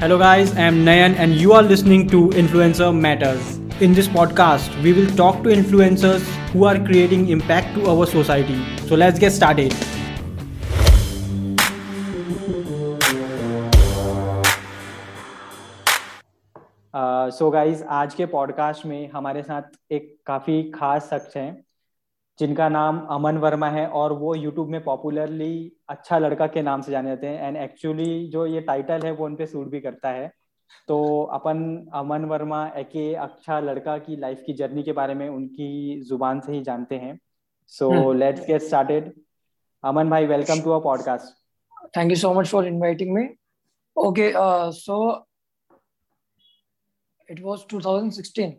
Hello, guys, I am Nayan, and you are listening to Influencer Matters. In this podcast, we will talk to influencers who are creating impact to our society. So, let's get started. So uh, guys आज के podcast में हमारे साथ एक काफ़ी खास शख्स हैं जिनका नाम अमन वर्मा है और वो यूट्यूब में पॉपुलरली अच्छा लड़का के नाम से जाने जाते हैं। एंड एक्चुअली जो ये टाइटल है वो उन पे सूट भी करता है। तो अपन अमन वर्मा एके अच्छा लड़का की लाइफ की जर्नी के बारे में उनकी ज़ुबान से ही जानते हैं। So let's get started Aman भाई welcome to a podcast thank you so much for inviting me okay so it was 2016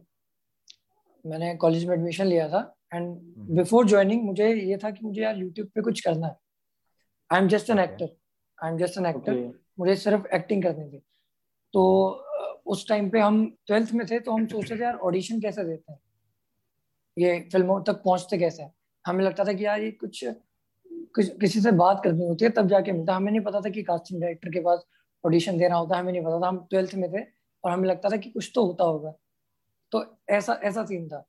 मैंने कॉलेज में एडमिशन लिया था। एंड बिफोर ज्वाइनिंग मुझे ये था कि मुझे यार यूट्यूब पे कुछ करना है। I am just an actor I am just an actor मुझे सिर्फ़ एक्टिंग करनी थी। तो उस टाइम पे हम ट्वेल्थ में थे तो हम सोचते थे यार ऑडिशन कैसे देते हैं? ये फ़िल्मों तक पहुँचते कैसे हैं? हमें लगता था कि यार ये कुछ कुछ किसी से बात करनी होती है तब जाके मिलता। हमें नहीं पता था कि कास्टिंग डायरेक्टर के पास ऑडिशन देना होता है हमें नहीं पता था। हम ट्वेल्थ में थे और हमें लगता था कि कुछ तो होता होगा। तो ऐसा ऐसा सीन था।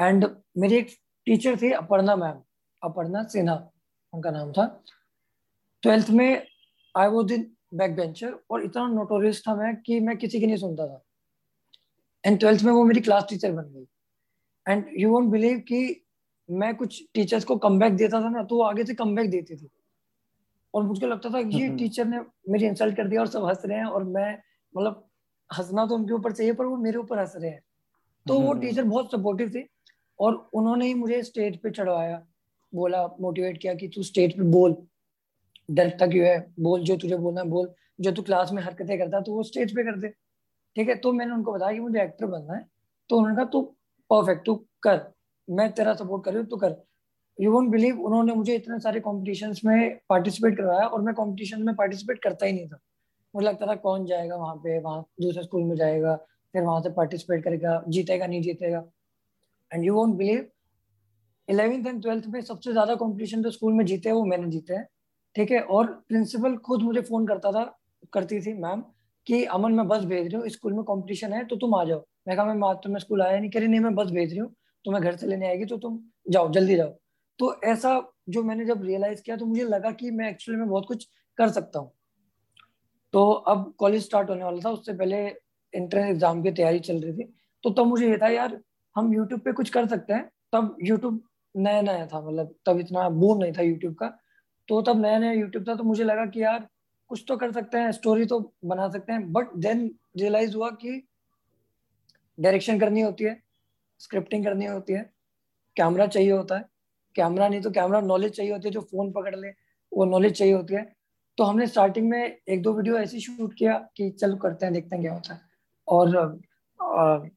एंड मेरी एक टीचर थी अपर्णा मैम अपर्णा सिन्हा उनका नाम था। ट्वेल्थ में I was in back bencher और इतना नोटोरियस था मैं कि मैं किसी की नहीं सुनता था। एंड ट्वेल्थ में वो मेरी क्लास टीचर बन गई। एंड यू वोंट बिलीव कि मैं कुछ टीचर्स को कम देता था ना तो वो आगे से कम देती थी। और मुझको लगता था ये टीचर हम्म। ने मेरी इंसल्ट कर दिया और सब हंस रहे हैं और मैं मतलब हंसना तो उनके ऊपर चाहिए पर वो मेरे ऊपर हंस रहे हैं। तो वो टीचर हम्म। बहुत सपोर्टिव थी। और उन्होंने ही मुझे स्टेज पे चढ़वाया। बोला मोटिवेट किया कि तू स्टेज पे बोल। डरता क्यों है, बोल जो तुझे बोलना है, बोल। जो तू क्लास में हरकतें करता तो वो स्टेज पे कर दे। ठीक है तो मैंने उनको बताया कि मुझे एक्टर बनना है। तो उन्होंने कहा, तू परफेक्ट तू कर। मैं तेरा सपोर्ट कर रही हूँ, तू कर। यू वोंट बिलीव उन्होंने मुझे इतने सारे कॉम्पिटिशन में पार्टिसिपेट करवाया और मैं कॉम्पिटिशन में पार्टिसिपेट करता ही नहीं था। मुझे लगता था, कौन जाएगा वहाँ पे? वहाँ दूसरे स्कूल में जाएगा, फिर वहाँ से पार्टिसिपेट करेगा, जीतेगा, नहीं जीतेगा। And you won't believe eleventh and twelfth में सबसे ज़्यादा कॉम्पिटिशन जो स्कूल में जीते हैं, वो मैंने जीते हैं। ठीक है? और प्रिंसिपल खुद मुझे फ़ोन करता था, करती थी मैम कि अमन, मैं बस भेज रही हूँ स्कूल में कंपटीशन है तो तुम आ जाओ। मैं कहा, मैं बात तो मैं स्कूल आया नहीं। करी नहीं, मैं बस भेज रही हूँ तुम्हें घर से लेने आएगी तो तुम जाओ, जल्दी जाओ। तो ऐसा जो मैंने जब रियलाइज़ किया तो मुझे लगा कि मैं एक्चुअली में बहुत कुछ कर सकता हूँ। तो अब कॉलेज स्टार्ट होने वाला था, उससे पहले एंट्रेंस एग्ज़ाम की तैयारी चल रही थी। तो तब तो मुझे ये था, यार हम यूट्यूब पे कुछ कर सकते हैं। तब यूट्यूब नया नया था मतलब तब इतना बूम नहीं था यूट्यूब का। तो तब नया नया यूट्यूब था तो मुझे लगा कि यार, कुछ तो कर सकते हैं स्टोरी तो बना सकते हैं। बट देन रियलाइज़ हुआ कि डायरेक्शन करनी होती है स्क्रिप्टिंग करनी होती है। कैमरा चाहिए होता है। कैमरा नहीं तो कैमरा नॉलेज चाहिए होती है, जो फ़ोन पकड़ ले, वो नॉलेज चाहिए होती है। तो हमने स्टार्टिंग में एक दो वीडियो ऐसी शूट किया कि चलो करते हैं, देखते हैं क्या होता है। और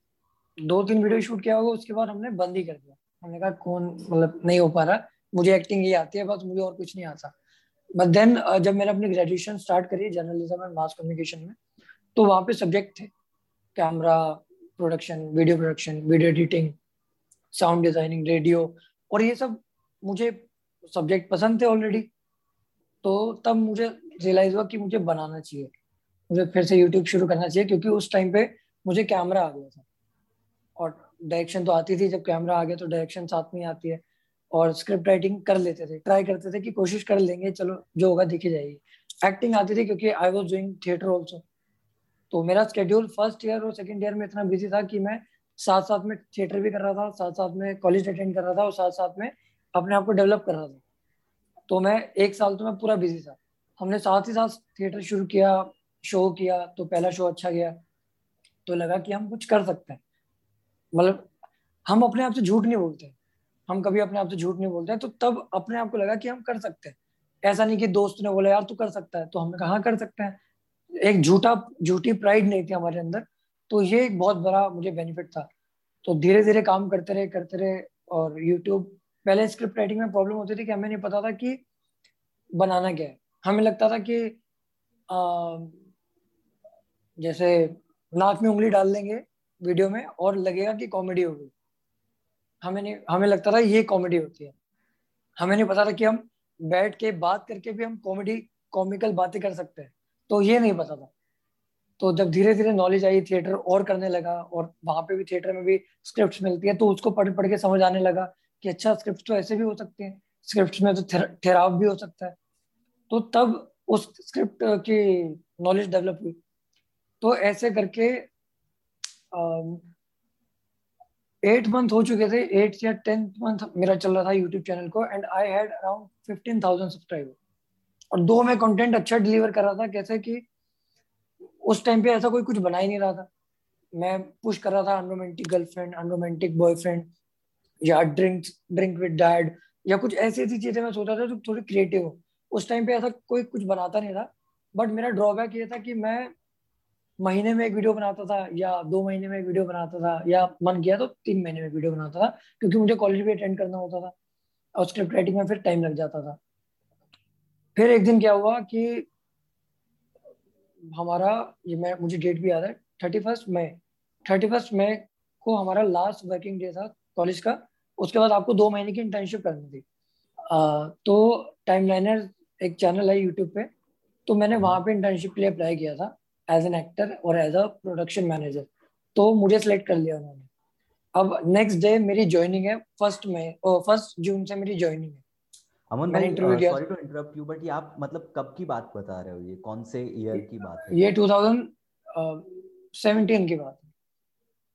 दो तीन वीडियो शूट किया होगा, उसके बाद हमने बंद ही कर दिया। हमने कहा, कौन मतलब नहीं हो पा रहा। मुझे एक्टिंग ही आती है, बस मुझे और कुछ नहीं आता। बट देन जब मैंने अपनी ग्रेजुएशन स्टार्ट करी जर्नलिज्म एंड मास कम्युनिकेशन में तो वहाँ पे सब्जेक्ट थे। Camera production video production video editing sound designing radio और ये सब मुझे सब्जेक्ट पसंद थे ऑलरेडी तो तब मुझे रियलाइज़ हुआ कि मुझे बनाना चाहिए। मुझे फिर से यूट्यूब शुरू करना चाहिए, क्योंकि उस टाइम पे मुझे कैमरा आ गया था। और डायरेक्शन तो आती थी, जब कैमरा आ गया तो डायरेक्शन साथ में आती है। और स्क्रिप्ट राइटिंग कर लेते थे ट्राई करते थे कि कोशिश कर लेंगे, चलो जो होगा दिखी जाएगी। एक्टिंग आती थी क्योंकि I was doing theatre also तो मेरा स्केड्यूल फ़र्स्ट ईयर और सेकेंड ईयर में इतना बिज़ी था कि मैं साथ साथ में थिएटर भी कर रहा था साथ साथ में कॉलेज अटेंड कर रहा था और साथ साथ में अपने आप को डेवलप कर रहा था। तो मैं एक साल तो मैं पूरा बिज़ी था। हमने साथ ही साथ थिएटर शुरू किया शो किया तो पहला शो अच्छा गया। तो लगा कि हम कुछ कर सकते हैं। मतलब हम अपने आप से झूठ नहीं बोलते। हम कभी अपने आप से झूठ नहीं बोलते तो तब अपने आप को लगा कि हम कर सकते हैं। ऐसा नहीं कि दोस्त ने बोला यार तू कर सकता है। तो हमने कहा हाँ, कर सकते हैं। एक झूठा झूठी प्राइड नहीं थी हमारे अंदर तो ये एक बहुत बड़ा मुझे बेनिफिट था। तो धीरे धीरे काम करते रहे करते रहे और यूट्यूब पहले स्क्रिप्ट राइटिंग में प्रॉब्लम होती थी कि हमें नहीं पता था कि बनाना क्या है। हमें लगता था कि आ, जैसे नाक में उंगली डाल देंगे वीडियो में और लगेगा कि कॉमेडी होगी। हमें नहीं, हमें लगता था ये कॉमेडी होती है। हमें नहीं पता था कि हम बैठ के बात करके भी हम कॉमेडी, कॉमिकल बातें कर सकते हैं। तो ये नहीं पता था। तो जब धीरे धीरे नॉलेज आई थिएटर और करने लगा और वहाँ पे भी थिएटर में भी स्क्रिप्ट मिलती है तो उसको पढ़ पढ़ के समझ आने लगा कि अच्छा स्क्रिप्ट तो ऐसे भी हो सकते हैं। स्क्रिप्ट में तो ठहराव भी हो सकता है। तो तब उस स्क्रिप्ट की नॉलेज डेवलप हुई। तो ऐसे करके एट मंथ हो चुके थे एट या टेंथ मंथ मेरा चल रहा था यूट्यूब चैनल को and I had around fifteen thousand subscriber और दो मैं कंटेंट अच्छा डिलीवर कर रहा था, कैसे कि उस टाइम पे ऐसा कोई कुछ बना ही नहीं रहा था। मैं पुश कर रहा था अनरोमेंटिक गर्लफ्रेंड अनरोमेंटिक बॉयफ्रेंड या ड्रिंक ड्रिंक विद डैड या कुछ ऐसी ऐसी चीज़ें मैं सोचा था जो थोड़ी क्रिएटिव हो। उस टाइम पे ऐसा कोई कुछ बनाता नहीं था बट मेरा ड्रॉबैक ये था कि मैं महीने में एक वीडियो बनाता था या दो महीने में एक वीडियो बनाता था या मन किया तो तीन महीने में वीडियो बनाता था क्योंकि मुझे कॉलेज भी अटेंड करना होता था और स्क्रिप्ट राइटिंग में फिर टाइम लग जाता था। फिर एक दिन क्या हुआ कि हमारा ये मैं मुझे डेट भी याद है थर्टी फ़र्स्ट मई थर्टी फ़र्स्ट मई को हमारा लास्ट वर्किंग डे था कॉलेज का उसके बाद आपको दो महीने की इंटर्नशिप करनी थी। आ, तो टाइम लाइनर एक चैनल है यूट्यूब पे तो मैंने वहाँ पे इंटर्नशिप के लिए अप्लाई किया था। एज एन एक्टर और एज अ प्रोडक्शन मैनेजर तो मुझे सिलेक्ट कर लिया उन्होंने। अब नेक्स्ट डे मेरी ज्वाइनिंग है फ़र्स्ट में फ़र्स्ट जून से मेरी ज्वाइनिंग है। अमन भाई sorry to interrupt you but ये आप मतलब कब की बात बता रहे हो? ये कौन से ईयर की बात है? ये 2017 की बात है।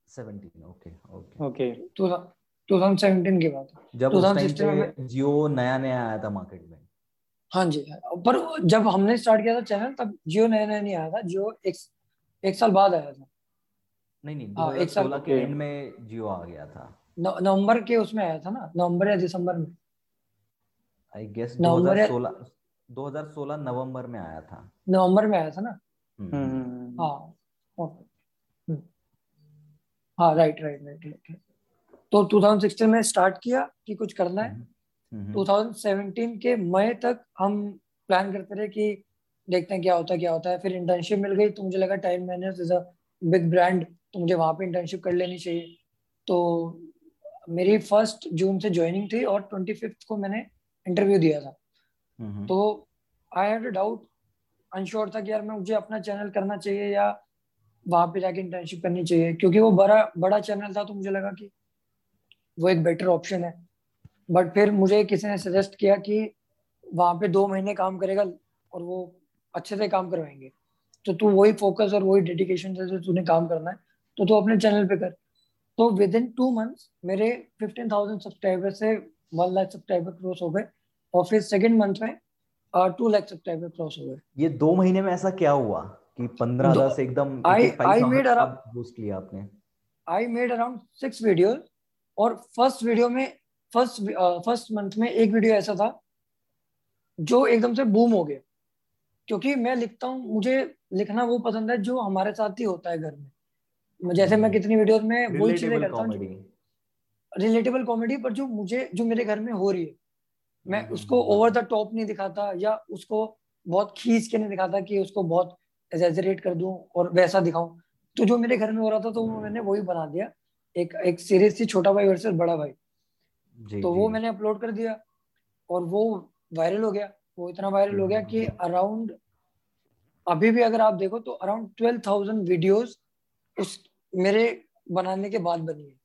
17 ओके ओके ओके 2017 की बात है। जब उस टाइम पे जियो नया नया आया था मार्केट में। हाँ जी। पर जब हमने स्टार्ट किया था चैनल तब जियो नया नया नहीं आया था। जियो एक एक साल बाद आया था। नहीं नहीं हाँ, एक साल के एंड में जियो आ गया था। नवंबर के उसमें आया था ना। नवंबर या दिसंबर में। आई गेस 2016 2016 नवंबर में आया था। नवंबर में आया था ना? हम्म। हम्म। हाँ हम्म। हाँ राइट राइट राइट तो 2016 में स्टार्ट किया कि कुछ करना है? 2017 के मई तक हम प्लान करते रहे कि देखते हैं क्या होता है क्या होता है। फिर इंटर्नशिप मिल गई तो मुझे लगा time manage is a big brand तो मुझे वहाँ पे इंटर्नशिप कर लेनी चाहिए। तो मेरी फ़र्स्ट जून से ज्वाइनिंग थी और ट्वेंटी फिफ्थ को मैंने इंटरव्यू दिया था। तो आई हैड डाउट अनश्योर था कि यार मैं मुझे अपना चैनल करना चाहिए या वहाँ पे जाके इंटर्नशिप करनी चाहिए। क्योंकि वो बड़ा बड़ा चैनल था तो मुझे लगा कि वो एक बेटर ऑप्शन है। बट फिर मुझे किसी ने सजेस्ट किया कि वहाँ पे दो महीने काम करेगा और वो अच्छे से काम करवाएँगे। तो तू वही फोकस और वही डेडिकेशन से तूने काम करना है तो तू अपने चैनल पे कर। तो विद इन टू मंथ्स मेरे फिफ्टीन थाउज़ेंड सब्सक्राइबर से वन लाख सब्सक्राइबर क्रॉस हो गए और फिर सेकेंड मंथ में टू लाख सब्सक्राइबर क्रॉस हो गए। ये दो महीने में ऐसा क्या हुआ कि पंद्रह दस एकदम आई आई मेड बूस्ट किया आपने? I made around six video और फ़र्स्ट वीडियो में फ़र्स्ट फ़र्स्ट मंथ में एक वीडियो ऐसा था जो एकदम से बूम हो गया। क्योंकि मैं लिखता हूँ मुझे लिखना वो पसंद है जो हमारे साथ ही होता है घर में। जैसे मैं कितनी वीडियोस में वही चीज़ें करता हूँ रिलेटेबल कॉमेडी पर जो मुझे जो मेरे घर में हो रही है। मैं हम्म, उसको ओवर द टॉप नहीं दिखाता या उसको बहुत खींच के नहीं दिखाता कि उसको बहुत एजेजरेट कर दूँ और वैसा दिखाऊँ। तो जो मेरे घर में हो रहा था तो मैंने वही बना दिया। एक एक सीरीज़ थी छोटा भाई वर्सेस बड़ा भाई। जी, तो जी. वो मैंने अपलोड कर दिया और वो वायरल हो गया वो इतना वायरल हो गया कि अराउंड अभी भी अगर आप देखो तो अराउंड ट्वेल्व थाउज़ेंड वीडियोज़ उस मेरे बनाने के बाद बनी है।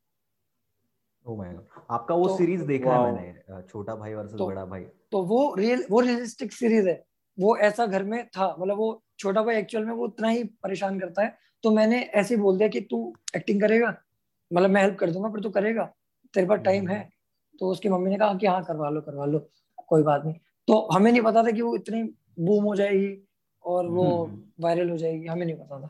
Oh आपका वो तो, सीरीज़ देखा है मैंने छोटा भाई वर्सेस तो, बड़ा भाई। तो वो रियल वो रियलिस्टिक सीरीज़ है। वो ऐसा घर में था मतलब वो छोटा भाई एक्चुअल में वो उतना ही परेशान करता है। तो मैंने ऐसे ही बोल दिया कि तू एक्टिंग करेगा मतलब मैं हेल्प कर दूँगा पर तू करेगा तेरे पास टाइम हम्म। है। तो उसकी मम्मी ने कहा कि हाँ करवा लो करवा लो कोई बात नहीं। तो हमें नहीं पता था कि वो इतनी बूम हो जाएगी और वो वायरल हम्म। हो जाएगी हमें नहीं पता था।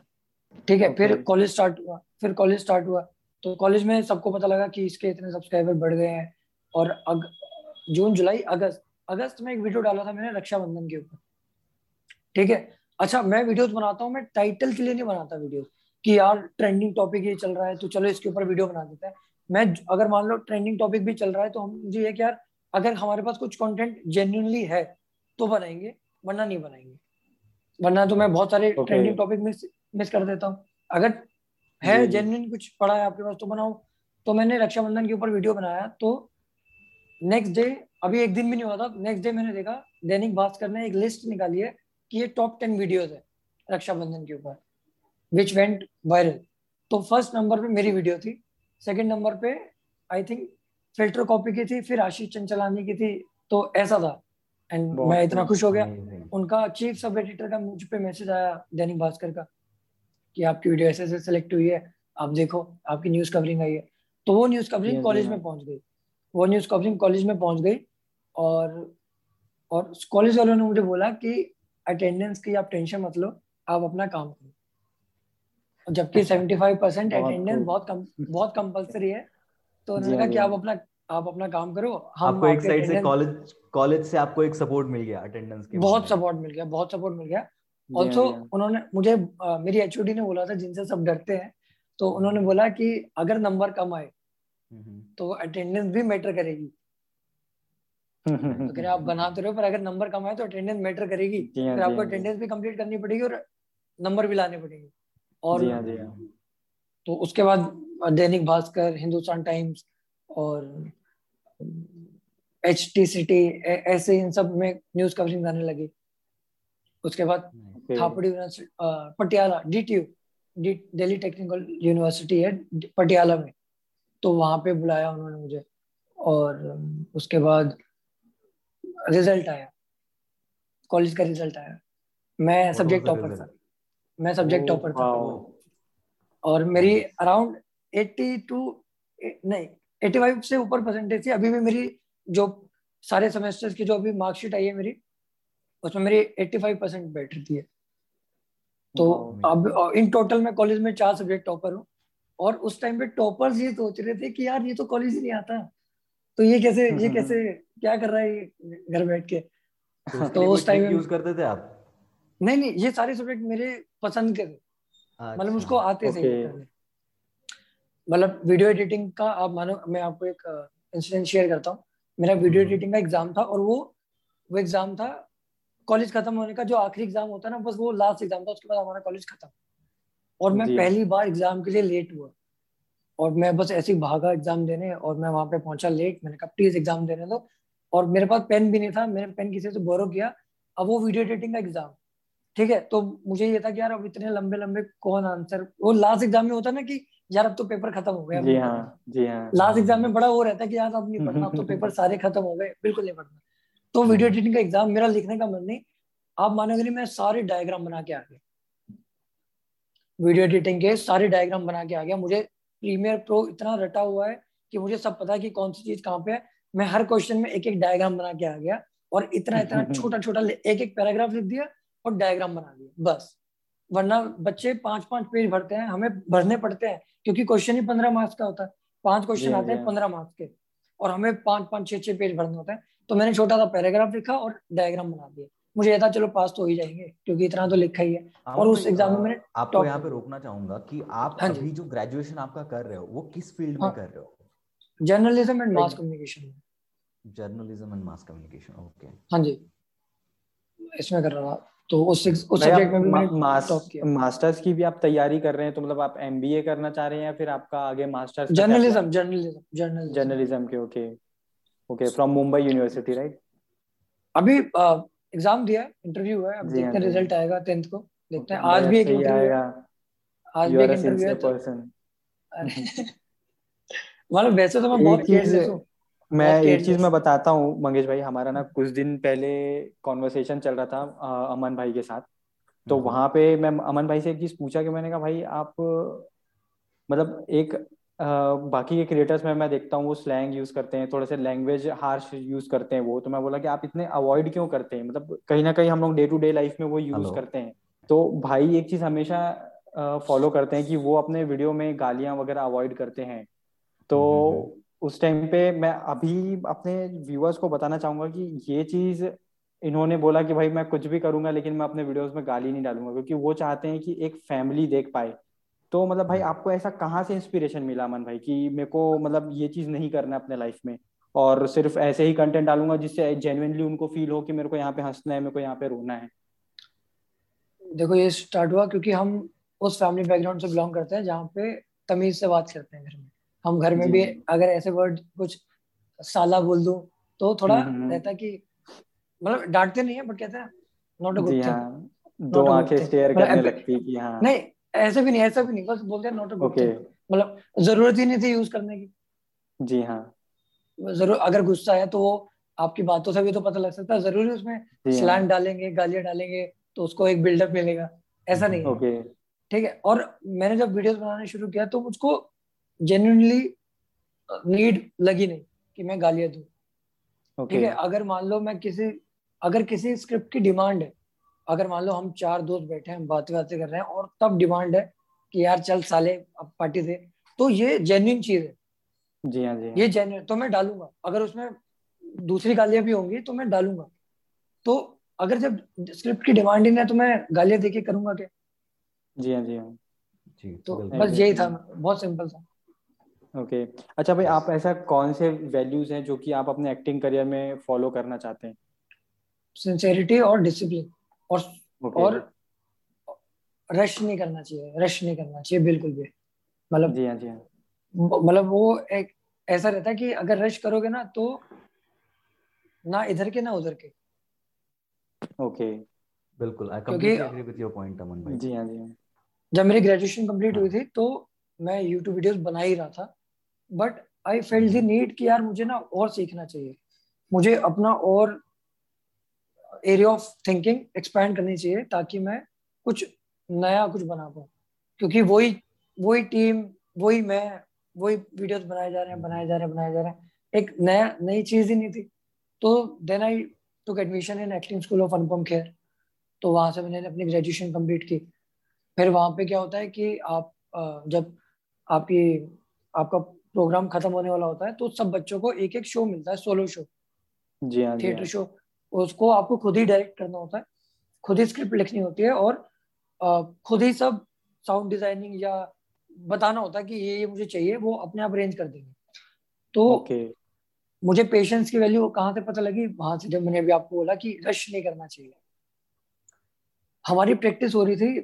ठीक है फिर कॉलेज स्टार्ट हुआ फिर कॉलेज स्टार्ट हुआ। तो कॉलेज में सबको पता लगा कि इसके इतने सब्सक्राइबर बढ़ गए हैं। और अग, जून जुलाई अगस्त अगस्त में एक वीडियो डाला था मैंने रक्षाबंधन के ऊपर। ठीक है? अच्छा मैं वीडियोस बनाता हूँ मैं टाइटल के लिए नहीं बनाता वीडियो कि यार ट्रेंडिंग टॉपिक ये चल रहा है तो चलो इसके ऊपर वीडियो बना देते हैं। मैं अगर मान लो ट्रेंडिंग टॉपिक भी चल रहा है तो हम मुझे ये कि यार अगर हमारे पास कुछ कंटेंट जेन्यूनली है तो बनाएँगे वरना नहीं बनाएँगे। वरना तो मैं बहुत सारे ट्रेंडिंग टॉपिक मिस मिस कर देता हूँ। अगर है जेन्यून कुछ पड़ा है आपके पास तो बनाओ। तो मैंने रक्षाबंधन के ऊपर वीडियो बनाया तो नेक्स्ट डे अभी एक दिन भी नहीं हुआ था नेक्स्ट डे मैंने देखा दैनिक भास्कर ने एक लिस्ट निकाली है कि ये टॉप टेन वीडियोज़ है रक्षाबंधन के ऊपर विच वेंट वायरल तो फ़र्स्ट नंबर पे मेरी वीडियो थी सेकंड नंबर पे आई थिंक फ़िल्टर कॉपी की थी फिर आशीष चंचलानी की थी तो ऐसा था। एंड मैं इतना खुश हो गया। उनका चीफ सब एडिटर का मुझ पे मैसेज आया दैनिक भास्कर का कि आपकी वीडियो ऐसे ऐसे सेलेक्ट हुई है आप देखो आपकी न्यूज़ कवरिंग आई है। तो वो न्यूज़ कवरिंग कॉलेज में पहुँच गई। वो न्यूज़ कवरिंग कॉलेज में पहुँच गई और और कॉलेज वालों ने मुझे बोला कि अटेंडेंस की आप टेंशन मत लो आप अपना काम करो। जबकि सेवेंटी फाइव परसेंट अटेंडेंस बहुत कम बहुत कंपलसरी है। तो उन्होंने कहा कि आप अपना आप अपना काम करो हम आपको एक साइड से कॉलेज कॉलेज से आपको एक सपोर्ट मिल गया अटेंडेंस के बहुत सपोर्ट मिल गया बहुत सपोर्ट मिल गया। ऑल्सो उन्होंने मुझे आ, मेरी एचओडी ने बोला था जिनसे सब डरते हैं तो उन्होंने बोला कि अगर नंबर कम आए तो अटेंडेंस भी मैटर करेगी। तो आप बनाते रहो पर अगर नंबर कम आए तो अटेंडेंस मैटर करेगी। फिर आपको अटेंडेंस भी कंप्लीट करनी पड़ेगी और नंबर भी लाने पड़ेंगे। और तो उसके बाद दैनिक भास्कर हिंदुस्तान टाइम्स और एच टी सी टी ऐसे इन सब में न्यूज़ कवरिंग आने लगी। उसके बाद Thapar university Patiala D T U Delhi technical university है पटियाला में। तो वहाँ पे बुलाया उन्होंने मुझे और उसके बाद रिज़ल्ट आया। कॉलेज का रिज़ल्ट आया। मैं सब्जेक्ट टॉपर था। मैं सब्जेक्ट टॉपर था और मेरी अराउंड एट्टी टू नहीं एट्टी फाइव से ऊपर परसेंटेज थी। अभी भी मेरी जो सारे सेमेस्टर्स की जो अभी मार्कशीट आई है मेरी उसमें मेरी एट्टी फाइव परसेंट बैठ रही है तो अब इन टोटल मैं कॉलेज में चार सब्जेक्ट टॉपर हूँ। और उस टाइम पे टॉपर्स ये सोच रहे थे कि यार ये तो कॉलेज ही नहीं आता। तो ये कैसे ये कैसे क्या कर रहा है घर बैठ के? तो, तो उस टाइम यूज़ करते थे आप? नहीं नहीं ये सारे सब्जेक्ट मेरे पसंद के थे। मतलब अच्छा, उसको आते थे मतलब वीडियो एडिटिंग का आप मानो मैं आपको एक इंसिडेंट शेयर करता हूँ। मेरा वीडियो एडिटिंग हम्म। का एग्ज़ाम था और वो वो एग्ज़ाम था कॉलेज खत्म होने का जो आखिरी एग्ज़ाम होता है ना बस वो लास्ट एग्ज़ाम था उसके बाद हमारा कॉलेज खत्म। और मैं पहली बार एग्ज़ाम के लिए लेट हुआ। और मैं बस ऐसे ही भागा एग्ज़ाम देने और मैं वहाँ पे पहुँचा लेट मैंने कहा प्लीज़ एग्ज़ाम देने दो। और मेरे पास पेन भी नहीं था मैंने पेन किसी से बोरो किया। अब वो वीडियो एडिटिंग का एग्ज़ाम ठीक है तो मुझे ये था कि यार अब इतने लंबे लंबे कौन आंसर वो लास्ट एग्ज़ाम में होता ना कि यार अब तो पेपर खत्म हो गया जी हाँ जी हाँ लास्ट एग्ज़ाम में बड़ा वो रहता है कि यार अब नहीं पढ़ना अब तो पेपर सारे खत्म हो गए बिल्कुल नहीं पढ़ना। तो वीडियो एडिटिंग का एग्ज़ाम मेरा लिखने का मन नहीं। आप मानोगे नहीं मैं सारे डायग्राम बना के आ गया। वीडियो एडिटिंग के सारे डायग्राम बना के आ गया। मुझे प्रीमियर प्रो इतना रटा हुआ है कि मुझे सब पता है कि कौन सी चीज़ कहाँ पे है। मैं हर क्वेश्चन में एक एक डायग्राम बना के आ गया और इतना इतना छोटा छोटा एक एक पैराग्राफ लिख दिया और डायग्राम बना दिया। बस। वरना बच्चे पाँच पाँच पेज भरते हैं हमें भरने पड़ते हैं क्योंकि क्वेश्चन ही पंद्रह मार्क्स का होता है। पाँच क्वेश्चन आते हैं पंद्रह मार्क्स के। और हमें पाँच पाँच छह छह पेज भरने होते हैं। तो मैंने छोटा सा पैराग्राफ लिखा और डायग्राम बना दिया। मुझे था चलो पास तो हो ही जाएँगे क्योंकि इतना तो लिखा ही है। हाँ, और उस एग्ज़ाम में मैंने आपको यहाँ पे रोकना चाहूँगा कि आप हाँ अभी जो ग्रेजुएशन आपका कर रहे हो वो किस फ़ील्ड हाँ, में कर रहे हो? Journalism and mass communication journalism and mass communication okay हाँ जी। इसमें कर रहा था तो उस उस सब्जेक्ट में भी मैंने मास, मास्टर्स की भी आप तैयारी कर रहे हैं तो मतलब आप एमबीए करना चाह रहे हैं या फिर आपका आगे masters journalism journalism journalism journalism के okay okay from Mumbai university right अभी एग्ज़ाम दिया इंटरव्यू है अब देखते हैं रिज़ल्ट आएगा टेंथ को देखते हैं। आज भी एक इंटरव्यू है। आज भी एक इंटरव्यू है तो मतलब वैसे तो मैं बहुत केयरलेस हूँ। मैं एक चीज़ मैं बताता हूँ मंगेश भाई हमारा ना कुछ दिन पहले कॉन्वर्सेशन चल रहा था आ, अमन भाई के साथ। तो हम्म। वहाँ पे मैं अमन भाई से एक चीज़ पूछा कि मैंने कहा भाई आप मतलब एक आ, बाकी के क्रिएटर्स में मैं देखता हूँ वो स्लैंग यूज़ करते हैं थोड़े से लैंग्वेज हार्श यूज़ करते हैं वो। तो मैं बोला कि आप इतने अवॉइड क्यों करते हैं? मतलब कहीं ना कहीं हम लोग डे टू डे लाइफ में वो यूज़ करते हैं। तो भाई एक चीज़ हमेशा फॉलो करते हैं कि वो अपने वीडियो में गालियाँ वगैरह अवॉइड करते हैं। तो हम्म, हम्म। उस टाइम पे मैं अभी अपने व्यूअर्स को बताना चाहूँगा कि ये चीज़ इन्होंने बोला कि भाई मैं कुछ भी करूँगा लेकिन मैं अपने वीडियोस में गाली नहीं डालूँगा क्योंकि वो चाहते हैं कि एक फैमिली देख पाए। तो मतलब भाई आपको ऐसा कहाँ से इंस्पिरेशन मिला मन भाई कि मेरे को मतलब ये चीज़ नहीं करना अपने लाइफ में? और सिर्फ़ ऐसे ही कंटेंट डालूँगा जिससे जेन्युइनली उनको फील हो कि मेरे को यहाँ पे हंसना है मेरे को यहाँ पे रोना है? देखो ये स्टार्ट हुआ क्योंकि हम उस फैमिली बैकग्राउंड से बिलोंग करते हैं जहाँ पे तमीज से बात करते हैं घर में। हम घर में भी अगर ऐसे वर्ड कुछ साला बोल दो तो थोड़ा हम्म, हम्म। रहता कि मतलब डांटते नहीं है बट कहते हैं नॉट अ गुड थिंग दो आँखें स्टेयर करने लगती कि हाँ। नहीं ऐसे भी नहीं ऐसा भी नहीं बस बोलते हैं नॉट अ गुड थिंग मतलब ज़रूरत ही नहीं थी यूज़ करने की। जी हाँ। ज़रूर अगर गुस्सा है तो वो आपकी बातों से भी तो पता लग सकता है ज़रूरी उसमें स्लैंग हाँ। डालेंगे गालियाँ डालेंगे तो उसको एक बिल्डअप मिलेगा। ऐसा नहीं okay. ठीक है और मैंने जब वीडियोस बनाने शुरू किया तो मुझको जेन्युइनली नीड लगी नहीं कि मैं गालियाँ दूँ। Okay. ठीक है? अगर मान लो मैं किसी अगर किसी स्क्रिप्ट की डिमांड है अगर मान लो हम चार दोस्त बैठे हैं बातें बातें कर रहे हैं और तब डिमांड है कि यार चल साले अब पार्टी दे तो ये जेन्युइन चीज़ है। जी हाँ जी हाँ। ये जेन्युइन तो मैं डालूँगा। अगर उसमें दूसरी गालियाँ भी होंगी तो मैं डालूँगा। तो अगर जब स्क्रिप्ट की डिमांड ही नहीं है तो मैं गालियाँ देके करूँगा क्या? जी हाँ जी हाँ। जी तो बस यही था बहुत सिंपल था। Okay okay. अच्छा भाई आप ऐसा कौन से वैल्यूज़ हैं जो कि आप अपने एक्टिंग करियर में फॉलो करना चाहते हैं सिंसेरिटी और डिसिप्लिन और okay. और रश नहीं करना चाहिए रश नहीं करना चाहिए बिल्कुल भी मतलब जी हाँ जी हाँ मतलब वो एक ऐसा रहता है कि अगर रश करोगे ना तो ना इधर के ना उधर के ओके बिल्कुल I completely agree with your point Aman भाई जी हाँ जी हाँ। जब मेरी ग्रेजुएशन कंप्लीट हुई हाँ। थी तो मैं YouTube वीडियोस बना ही रहा था but I felt the need कि यार मुझे ना और सीखना चाहिए। मुझे अपना और एरिया ऑफ़ थिंकिंग एक्सपैंड करनी चाहिए ताकि मैं कुछ नया कुछ बना पाऊँ। क्योंकि वही वही टीम वही मैं वही वीडियोस बनाए जा रहे हैं बनाए जा रहे हैं बनाए जा रहे हैं। एक नया नई चीज़ ही नहीं थी। तो then I took admission in acting school of Anupam Kher तो वहाँ से मैंने अपनी ग्रेजुएशन कंप्लीट की। फिर वहाँ पे क्या होता है कि आप जब आपकी आपका प्रोग्राम खत्म होने वाला होता है तो सब बच्चों को एक एक शो मिलता है सोलो शो जी हाँ थिएटर शो हाँ। उसको आपको खुद ही डायरेक्ट करना होता है। खुद ही स्क्रिप्ट लिखनी होती है और खुद ही सब साउंड डिज़ाइनिंग या बताना होता है कि ये ये मुझे चाहिए वो अपने आप अरेंज कर देंगे। तो okay. मुझे पेशेंस की वैल्यू कहाँ से पता लगी? वहाँ से जब मैंने अभी आपको बोला कि रश नहीं करना चाहिए। हमारी प्रैक्टिस हो रही थी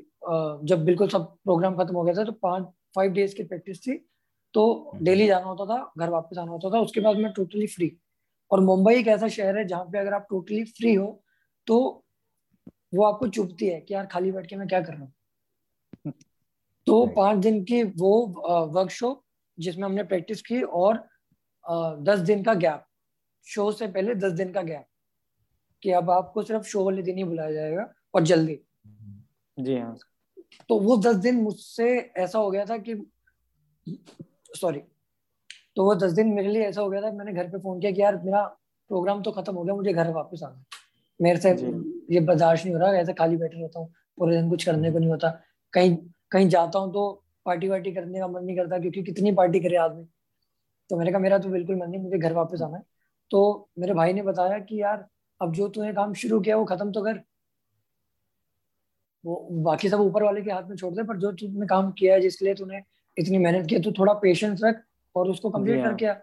जब बिल्कुल सब प्रोग्राम खत्म हो गया था तो पाँच फाइव डेज़ की प्रैक्टिस थी। तो डेली हम्म। जाना होता था घर वापस आना होता था उसके बाद मैं टोटली फ्री और मुंबई एक ऐसा शहर है जहाँ पे अगर आप टोटली फ्री हो तो वो आपको चुभती है कि यार खाली बैठ के मैं क्या कर रहा हूँ? तो पाँच दिन की वो वर्कशॉप जिसमें हमने प्रैक्टिस की और दस दिन का गैप शो से पहले दस दिन का गैप कि अब आपको सिर्फ़ शो वाले दिन ही बुलाया जाएगा और जल्दी। जी हाँ। तो वो दस दिन मुझसे ऐसा हो गया था कि सॉरी तो वो दस दिन मेरे लिए ऐसा हो गया था मैंने घर पे फ़ोन किया कि यार मेरा प्रोग्राम तो खत्म हो गया मुझे घर वापस आना मेरे से ये बर्दाश्त नहीं हो रहा ऐसे खाली बैठे रहता हूँ पूरे दिन कुछ करने को नहीं होता। कहीं कहीं जाता हूँ तो पार्टी वार्टी करने का मन नहीं करता क्योंकि कितनी पार्टी करे आदमी। तो मैंने कहा मेरा तो बिल्कुल मन नहीं मुझे घर वापस आना है। तो मेरे भाई ने बताया कि यार अब जो तूने काम शुरू किया वो खत्म तो कर। वो बाकी सब ऊपर वाले के हाथ में छोड़ दे पर जो तूने काम किया है जिसके लिए तूने इतनी मेहनत की तो थोड़ा पेशेंस रख और उसको कंप्लीट हाँ। करके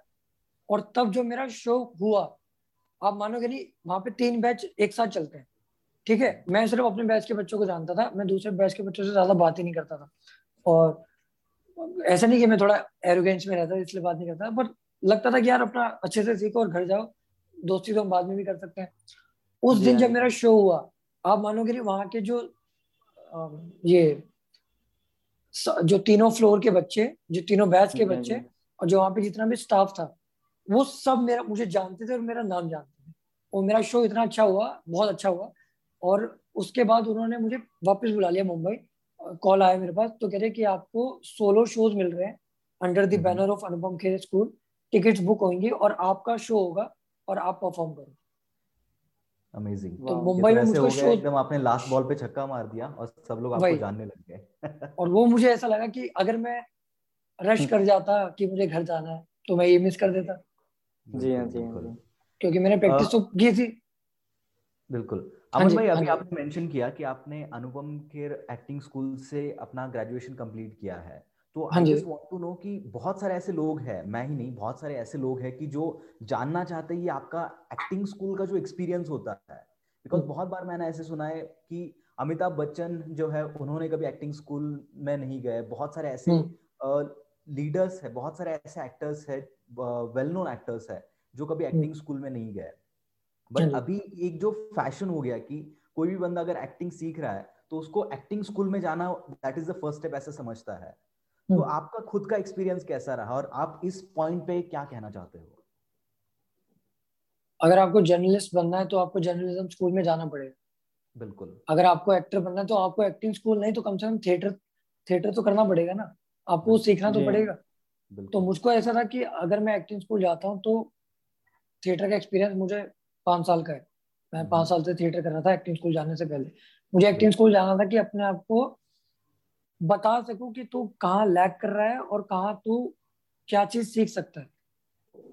और तब जो मेरा शो हुआ आप मानोगे नहीं वहाँ पे तीन बैच एक साथ चलते हैं। ठीक है? मैं सिर्फ़ अपने बैच के बच्चों को जानता था मैं दूसरे बैच के बच्चों से ज़्यादा बात ही नहीं करता था। और ऐसा नहीं कि मैं थोड़ा एरोगेंस में रहता इसलिए बात नहीं करता पर लगता था कि यार अपना अच्छे से सीखो और घर जाओ दोस्ती तो हम बाद में भी कर सकते हैं। उस दिन जब मेरा शो हुआ आप मानोगे नहीं वहाँ के जो ये जो तीनों फ्लोर के बच्चे जो तीनों बैच के बच्चे और जो वहाँ पे जितना भी स्टाफ था वो सब मेरा मुझे जानते थे और मेरा नाम जानते थे। और मेरा शो इतना अच्छा हुआ बहुत अच्छा हुआ। और उसके बाद उन्होंने मुझे वापस बुला लिया मुंबई। कॉल आया मेरे पास तो कह रहे कि आपको सोलो शोज़ मिल रहे हैं under the banner of Anupam Kher school tickets book होंगी और आपका शो होगा और आप परफॉर्म करो अमेजिंग तो मुंबई में मुझको शो एकदम आपने लास्ट बॉल पे छक्का मार दिया और सब लोग आपको जानने लग गए। और वो मुझे ऐसा लगा कि अगर मैं रश कर जाता कि मुझे घर जाना है तो मैं ये मिस कर देता। जी हाँ जी हाँ क्योंकि मैंने प्रैक्टिस तो की थी। बिल्कुल। अमन हाँ भाई अभी हाँ आपने मेंशन किया कि आपने अनुपम खेर एक्टिंग स्कूल से अपना ग्रेजुएशन कंप्लीट किया है। तो I just want to know कि बहुत सारे ऐसे लोग हैं मैं ही नहीं बहुत सारे ऐसे लोग हैं कि जो जानना चाहते हैं आपका एक्टिंग स्कूल का जो एक्सपीरियंस होता है बिकॉज़ हम्म। बहुत बार मैंने ऐसे सुना है कि अमिताभ बच्चन जो है उन्होंने कभी एक्टिंग स्कूल में नहीं गए बहुत सारे ऐसे लीडर्स हम्म। है बहुत सारे ऐसे एक्टर्स है वेल नोन एक्टर्स है जो कभी एक्टिंग हम्म। स्कूल में नहीं गए बट अभी एक जो फ़ैशन हो गया कि कोई भी बंदा अगर एक्टिंग सीख रहा है तो उसको एक्टिंग स्कूल में जाना that is the first step ऐसा समझता है तो हम्म। आपका खुद का एक्सपीरियंस कैसा रहा और आप इस पॉइंट पे क्या कहना चाहते हो? अगर आपको जर्नलिस्ट बनना है तो आपको जर्नलिज्म स्कूल में जाना पड़ेगा। बिल्कुल। अगर आपको एक्टर बनना है तो आपको एक्टिंग स्कूल नहीं तो कम से कम थिएटर थिएटर तो करना पड़ेगा ना। आपको सीखना तो पड़ेगा। तो मुझको ऐसा था कि अगर मैं एक्टिंग स्कूल जाता हूँ तो थिएटर का एक्सपीरियंस मुझे पाँच साल का है। मैं हम्म। पाँच साल से थिएटर कर रहा था एक्टिंग स्कूल जाने से पहले। मुझे एक्टिंग स्कूल जाना था कि अपने आप को बता सकूँ कि तू कहाँ लैक कर रहा है और कहाँ तू क्या चीज़ सीख सकता है?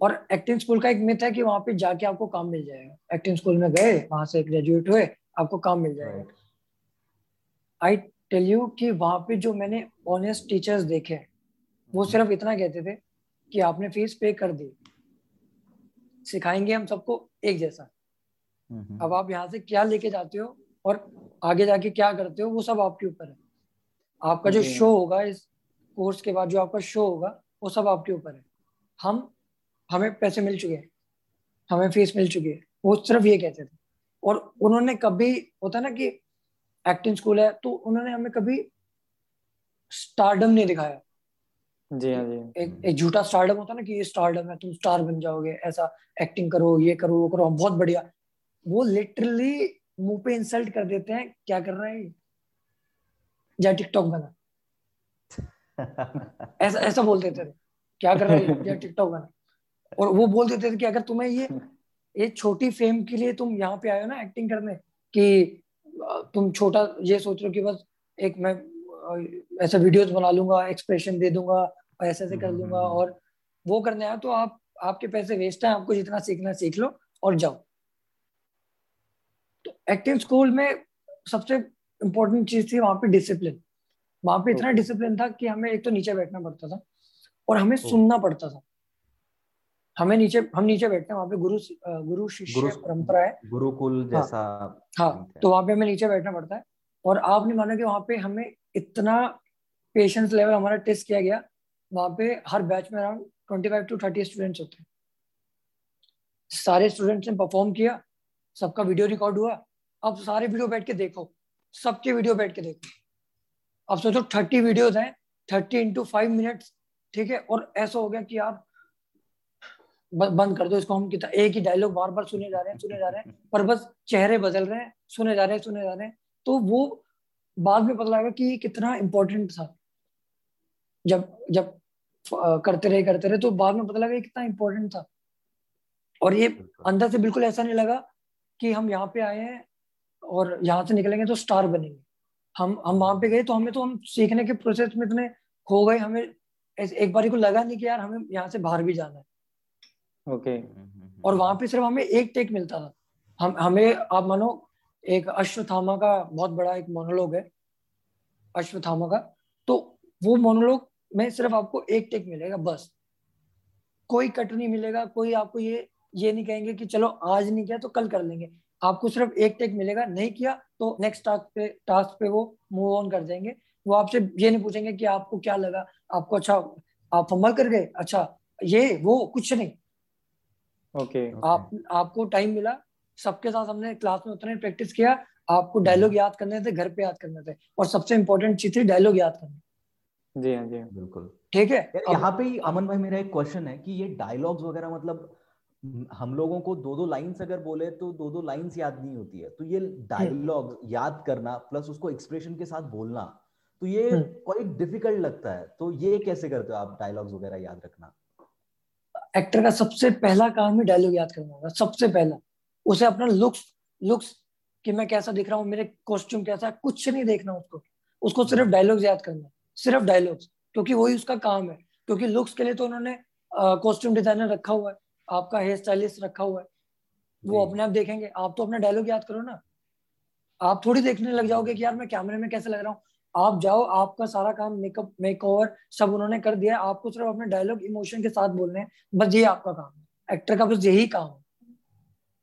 और एक्टिंग स्कूल का एक मिथ है कि वहाँ पे जाके आपको काम मिल जाएगा। एक्टिंग स्कूल में गए वहाँ से ग्रेजुएट हुए आपको काम मिल जाएगा। आई टेल यू कि वहाँ पे जो मैंने ऑनेस्ट टीचर्स देखे वो mm-hmm. सिर्फ़ इतना कहते थे कि आपने फ़ीस पे कर दी। सिखाएँगे हम सबको एक जैसा। Mm-hmm. अब आप यहाँ से क्या लेके जाते हो और आगे जाके क्या करते हो वो सब आपके ऊपर है। आपका जो शो होगा इस कोर्स के बाद जो आपका शो होगा वो सब आपके ऊपर है। हम हमें पैसे मिल चुके हैं। हमें फ़ीस मिल चुकी है। वो सिर्फ़ ये कहते थे। और उन्होंने कभी होता ना कि एक्टिंग स्कूल है तो उन्होंने हमें कभी स्टारडम नहीं दिखाया। जी हाँ जी। एक एक झूठा स्टारडम होता ना कि ये स्टारडम है तुम स्टार बन जाओगे ऐसा एक्टिंग करो ये करो वो करो बहुत बढ़िया। वो लिटरली मुँह पे इंसल्ट कर देते हैं क्या कर रहे हैं जा टिकटॉक बना। ऐसा ऐसा बोल देते थे। क्या कर रहे हैं? जा टिकटॉक बना। और वो बोल देते थे कि अगर तुम्हें ये ये छोटी फेम के लिए तुम यहाँ पे आए हो ना एक्टिंग करने कि तुम छोटा ये सोच रहे हो कि बस एक मैं ऐसा वीडियोस बना लूँगा एक्सप्रेशन दे दूँगा और ऐसे ऐसे कर लूँगा हम्म। और वो करने आया तो आप आपके पैसे वेस्ट है आपको जितना सीखना सीख लो और जाओ। तो एक्टिंग स्कूल में सबसे इम्पोर्टेंट चीज़ थी वहाँ पे डिसिप्लिन वहाँ पे इतना डिसिप्लिन था कि हमें एक तो नीचे बैठना पड़ता था और हमें सुनना पड़ता था। हमें नीचे हम नीचे बैठते हैं वहाँ पे गुरु गुरु शिष्य परंपरा है गुरुकुल हाँ। जैसा हाँ तो वहाँ पे हमें नीचे बैठना पड़ता है और आप नहीं माना कि वहाँ पे हमें इतना पेशेंस लेवल हमारा टेस्ट किया गया वहाँ पे हर बैच में around twenty five to thirty students होते हैं। सारे स्टूडेंट्स ने परफॉर्म किया सबका वीडियो रिकॉर्ड हुआ। अब सारे वीडियो बैठ के देखो। सबके वीडियो बैठ के देखो। अब सोचो थर्टी वीडियोज़ हैं थर्टी इंटू फाइव मिनट्स ठीक है? और ऐसा हो गया कि आप बंद कर दो इसको। हम कितना एक ही डायलॉग बार बार सुने जा रहे हैं सुने जा रहे हैं पर बस चेहरे बदल रहे हैं सुने जा रहे हैं सुने जा रहे हैं। तो वो बाद में पता लगा कि कितना इम्पोर्टेंट था। जब जब करते रहे करते रहे तो बाद में पता लगा कितना इम्पोर्टेंट था। और ये अंदर से बिल्कुल ऐसा नहीं लगा कि हम यहाँ पे आए हैं और यहाँ से निकलेंगे तो स्टार बनेंगे। हम हम वहाँ पे गए तो हमें तो हम सीखने के प्रोसेस में इतने खो गए हमें एक बार को लगा नहीं कि यार हमें यहाँ से बाहर भी जाना है। ओके हम्म, और वहाँ पे सिर्फ़ हमें एक टेक मिलता था। हम हमें आप मानो एक अश्वथामा का बहुत बड़ा एक मोनोलॉग है अश्वथामा का। तो वो मोनोलॉग में सिर्फ़ आपको एक टेक मिलेगा बस। कोई कट नहीं मिलेगा कोई आपको ये ये नहीं कहेंगे कि चलो आज नहीं किया तो कल कर लेंगे। आपको सिर्फ़ एक टेक मिलेगा नहीं किया तो नेक्स्ट टास्क पे टास्क पे वो मूव ऑन कर जाएँगे वो आपसे ये नहीं पूछेंगे कि आपको क्या लगा आपको अच्छा आप फंबल कर गए अच्छा ये वो कुछ नहीं। ओके आप आपको टाइम मिला सबके साथ हमने क्लास में उतने प्रैक्टिस किया आपको डायलॉग हम्म। याद करने थे घर पे याद करने थे और सबसे इम्पोर्टेंट चीज़ थी डायलॉग याद करने। जी हाँ जी हाँ। बिल्कुल। ठीक है? यहाँ पे अमन भाई मेरा एक क्वेश्चन है कि ये डायलॉग्स वगैरह मतलब हम लोगों को दो दो लाइंस अगर बोले तो दो दो लाइंस याद नहीं होती है। तो ये डायलॉग हम्म। याद करना प्लस उसको एक्सप्रेशन के साथ बोलना तो ये क्वाइट हम्म। डिफ़िकल्ट लगता है। तो ये कैसे करते हो आप डायलॉग्स वगैरह याद रखना? एक्टर का सबसे पहला काम ही डायलॉग याद करना होगा सबसे पहला। उसे अपना लुक्स लुक्स कि मैं कैसा दिख रहा हूँ मेरे कॉस्ट्यूम कैसा है कुछ नहीं देखना उसको। उसको सिर्फ़ डायलॉग्स याद करना सिर्फ़ डायलॉग्स क्योंकि वही उसका काम है। क्योंकि लुक्स के लिए तो उन्होंने कॉस्ट्यूम डिज़ाइनर रखा हुआ है। आपका हेयर स्टाइलिस्ट रखा हुआ है। वो अपने आप देखेंगे। आप तो अपना डायलॉग याद करो ना। आप थोड़ी देखने लग जाओगे कि यार मैं कैमरे में कैसे लग रहा हूँ। आप जाओ आपका सारा काम मेकअप मेक ओवर सब उन्होंने कर दिया आपको सिर्फ़ अपने डायलॉग इमोशन के साथ बोलने हैं। बस ये आपका काम है। एक्टर का बस यही काम है।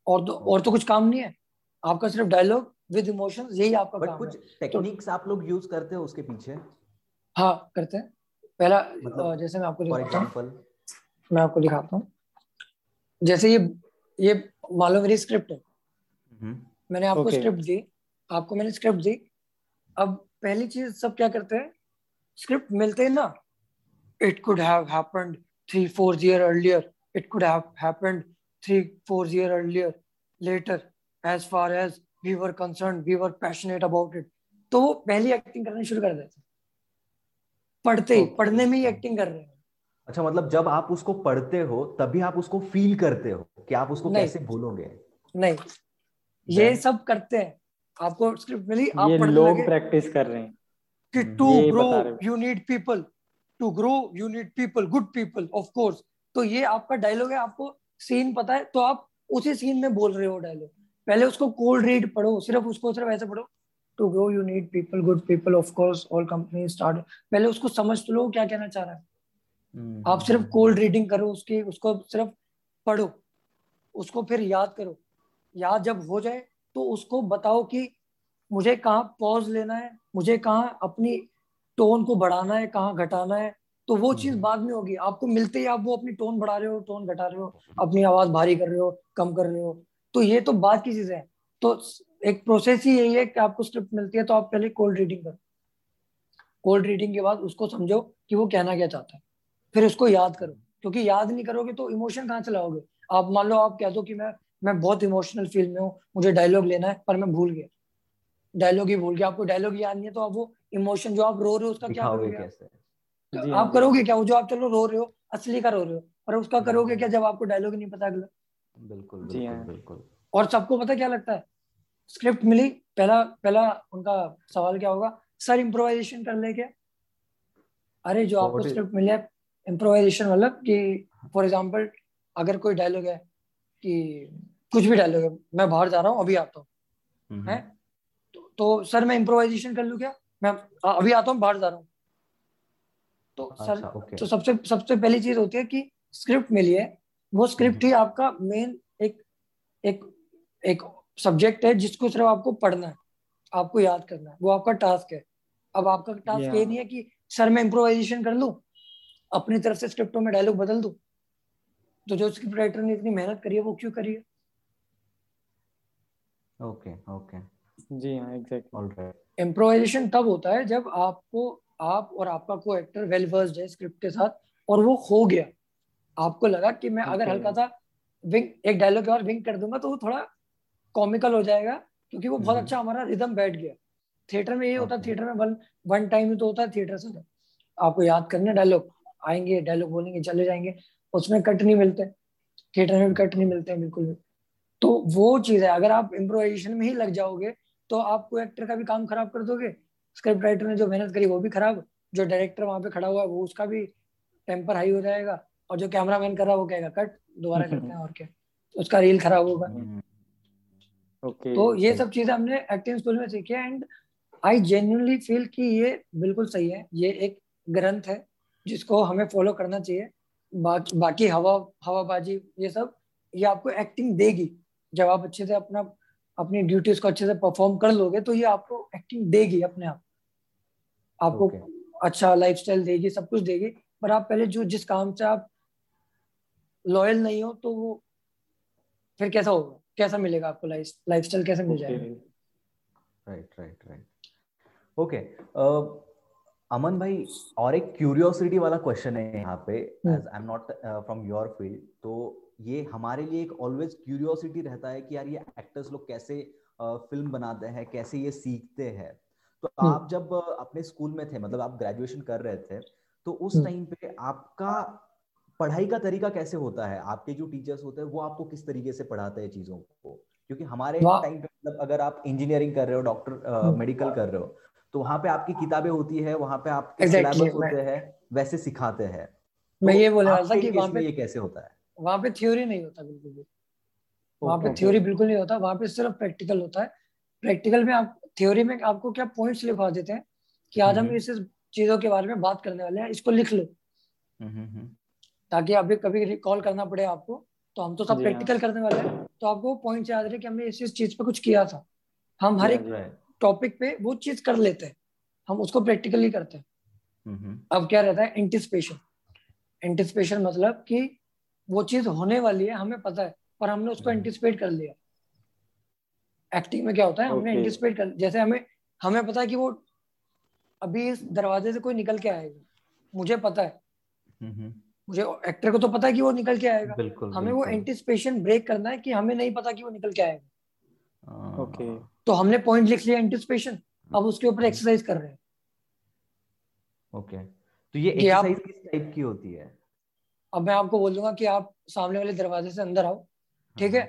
और तो और तो कुछ काम नहीं है। आपका सिर्फ़ डायलॉग विद इमोशन यही आपका काम कुछ टेक्निक्स तो, आप लोग यूज़ करते हो उसके पीछे? हाँ करते हैं। पहला मतलब, जैसे मैं आपको दिखाता हूँ। मैं आपको दिखाता हूँ। जैसे ये ये मान लो मेरी स्क्रिप्ट है। हम्म। मैंने आपको okay. स्क्रिप्ट दी आपको मैंने स्क्रिप्ट दी। अब पहली चीज़ सब क्या करते हैं? स्क्रिप्ट मिलते हैं ना it could have happened three four year earlier it could have happened three four year earlier later as far as we were concern we were passionate about it तो वो पहली एक्टिंग करना शुरू कर देते पढ़ते ही पढ़ने में ही एक्टिंग कर रहे हैं। अच्छा मतलब जब आप उसको पढ़ते हो तभी आप उसको फील करते हो कि आप उसको कैसे बोलोगे नहीं। ये सब करते हैं। आपको स्क्रिप्ट मिली आप ये लोग प्रैक्टिस कर रहे हैं। कि to grow you need people to grow you need people good people of course तो ये आपका डायलॉग है आपको सीन पता है तो आप उसी सीन में बोल रहे हो डायलॉग पहले उसको कोल्ड रीड पढ़ो सिर्फ़ उसको सिर्फ़ ऐसे पढ़ो। To grow you need people good people of course all company start पहले उसको समझ तो लो क्या कहना चाह रहा है. आप सिर्फ़ कोल्ड रीडिंग करो उसकी उसको सिर्फ़ पढ़ो उसको फिर याद करो। याद जब हो जाए तो उसको बताओ कि मुझे कहाँ पॉज लेना है मुझे कहाँ अपनी टोन को बढ़ाना है कहाँ घटाना है तो वो चीज़ hmm. बाद में होगी। आपको मिलते ही आप वो अपनी टोन बढ़ा रहे हो टोन घटा रहे हो अपनी आवाज़ भारी कर रहे हो कम कर रहे हो। तो ये तो बात की चीज़ है। तो एक प्रोसेस ही यही है कि आपको स्क्रिप्ट मिलती है तो आप पहले कोल्ड रीडिंग करो। कोल्ड रीडिंग के बाद उसको समझो कि वो कहना क्या चाहता है। फिर उसको याद करो। क्योंकि याद नहीं करोगे तो इमोशन कहाँ चलाओगे आप मान लो आप कह दो कि मैं मैं बहुत इमोशनल फील में हूँ मुझे डायलॉग लेना है पर मैं भूल गया। डायलॉग ही भूल गया। आपको डायलॉग याद नहीं है तो आप वो इमोशन जो आप रो रहे हो उसका क्या करोगे तो आप करोगे क्या? वो जो आप चलो रो रहे हो असली का रो रहे हो पर उसका करोगे क्या जब आपको डायलॉग नहीं पता अगला? बिल्कुल बिल्कुल बिल्कुल। और सबको पता क्या लगता है? स्क्रिप्ट मिली पहला पहला उनका सवाल क्या होगा? सर इम्प्रोवाइजेशन कर ले क्या? अरे जो आपको स्क्रिप्ट मिले इम्प्रोवाइजेशन मतलब कि फॉर एग्जांपल अगर कोई डायलॉग है कि कुछ भी डायलॉग है मैं बाहर जा रहा हूँ अभी आता हूँ। हम्म। है? तो, तो सर मैं इम्प्रोवाइजेशन कर लू क्या? मैं अभी आता हूँ बाहर जा रहा हूँ। तो अच्छा, सर तो सबसे सबसे पहली चीज़ होती है कि स्क्रिप्ट मिली है वो स्क्रिप्ट ही आपका मेन एक एक एक सब्जेक्ट है जिसको सिर्फ़ आपको पढ़ना है आपको याद करना है वो आपका टास्क है। अब आपका टास्क ये नहीं है कि सर मैं इम्प्रोवाइजेशन कर लू अपनी तरफ़ से स्क्रिप्टों में डायलॉग बदल दू। तो जो स्क्रिप्ट राइटर ने इतनी मेहनत करी है वो क्यों करी है? ओके ओके जी हाँ एग्जैक्टली ऑलराइट इम्प्रोवाइजेशन तब होता है जब आपको आप और आपका को एक्टर वेल वर्स्ड है स्क्रिप्ट के साथ और वो हो गया। आपको लगा कि मैं okay. अगर हल्का सा विंग एक डायलॉग के बाद विंग कर दूँगा तो वो थोड़ा कॉमिकल हो जाएगा क्योंकि वो बहुत हम्म। अच्छा हमारा रिदम बैठ गया। थिएटर में ये होता है थिएटर में वन वन टाइम तो होता है थिएटर से। आपको याद करना डायलॉग आएँगे डायलॉग बोलेंगे चले जाएँगे उसमें कट नहीं मिलते थिएटर में कट नहीं मिलते बिल्कुल भी। तो वो चीज़ है अगर आप इम्प्रोवाइजेशन में ही लग जाओगे तो आप कोई एक्टर का भी काम खराब कर दोगे स्क्रिप्ट राइटर ने जो मेहनत करी वो भी खराब जो डायरेक्टर वहाँ पे खड़ा हुआ है वो उसका भी टेम्पर हाई हो जाएगा और जो कैमरा मैन कर रहा है वो कहेगा कट दोबारा करते हैं और क्या उसका रील खराब होगा। हम्म। okay, तो ये सब चीज़ें हमने एक्टिंग स्कूल में सीखी है एंड आई जेन्यूनली फील कि ये बिल्कुल सही है ये एक ग्रंथ है जिसको हमें फॉलो करना चाहिए। बा, बाकी हवा हवाबाजी ये सब ये आपको एक्टिंग देगी। जब आप अच्छे से अपना अपनी ड्यूटीज़ को अच्छे से परफॉर्म कर लोगे तो ये आपको एक्टिंग देगी अपने आप। आपको okay. अच्छा लाइफस्टाइल देगी सब कुछ देगी। पर आप पहले जो जिस काम से आप लॉयल नहीं हो तो वो फिर कैसा होगा? कैसा मिलेगा आपको लाइफ लाइफस्टाइल कैसे मिल जाएगा? Right right right okay Aman भाई और एक क्यूरियोसिटी वाला क्वेश्चन है यहाँ पे as I am not from your field तो ये हमारे लिए एक ऑलवेज क्यूरियोसिटी रहता है कि यार ये एक्टर्स लोग कैसे फ़िल्म uh, बनाते हैं कैसे ये सीखते हैं तो hmm. आप जब uh, अपने स्कूल में थे मतलब आप ग्रेजुएशन कर रहे थे तो उस टाइम hmm. पे आपका पढ़ाई का तरीका कैसे होता है आपके जो टीचर्स होते हैं वो आपको किस तरीके से पढ़ाते हैं चीज़ों को क्योंकि हमारे टाइम पे मतलब अगर आप इंजीनियरिंग कर रहे हो डॉक्टर मेडिकल हम्म। कर रहे हो तो वहाँ पे आपकी किताबें होती है वहाँ पे आपके सिलेबस होते हैं वैसे सिखाते हैं। मैं ये बोल रहा था कि वहाँ पे ये कैसे होता है? वहाँ पे थ्योरी नहीं होता बिल्कुल भी। वहाँ पे थ्योरी बिल्कुल नहीं होता वहाँ पे सिर्फ़ प्रैक्टिकल होता है। प्रैक्टिकल में आप थ्योरी में आपको क्या पॉइंट्स लिखवा देते हैं कि आज हम हम्म। इस चीज़ों के बारे में बात करने वाले हैं इसको लिख लो। हम्म, ताकि अभी कभी रिकॉल करना पड़े आपको तो हम तो सब प्रैक्टिकल। करने वाले हैं। तो आपको पॉइंट याद रहे कि हमने इस चीज़ पे कुछ किया था। हम हर एक टॉपिक पे वो चीज़ कर लेते हैं। हम उसको प्रैक्टिकली करते हैं। अब क्या रहता है? एंटिसिपेशन एंटिसिपेशन मतलब कि वो चीज़ होने वाली है हमें पता है पर हमने उसको एंटिसिपेट हम्म। कर लिया। एक्टिंग में क्या होता है? हमने एंटिसिपेट कर जैसे हमें हमें पता है कि वो अभी इस दरवाजे से कोई निकल के आएगा। मुझे पता है। मुझे एक्टर को तो पता है कि वो निकल के आएगा। बिल्कुल हमें बिल्कुल. वो एंटिसिपेशन ब्रेक करना है कि हमें नहीं पता कि वो निकल के आएगा। ओके। तो हमने पॉइंट लिख लिया एंटिसिपेशन अब उसके ऊपर एक्सरसाइज कर रहे हैं। ओके। तो ये एक्सरसाइज किस टाइप की होती है? अब मैं आपको बोल दूँगा कि आप सामने वाले दरवाजे से अंदर आओ ठीक है?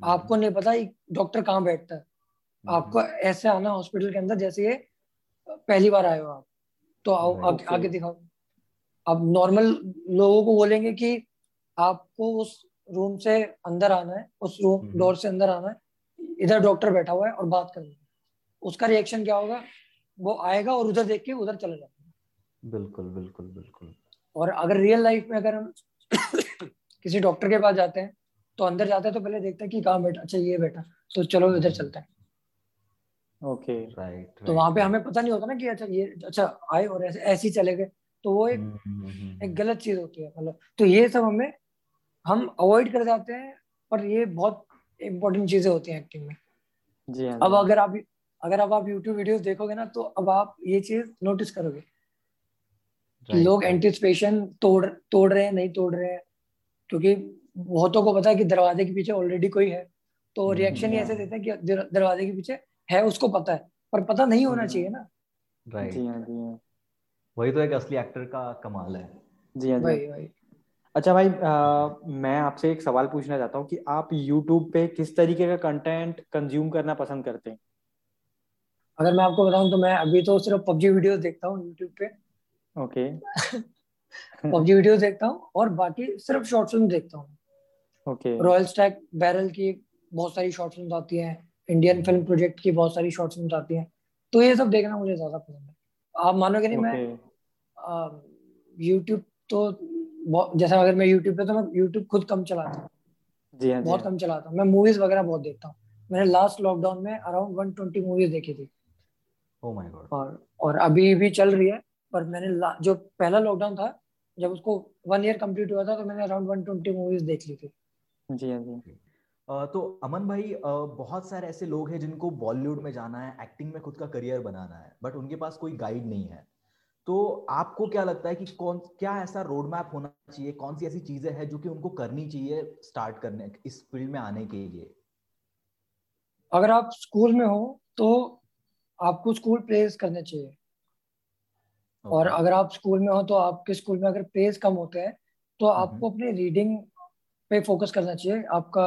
हाँ। आपको नहीं पता डॉक्टर कहाँ बैठता है। हम्म। आपको ऐसे आना हॉस्पिटल के अंदर जैसे ये पहली बार आए हो आप। तो आओ आगे, आगे दिखाओ। अब नॉर्मल लोगों को बोलेंगे कि आपको उस रूम से अंदर आना है उस रूम डोर से अंदर आना है। इधर डॉक्टर बैठा हुआ है और बात करनी है। उसका रिएक्शन क्या होगा? वो आएगा और उधर देख के उधर चला जाएगा। बिल्कुल बिल्कुल बिल्कुल। और अगर रियल लाइफ में अगर हम किसी डॉक्टर के पास जाते हैं तो अंदर जाते हैं तो पहले देखते हैं कि कहाँ बैठा अच्छा ये बैठा तो चलो इधर चलते हैं। ओके राइट तो वहाँ पे हमें पता नहीं होता ना कि अच्छा ये अच्छा आए और ऐसे ऐसे ही चले गए। तो वो एक हम्म, हम्म, हम्म, एक गलत चीज़ होती है मतलब। तो ये सब हमें हम अवॉइड कर जाते हैं पर ये बहुत इम्पोर्टेंट चीज़ें होती हैं एक्टिंग में। जी हाँ अब अगर आप अगर अब आप यूट्यूब वीडियोस देखोगे ना तो अब आप ये चीज़ नोटिस करोगे। लोग एंटिसिपेशन तोड़ तोड़ रहे हैं नहीं तोड़ रहे हैं। क्योंकि बहुतों को पता है कि दरवाजे के पीछे ऑलरेडी कोई है। तो रिएक्शन ही ऐसे देते हैं कि दरवाजे के पीछे है उसको पता है। पर पता नहीं होना चाहिए ना। राइट जी हाँ जी हाँ। वही तो एक असली एक्टर का कमाल है। जी हाँ जी हाँ। अच्छा भाई आ, मैं आपसे एक सवाल पूछना चाहता हूँ कि आप YouTube पे किस तरीके का कंटेंट कंज्यूम करना पसंद करते हैं? अगर मैं आपको बताऊँ तो मैं अभी तो सिर्फ़ पबजी वीडियोस देखता हूँ यूट्यूब पे। ओके। पबजी वीडियोस देखता हूँ और बाकी सिर्फ़ शॉर्ट फ़िल्म देखता हूँ। ओके। रॉयल स्टैक बैरल की बहुत सारी शॉर्ट फ़िल्म आती हैं। इंडियन फ़िल्म प्रोजेक्ट की बहुत सारी शॉर्ट फ़िल्म आती हैं। तो ये सब देखना मुझे ज़्यादा पसंद है। आप मानोगे नहीं okay. मैं यूट्यूब तो जैसा अगर मैं यूट्यूब पे तो मैं यूट्यूब खुद कम चलाता हूँ। जी हाँ बहुत कम चलाता हूँ। मैं मूवीज़ वगैरह बहुत देखता हूँ। मैंने लास्ट लॉकडाउन में अराउंड वन ट्वेंटी मूवीज़ देखी थी। Oh my God. और और अभी भी चल रही है पर मैंने जो पहला लॉकडाउन था जब उसको वन ईयर कंप्लीट हुआ था तो मैंने अराउंड वन ट्वेंटी मूवीज़ देख ली थी। जी हाँ जी। तो अमन भाई बहुत सारे ऐसे लोग हैं जिनको बॉलीवुड में जाना है एक्टिंग में खुद का करियर बनाना है बट उनके पास कोई गाइड नहीं है। तो आपको क्या लगता है कि कौन क्या ऐसा रोड मैप होना चाहिए? कौन सी ऐसी चीज़ें हैं जो कि उनको करनी चाहिए स्टार्ट करने इस फ़ील्ड में आने के लिए? अगर आप स्कूल में हो तो आपको स्कूल प्रेज करने चाहिए। Okay. और अगर आप स्कूल में हो तो आपके स्कूल में अगर प्रेज कम होते हैं तो आपको अपने रीडिंग पे फोकस करना चाहिए। आपका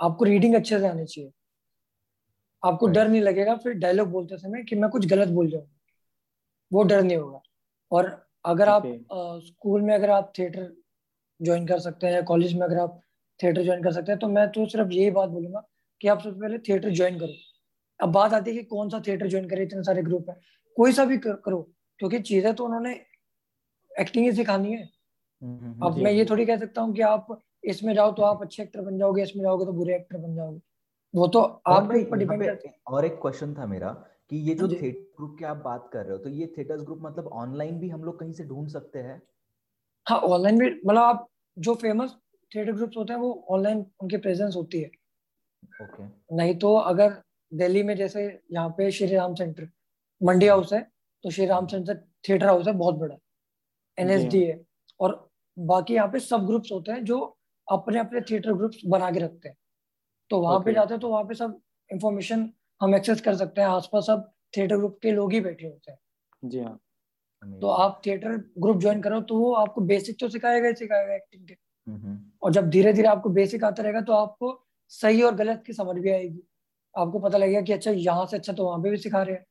आपको रीडिंग अच्छे से आनी चाहिए। आपको डर नहीं लगेगा फिर डायलॉग बोलते समय कि मैं कुछ गलत बोल जाऊँगा वो डर नहीं होगा। और अगर आप स्कूल में अगर आप थिएटर ज्वाइन कर सकते हैं या कॉलेज में अगर आप थिएटर ज्वाइन कर सकते हैं तो मैं तो सिर्फ़ यही बात बोलूँगा कि आप सबसे पहले थिएटर ज्वाइन करो। अब बात आती है कि कौन सा थिएटर ज्वाइन करे इतने सारे ग्रुप है। कोई सा भी करो क्योंकि चीज़ें तो उन्होंने एक्टिंग ही सिखानी है। अब मैं ये थोड़ी कह सकता हूँ कि आप इसमें जाओ तो आप अच्छे एक्टर बन जाओगे इसमें जाओगे तो बुरे एक्टर बन जाओगे। वो तो आपके ऊपर डिपेंड करते हैं। और एक क्वेश्चन था मेरा कि ये जो थिएटर ग्रुप की आप बात कर रहे हो तो ये थिएटर्स ग्रुप मतलब ऑनलाइन भी हम लोग कहीं से ढूंढ सकते हैं? हाँ ऑनलाइन भी मतलब आप जो फ़ेमस थिएटर ग्रुप्स होते हैं वो ऑनलाइन उनकी प्रेजेंस होती है। Okay okay. नहीं तो अगर दिल्ली में जैसे यहाँ पे श्री राम सेंटर मंडी हाउस है तो Shri Ram centre theatre house है बहुत बड़ा। एनएसडी है। और बाकी यहाँ पे सब ग्रुप्स होते हैं जो अपने अपने थिएटर ग्रुप्स बना के रखते हैं। तो वहाँ okay. पे जाते हैं तो वहाँ पे सब इंफॉर्मेशन हम एक्सेस कर सकते हैं। आसपास सब थिएटर ग्रुप के लोग ही बैठे होते हैं। जी हाँ। तो आप थिएटर ग्रुप ज्वाइन करो तो वो आपको बेसिक तो सिखाएगा ही सिखाएगा एक्टिंग के। और जब धीरे धीरे आपको बेसिक आता रहेगा तो आपको सही और गलत की समझ भी आएगी। आपको पता लगेगा कि अच्छा यहाँ से अच्छा तो वहाँ पे भी सिखा रहे हैं।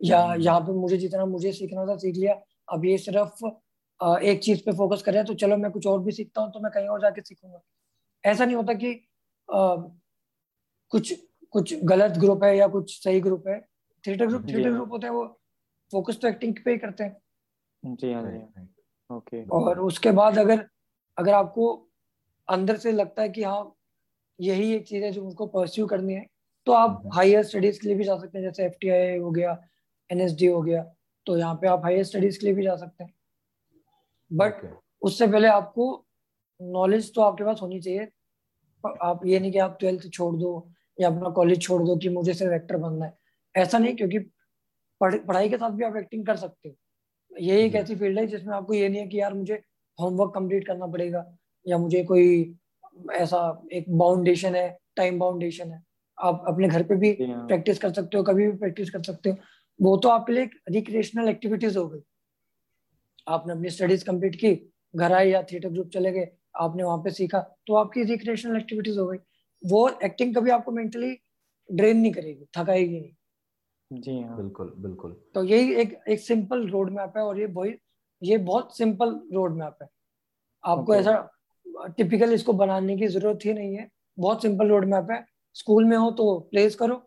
या हम्म। यहाँ पे मुझे जितना मुझे सीखना था सीख लिया। अब ये सिर्फ़ एक चीज़ पे फोकस कर रहे हैं तो चलो मैं कुछ और भी सीखता हूँ तो मैं कहीं और जाके सीखूँगा। ऐसा नहीं होता कि आ, कुछ कुछ गलत ग्रुप है या कुछ सही ग्रुप है थिएटर ग्रुप थिएटर ग्रुप होते हैं वो फोकस तो एक्टिंग पे ही करते हैं। जी हाँ जी। ओके और उसके बाद अगर अगर आपको अंदर से लगता है कि हाँ यही एक चीज़ है जो उनको परस्यू करनी है तो आप हायर हम्म। स्टडीज़ के लिए भी जा सकते हैं जैसे एफ़ हो गया एनएसडी हो गया तो यहाँ पे आप हायर स्टडीज़ के लिए भी जा सकते हैं। But okay. उससे पहले आपको नॉलेज तो आपके पास होनी चाहिए आप ये नहीं कि आप ट्वेल्थ छोड़ दो या अपना कॉलेज छोड़ दो कि मुझे सिर्फ़ एक्टर बनना है। ऐसा नहीं क्योंकि पढ़, पढ़ाई के साथ भी आप एक्टिंग कर सकते हो। ये एक ऐसी फ़ील्ड है जिसमें आपको ये नहीं है कि यार मुझे होमवर्क कंप्लीट करना पड़ेगा या मुझे कोई ऐसा एक बाउंडेशन है टाइम बाउंडेशन है। आप अपने घर पे भी प्रैक्टिस कर सकते हो कभी भी प्रैक्टिस कर सकते हो। वो तो आपके लिए रिक्रिएशनल एक्टिविटीज़ हो गई। आपने अपनी स्टडीज़ कंप्लीट की घर आए या थिएटर ग्रुप चले गए आपने वहाँ पे सीखा तो आपकी रिक्रिएशनल एक्टिविटीज़ हो गई। वो एक्टिंग कभी आपको मेंटली ड्रेन नहीं करेगी थकाएगी नहीं। जी हाँ। बिल्कुल बिल्कुल। तो यही एक एक सिंपल रोड मैप है और ये बहुत ये बहुत सिंपल रोड मैप है। आपको okay. ऐसा टिपिकल इसको बनाने की ज़रूरत ही नहीं है। बहुत सिंपल रोड मैप है। स्कूल में हो तो प्लेस करो।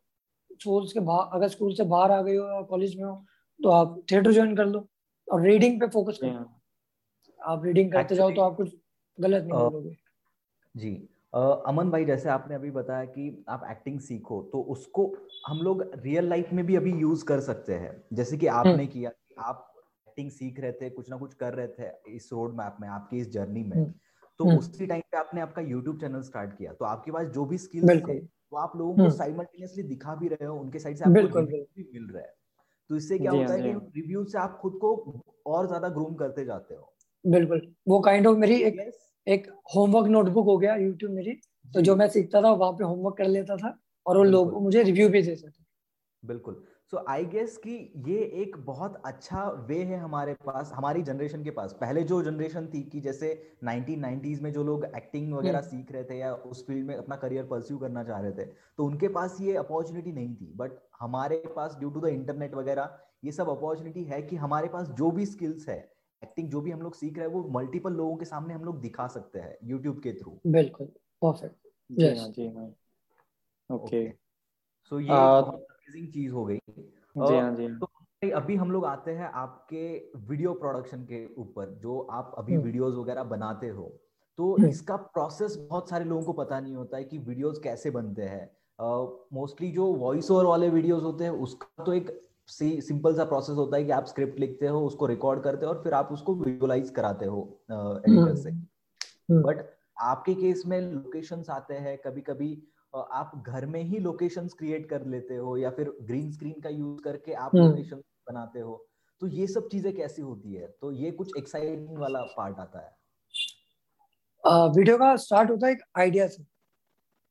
स्कूल के बाहर अगर स्कूल से बाहर आ गए हो या कॉलेज में हो तो आप थिएटर ज्वाइन कर लो और रीडिंग पे फोकस करो। आप रीडिंग करते जाओ तो आप कुछ गलत नहीं बोलोगे। जी। अमन भाई जैसे आपने अभी बताया कि आप एक्टिंग सीखो तो उसको हम लोग रियल लाइफ में भी अभी यूज़ कर सकते हैं। जैसे कि आपने हम्म। किया कि आप एक्टिंग सीख रहे थे कुछ ना कुछ कर रहे थे इस रोड मैप में आपकी इस जर्नी में हम्म। तो हम्म। उसी टाइम पे आपने आपका यूट्यूब चैनल स्टार्ट किया। तो आपके पास जो भी स्किल्स थे वो आप लोगों को साइमल्टेनियसली दिखा भी रहे हो उनके साइड से आपको भी मिल रहा है। तो इससे क्या होता है हाँ, कि रिव्यू से आप खुद को और ज़्यादा ग्रूम करते जाते हो। बिल्कुल। वो काइंड ऑफ़ मेरी एक एक होमवर्क नोटबुक हो गया यूट्यूब मेरी तो जो। मैं सीखता था वहाँ पे होमवर्क कर लेता था और वो लोग मुझे रिव्यू भी देते थे। बिल्कुल। सो आई गेस कि ये एक बहुत अच्छा वे है हमारे पास हमारी जनरेशन के पास। पहले जो जनरेशन थी कि जैसे 1990s में जो लोग एक्टिंग वगैरह हम्म। सीख रहे थे या उस फ़ील्ड में अपना करियर परस्यू करना चाह रहे थे तो उनके पास ये अपॉर्चुनिटी नहीं थी। बट हमारे पास ड्यू टू द इंटरनेट वगैरह ये सब अपॉर्चुनिटी है कि हमारे पास जो भी स्किल्स है एक्टिंग जो भी हम लोग सीख रहे हैं वो मल्टीपल लोगों के सामने हम लोग दिखा सकते हैं यूट्यूब के थ्रू बिल्कुल परफेक्ट जी हाँ जी हाँ। ओके सो ये अमेजिंग चीज़ हो गई। जी हाँ जी हाँ। तो अभी हम लोग आते हैं आपके वीडियो प्रोडक्शन के ऊपर जो आप अभी वीडियोस हम्म। वगैरह बनाते हो। तो हम्म। इसका प्रोसेस बहुत सारे लोगों को पता नहीं होता है कि वीडियोस कैसे बनते हैं। मोस्टली uh, जो वॉइस ओवर वाले वीडियोस होते हैं उसका तो एक सिंपल सा प्रोसेस होता है कि आप स्क्रिप्ट लिखते हो उसको रिकॉर्ड करते हो और फिर आप उसको विजुअलाइज कराते हो एडिटर से। But hmm. आपके केस में लोकेशंस आते हैं कभी कभी आप घर में ही लोकेशंस क्रिएट कर लेते हो या फिर ग्रीन स्क्रीन का यूज़ करके आप लोकेशन हम्म। बनाते हो तो ये सब चीज़ें कैसी होती है? तो ये कुछ एक्साइटिंग वाला पार्ट आता है। वीडियो का स्टार्ट होता है एक आइडिया से।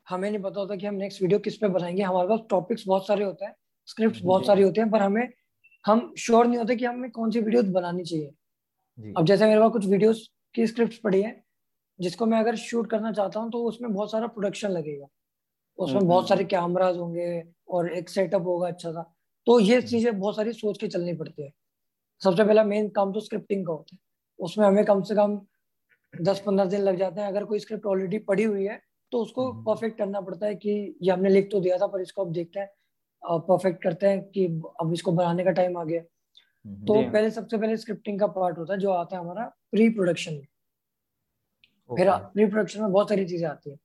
हमें नहीं पता होता कि हम नेक्स्ट वीडियो किस पे बनाएँगे हमारे पास टॉपिक्स बहुत सारे होते हैं। स्क्रिप्ट बहुत सारी होती हैं पर हमें हम श्योर नहीं होते कि हमें कौन सी वीडियो बनानी चाहिए। अब जैसे मेरे पास कुछ वीडियोस की स्क्रिप्ट पड़ी है जिसको मैं अगर शूट करना चाहता हूँ तो उसमें बहुत सारा प्रोडक्शन लगेगा। उसमें हम्म, बहुत हम्म, सारे कैमराज हम्म। होंगे और एक सेटअप होगा अच्छा सा। तो ये चीज़ें बहुत सारी सोच के चलनी पड़ती है। सबसे पहला मेन काम तो स्क्रिप्टिंग का होता है। उसमें हमें कम से कम दस पंद्रह दिन लग जाते हैं। अगर कोई स्क्रिप्ट ऑलरेडी पड़ी हुई है तो उसको परफेक्ट करना पड़ता है कि ये हमने लिख तो दिया था पर इसको अब देखते हैं। परफेक्ट करते हैं कि अब इसको बनाने का टाइम आ गया। तो पहले सबसे पहले स्क्रिप्टिंग का पार्ट होता है जो आता है हमारा प्री प्रोडक्शन में। फिर प्री प्रोडक्शन में बहुत सारी चीज़ें आती है।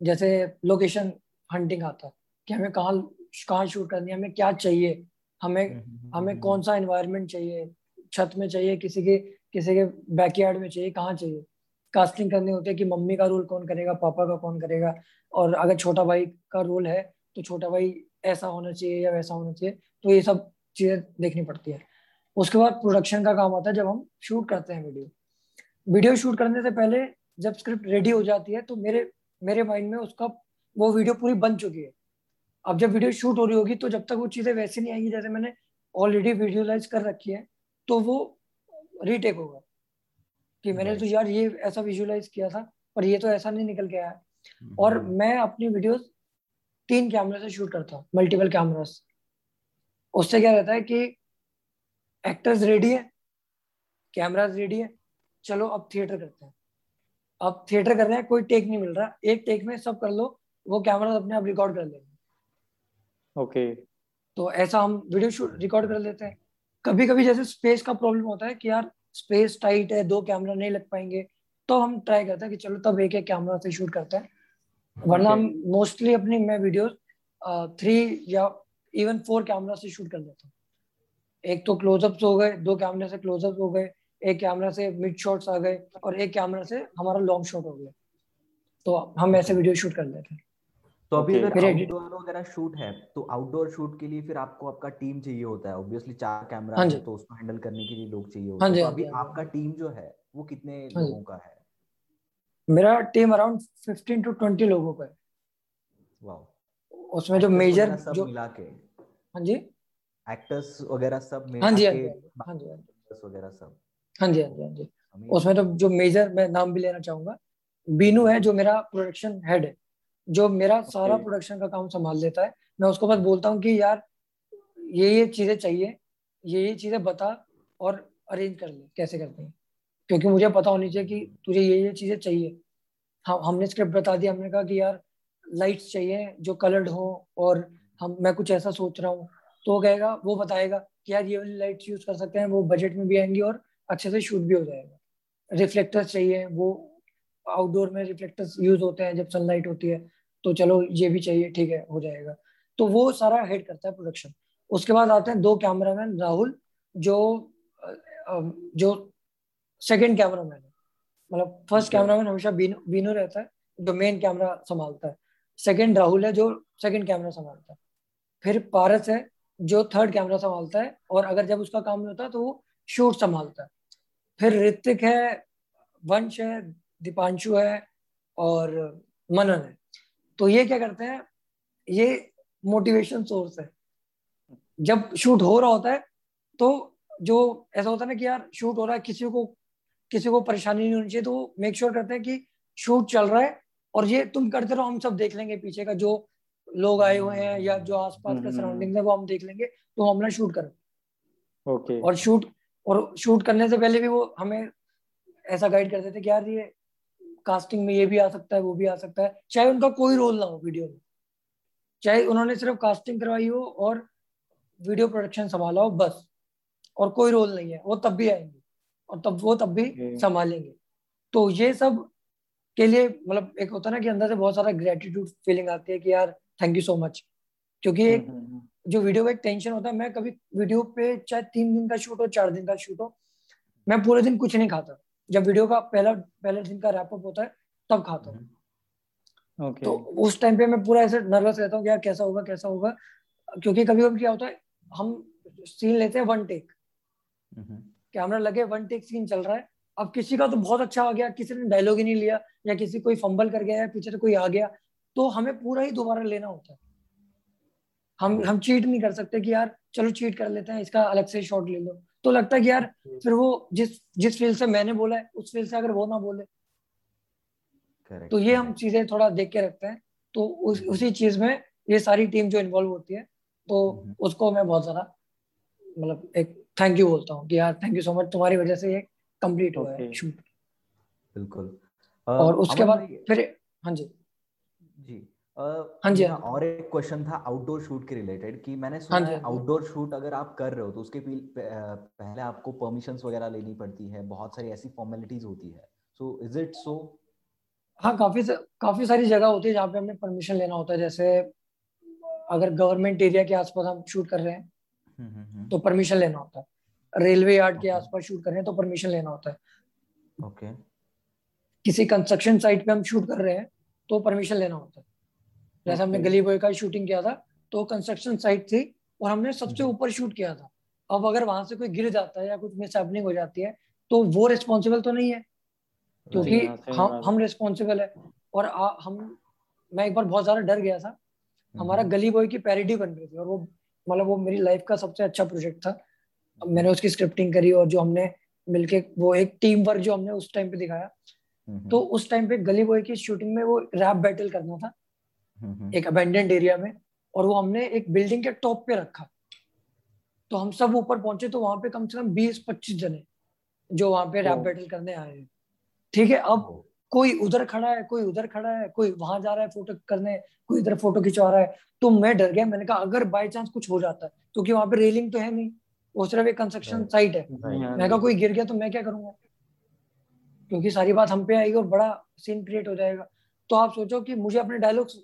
जैसे लोकेशन हंटिंग आता है कि हमें कहाँ कहाँ शूट करनी है हमें क्या चाहिए हमें हम्म, हम्म, हम्म, हमें कौन सा एनवायरनमेंट चाहिए छत में चाहिए किसी के किसी के बैकयार्ड में चाहिए कहाँ चाहिए। कास्टिंग करनी होती है कि मम्मी का रोल कौन करेगा पापा का कौन करेगा और अगर छोटा भाई का रोल है तो छोटा भाई ऐसा होना चाहिए या वैसा होना चाहिए तो ये सब चीज़ें देखनी पड़ती है। उसके बाद प्रोडक्शन का काम आता है जब हम शूट करते हैं वीडियो वीडियो शूट करने से पहले जब स्क्रिप्ट रेडी हो जाती है तो मेरे मेरे माइंड में उसका वो वीडियो पूरी बन चुकी है। अब जब वीडियो शूट हो रही होगी तो जब तक वो चीज़ें वैसे नहीं आएँगी जैसे मैंने ऑलरेडी विजुअलाइज कर रखी है तो वो रीटेक होगा। कि मैंने तो यार ये ऐसा विजुअलाइज किया था पर ये तो ऐसा नहीं निकल के आया। और हम्म। मैं अपनी वीडियोस तीन कैमरे से शूट करता हूँ मल्टीपल कैमरास उससे क्या रहता है कि एक्टर्स रेडी है कैमराज रेडी है चलो अब थिएटर करते हैं। अब थिएटर कर रहे हैं कोई टेक नहीं मिल रहा एक टेक में सब कर लो वो कैमरा अपने आप रिकॉर्ड कर लेंगे। ओके तो ऐसा हम वीडियो शूट रिकॉर्ड कर लेते हैं। कभी कभी जैसे स्पेस का प्रॉब्लम होता है कि यार स्पेस टाइट है दो कैमरा नहीं लग पाएँगे तो हम ट्राई करते हैं कि चलो तब एक एक कैमरा से शूट करते हैं। वरना हम मोस्टली अपनी मैं वीडियो थ्री या इवन फोर कैमरा से शूट कर लेता हूँ। एक तो क्लोजअप्स हो गए दो कैमरे से क्लोजअप हो गए एक कैमरा से मिड शॉट्स आ गए और एक कैमरा से हमारा लॉन्ग शॉट हो गया। तो हम ऐसे वीडियो शूट कर लेते हैं। तो अभी अगर आउटडोर वगैरह शूट है तो आउटडोर शूट के लिए फिर आपको आपका टीम चाहिए होता है। ऑब्वियसली चार कैमरा हाँ है तो उसको हैंडल करने के लिए लोग चाहिए होते हाँ। हैं तो हाँ अभी आपका टीम जो है वो कितने लोगों का है? मेरा टीम अराउंड 15 टू 20 लोगों का है। वाओ उसमें जो मेजर जो मिला के? हाँ जी। एक्टर्स वगैरह सब हाँ जी हाँ जी हाँ जी वगैरह सब? हाँ जी हाँ जी हाँ जी। उसमें तो जो मेजर मैं नाम भी लेना चाहूँगा बीनू है जो मेरा प्रोडक्शन हेड है जो मेरा okay. सारा प्रोडक्शन का काम संभाल लेता है। मैं उसको बस बोलता हूँ कि यार ये ये चीज़ें चाहिए ये ये चीज़ें बता और अरेंज कर ले कैसे करते हैं। क्योंकि मुझे पता होनी चाहिए कि तुझे ये ये चीज़ें चाहिए। हाँ हमने स्क्रिप्ट बता दिया हमने कहा कि यार लाइट्स चाहिए जो कलर्ड हो और हम, मैं कुछ ऐसा सोच रहा हूँ। तो कहेगा, वो बताएगा कि यार ये वाली लाइट्स यूज़ कर सकते हैं, वो बजट में भी आएँगी और अच्छे से शूट भी हो जाएगा। रिफ्लेक्टर्स चाहिए, वो आउटडोर में रिफ्लेक्टर्स यूज़ होते हैं जब सनलाइट होती है तो चलो ये भी चाहिए, ठीक है, हो जाएगा। तो वो सारा हेड करता है प्रोडक्शन उसके बाद आते हैं दो कैमरामैन राहुल, जो जो सेकंड कैमरामैन है मतलब फ़र्स्ट कैमरा मैन हमेशा बीनो रहता है जो मेन कैमरा संभालता है। सेकेंड राहुल है जो सेकेंड कैमरा संभालता है। फिर पारस है जो थर्ड कैमरा संभालता है और अगर जब उसका काम नहीं होता तो वो शूट संभालता है। फिर ऋतिक है वंश है दीपांशु है और मनन है। तो ये क्या करते हैं ये मोटिवेशन सोर्स है। जब शूट हो रहा होता है तो जो ऐसा होता है ना कि यार शूट हो रहा है किसी को किसी को परेशानी नहीं होनी चाहिए तो मेक श्योर करते हैं कि शूट चल रहा है और ये तुम करते रहो हम सब देख लेंगे पीछे का जो लोग आए हुए हैं या जो आसपास का सराउंडिंग हम्म। है वो हम देख लेंगे तो हम अपना शूट करें। ओके और शूट और शूट करने से पहले भी वो हमें ऐसा गाइड करते थे कि यार ये कास्टिंग में ये भी आ सकता है वो भी आ सकता है। चाहे उनका कोई रोल ना हो वीडियो में। चाहे उन्होंने सिर्फ़ कास्टिंग करवाई हो और वीडियो प्रोडक्शन संभाला हो बस। और कोई रोल नहीं है वो तब भी आएँगे। और तब वो तब भी संभालेंगे। तो ये सब के लिए मतलब एक होता है ना कि अंदर से बहुत सारा ग्रेटिट्यूड फीलिंग आती है कि यार थैंक यू सो मच क्योंकि एक हम्म, हम्म, हम्म। जो वीडियो का एक टेंशन होता है मैं कभी वीडियो पे चाहे तीन दिन का शूट हो चार दिन का शूट हो मैं पूरे दिन कुछ नहीं खाता। जब वीडियो का पहला पहले दिन का रैपअप होता है तब खाता हूँ। okay. तो उस टाइम पे मैं पूरा ऐसे नर्वस रहता हूँ कि यार कैसा होगा कैसा होगा। क्योंकि कभी कभी क्या होता है हम सीन लेते हैं वन टेक कैमरा लगे वन टेक सीन चल रहा है अब किसी का तो बहुत अच्छा आ गया किसी ने डायलॉग ही नहीं लिया या किसी कोई फंबल कर गया या पीछे कोई आ गया तो हमें पूरा ही दोबारा लेना होता है हम हम चीट नहीं कर सकते कि यार चलो चीट कर लेते हैं इसका अलग से शॉट ले लो तो लगता है कि यार फिर वो जिस जिस फ़ील्ड से मैंने बोला है उस फ़ील्ड से अगर वो ना बोले Correct. तो ये हम चीज़ें थोड़ा देख के रखते हैं तो उस, हम्म। उसी चीज़ में ये सारी टीम जो इन्वॉल्व होती है तो हम्म। उसको मैं बहुत ज़्यादा मतलब एक थैंक यू बोलता हूँ कि यार थैंक यू सो मच तुम्हारी वजह से ये कंप्लीट हुआ है शूट बिल्कुल। और उसके बाद फिर हाँ जी। जी। हाँ जी हाँ और एक क्वेश्चन था आउटडोर शूट के रिलेटेड कि मैंने सुना हाँ है आउटडोर हाँ शूट अगर आप कर रहे हो तो उसके पहले आपको परमिशंस वगैरह लेनी पड़ती है बहुत सारी ऐसी फॉर्मेलिटीज होती है। सो इज़ इट सो हाँ काफ़ी काफ़ी सारी जगह होती है जहाँ पे हमें परमिशन लेना होता है जैसे अगर गवर्नमेंट एरिया के आसपास हम शूट कर रहे हैं। तो परमिशन लेना होता है। रेलवे यार्ड के आसपास शूट कर रहे हैं तो परमिशन लेना होता है। ओके किसी कंस्ट्रक्शन साइट पे हम शूट कर रहे हैं तो परमिशन लेना होता है। जैसे हमने गली बॉय का शूटिंग किया था तो कंस्ट्रक्शन साइट थी और हमने सबसे ऊपर शूट किया था। अब अगर वहाँ से कोई गिर जाता है या कुछ मिस हो जाती है तो वो रिस्पॉन्सिबल तो नहीं है। क्योंकि हम हम रिस्पॉन्सिबल है और आ, हम मैं एक बार बहुत ज़्यादा डर गया था। हमारा गली बॉय की पैरिडी बन रही थी और वो मतलब वो मेरी लाइफ का सबसे अच्छा प्रोजेक्ट था। मैंने उसकी स्क्रिप्टिंग करी और जो हमने मिलके वो एक टीम वर्क जो हमने उस टाइम पे दिखाया। तो उस टाइम पे गली बॉय की शूटिंग में वो रैप बैटल करना था। एक अबेंडेंट एरिया में और वो हमने एक बिल्डिंग के टॉप पे रखा। तो हम सब ऊपर पहुँचे तो वहाँ पे कम से कम बीस पच्चीस जने जो वहाँ पे रैप बैटल करने आए हैं। ठीक है अब कोई उधर खड़ा है कोई उधर खड़ा है कोई वहाँ जा रहा है फ़ोटो करने कोई इधर फ़ोटो खिंचवा रहा है तो मैं डर गया। मैंने कहा अगर बाई चांस कुछ हो जाता है क्योंकि वहाँ पे रेलिंग तो है नहीं वो सिर्फ़ एक कंस्ट्रक्शन साइट है। मैं कहा कोई गिर गया तो मैं क्या करूँगा? क्योंकि सारी बात हम पे आएगी और बड़ा सीन क्रिएट हो जाएगा। तो आप सोचो कि मुझे अपने डायलॉग्स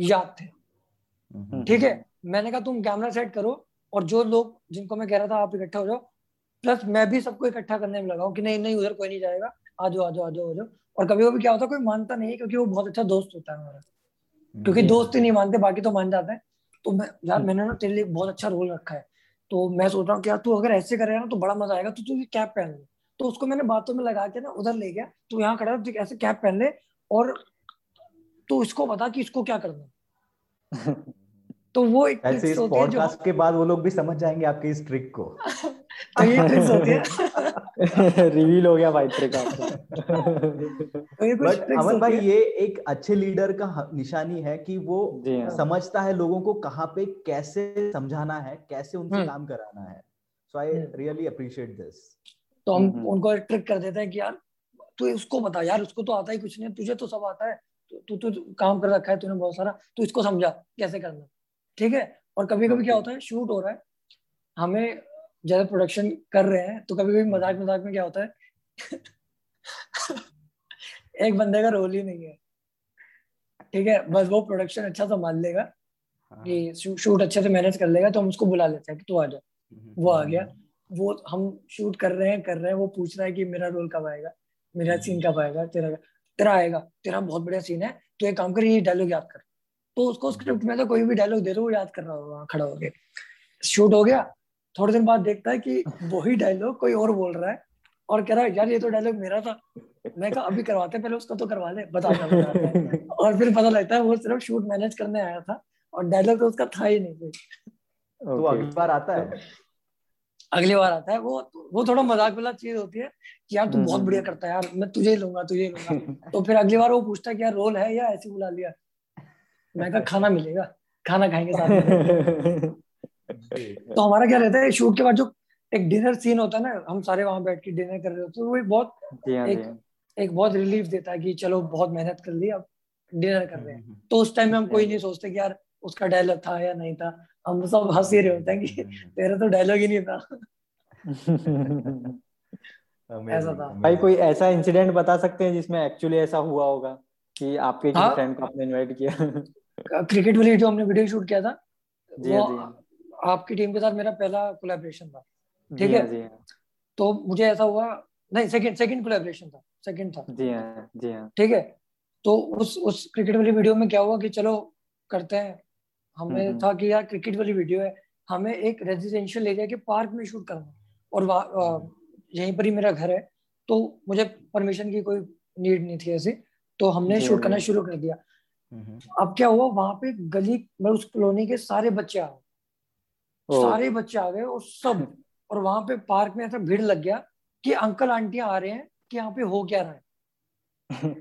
याद थे। हम्म। ठीक है? मैंने कहा तुम कैमरा सेट करो और जो लोग जिनको मैं कह रहा था आप इकट्ठा हो जाओ। प्लस मैं भी सबको इकट्ठा करने में लगाऊ कि नहीं नहीं उधर कोई नहीं जाएगा। आ जाओ आ जाओ आ जाओ आ जाओ और कभी कभी क्या होता है कोई मानता नहीं क्योंकि वो बहुत अच्छा दोस्त होता है हमारा। क्योंकि दोस्त ही नहीं मानते बाकी तो मान जाते हैं। तो मैं यार मैंने ना तेरे लिए बहुत अच्छा रोल रखा है। तो मैं सोच रहा हूँ कि यार तू अगर ऐसे करेगा ना तो बड़ा मज़ा आएगा। तो तू ये कैप पहन ले। तो उसको मैंने बातों में लगा के ना उधर ले गया। तू यहाँ खड़ा है ऐसे कैप पहन ले और तो इसको बता कि इसको क्या करना तो वो एक ऐसे इस पॉडकास्ट के बाद वो लोग भी समझ जाएँगे आपके इस ट्रिक को। तो रिवील हो गया। भाई ट्रिक आपको बट अमन भाई ये एक अच्छे लीडर का निशानी है कि वो हाँ। समझता है लोगों को कहाँ पे कैसे समझाना है कैसे उनसे हम्म। काम कराना है। So I really appreciate this तो हम हम्म, उनको ट्रिक कर देते हैं कि यार तू उसको बता यार उसको तो आता ही कुछ नहीं तुझे तो सब आता है। तू तो काम कर रखा है तूने बहुत सारा तू इसको समझा कैसे करना। ठीक है? और कभी कभी क्या होता है शूट हो रहा है। हमें ज़्यादा प्रोडक्शन कर रहे हैं तो कभी कभी मज़ाक मज़ाक में क्या होता है? एक बंदे का रोल ही नहीं है। ठीक है बस वो प्रोडक्शन अच्छा संभाल लेगा हाँ। कि शूट अच्छे से मैनेज कर लेगा तो हम उसको बुला लेते हैं कि तू आ जा। हम्म, वो आ गया। हम्म। वो हम शूट कर रहे हैं कर रहे हैं वो पूछ रहा है कि मेरा रोल कब आएगा? मेरा सीन हम्म। कब आएगा? तेरा तेरा आएगा। तेरा बहुत बढ़िया सीन है तो एक काम कर ये डायलॉग याद कर। तो उसको स्क्रिप्ट में तो कोई भी डायलॉग दे दो वो याद कर रहा होगा खड़ा होके। शूट हो गया थोड़े दिन बाद देखता है कि वही डायलॉग कोई और बोल रहा है और कह रहा है यार ये तो डायलॉग मेरा था। मैं कहा अभी करवाते पहले उसका तो करवा ले बता और फिर पता लगता है वो सिर्फ़ शूट मैनेज करने आया था और डायलॉग तो उसका था ही नहीं कोई। तो अगली बार आता है? अगली बार आता है वो वो थोड़ा मज़ाक वाला चीज़ होती है कि यार तू बहुत बढ़िया हम्म। करता है यार मैं तुझे ही लूँगा तुझे ही लूँगा। तो फिर अगली बार वो पूछता है कि यार रोल है या ऐसे बुला लिया? मैं कहा खाना मिलेगा खाना खाएँगे साथ तो हमारा क्या रहता है शूट के बाद जो एक डिनर सीन होता है ना हम सारे वहाँ बैठ के डिनर कर रहे होते हैं वो एक बहुत हाँ, एक हाँ। एक बहुत रिलीफ देता है कि चलो बहुत मेहनत कर ली अब डिनर कर रहे हैं। हम्म, हम्म। तो उस टाइम में हम कोई नहीं सोचते कि यार उसका डायलॉग था या नहीं था। हम सब हंस ही रहे होते हैं कि हम्म, तेरा तो डायलॉग ही नहीं था। ऐसा था। भाई कोई ऐसा इंसिडेंट बता सकते हैं जिसमें एक्चुअली ऐसा हुआ होगा कि आपके हाँ? फ्रेंड को आपने इनवाइट किया? क्रिकेट वाली जो हमने वीडियो शूट किया था जी वो जी आपकी टीम के साथ मेरा पहला कोलैबोरेशन था ठीक है तो मुझे ऐसा हुआ नहीं सेकंड सेकंड कोलैबोरेशन था सेकंड था। जी हाँ जी हाँ। ठीक है? तो उस उस क्रिकेट वाली वीडियो में क्या हुआ कि चलो करते हैं। हमें हम्म, हम्म। था कि यार क्रिकेट वाली वीडियो है हमें एक रेजिडेंशियल एरिया के पार्क में शूट करना और यहीं पर ही मेरा घर है। तो मुझे परमिशन की कोई नीड नहीं थी ऐसी तो हमने शूट करना शुरू कर दिया। हम्म, अब क्या हुआ वहाँ पे गली में उस कॉलोनी के सारे बच्चे आ गए। सारे बच्चे आ गए और सब। और वहाँ पे पार्क में ऐसा भीड़ लग गया कि अंकल आंटियाँ आ रहे हैं कि यहाँ पे हो क्या रहा है।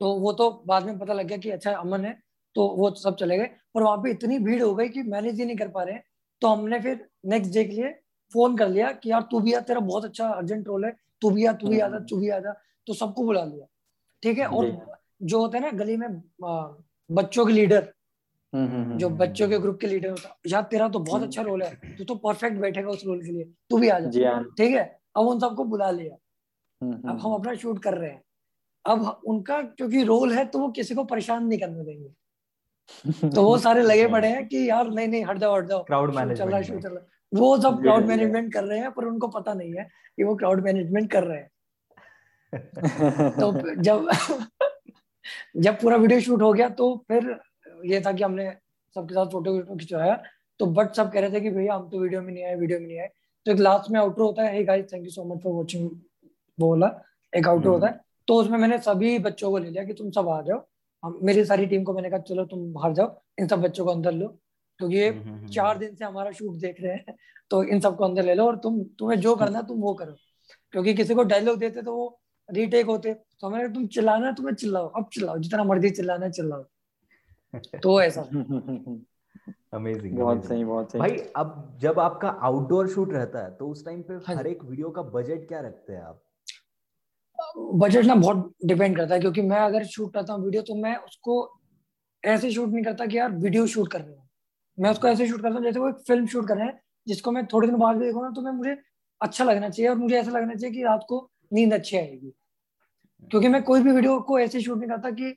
तो वो तो बाद में पता लग गया कि अच्छा अमन है तो वो सब चले गए। और वहाँ पे इतनी भीड़ हो गई कि मैनेज ही नहीं कर पा रहे हैं। तो हमने फिर नेक्स्ट डे के लिए फ़ोन कर लिया कि यार तू भी आ तेरा बहुत अच्छा अर्जेंट रोल है। तू भी आ तू भी आ जा तू भी आ जा। तो सबको बुला लिया। ठीक है? और जो। होता है ना गली में बच्चों के लीडर जो बच्चों के ग्रुप के लीडर होता यार तेरा तो बहुत अच्छा रोल है। तू तो परफेक्ट बैठेगा उस रोल के लिए। तू भी आ जा। हाँ। ठीक है? अब उन सबको बुला लिया। अब हम अपना शूट कर रहे हैं। अब उनका क्योंकि रोल है तो वो किसी को परेशान नहीं करने देंगे। तो वो सारे लगे पड़े हैं कि यार नहीं नहीं हट जाओ हट जाओ। क्राउड मैनेजमेंट चल रहा है शूट चल रहा है। वो सब क्राउड मैनेजमेंट कर रहे हैं पर उनको पता नहीं है कि वो क्राउड मैनेजमेंट कर रहे हैं। तो जब जब पूरा वीडियो शूट हो गया तो फिर ये था कि हमने सबके साथ फ़ोटो वीटो खिंचवाया। तो बट सब कह रहे थे कि भैया हम तो वीडियो में नहीं आए वीडियो में नहीं आए। तो एक लास्ट में आउटर होता है। Guys thank you so much for watching बोला एक आउटर होता है। तो उसमें मैंने सभी बच्चों को ले लिया कि तुम सब आ जाओ। हम मेरी सारी टीम को मैंने कहा चलो तुम बाहर जाओ। इन सब बच्चों को अंदर लो। क्योंकि ये हम्म, हम्म, हम्म, चार दिन से हमारा शूट देख रहे हैं। तो इन सबको अंदर ले लो और तुम तुम्हें जो करना है तुम वो करो। क्योंकि किसी को डायलॉग देते तो वो रीटेक होते। तो हमें तुम चिल्लाना है तुम्हें चिल्लाओ। अब चिल्लाओ। जितना मर्ज़ी चिल्लाना है चिल्लाओ। तो ऐसा। अमेजिंग बहुत सही बहुत सही। भाई अब जब आपका आउटडोर शूट रहता है तो उस टाइम पे हाँ हर एक वीडियो का बजट क्या रखते हैं आप? बजट ना बहुत डिपेंड करता है क्योंकि मैं अगर शूट करता हूँ वीडियो तो मैं उसको ऐसे शूट नहीं करता कि यार वीडियो शूट कर रहे हैं। मैं उसको ऐसे शूट करता हूँ जैसे वो एक फ़िल्म शूट कर रहे हैं जिसको मैं थोड़े दिन बाद देखूँगा तो मैं मुझे अच्छा लगना चाहिए और मुझे ऐसा लगना चाहिए कि रात को नींद अच्छी आएगी। क्योंकि मैं कोई भी वीडियो को ऐसे शूट नहीं करता कि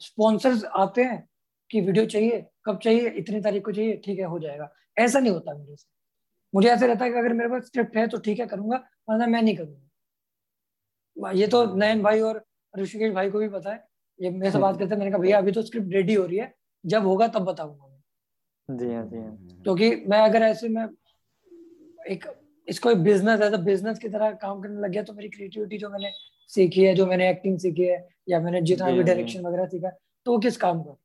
स्पॉन्सर्स आते हैं कि वीडियो चाहिए कब चाहिए इतनी तारीख को चाहिए ठीक है हो जाएगा। ऐसा नहीं होता मेरे से मुझे ऐसा रहता है कि अगर मेरे पास स्क्रिप्ट है तो ठीक है करूँगा वरना मैं नहीं करूँगा। ये तो नयन भाई और ऋषिकेश भाई को भी पता है। ये मेरे से बात करते हैं मैंने कहा भैया अभी तो स्क्रिप्ट रेडी हो रही है जब होगा तब बताऊँगा मैं। जी हाँ जी हाँ। क्योंकि मैं अगर ऐसे में एक इसको एक बिज़नेस एज बिज़नेस की तरह काम करने लग गया तो मेरी क्रिएटिविटी जो मैंने सीखी है जो मैंने एक्टिंग सीखी है या मैंने जितना भी डायरेक्शन वगैरह सीखा तो किस काम का?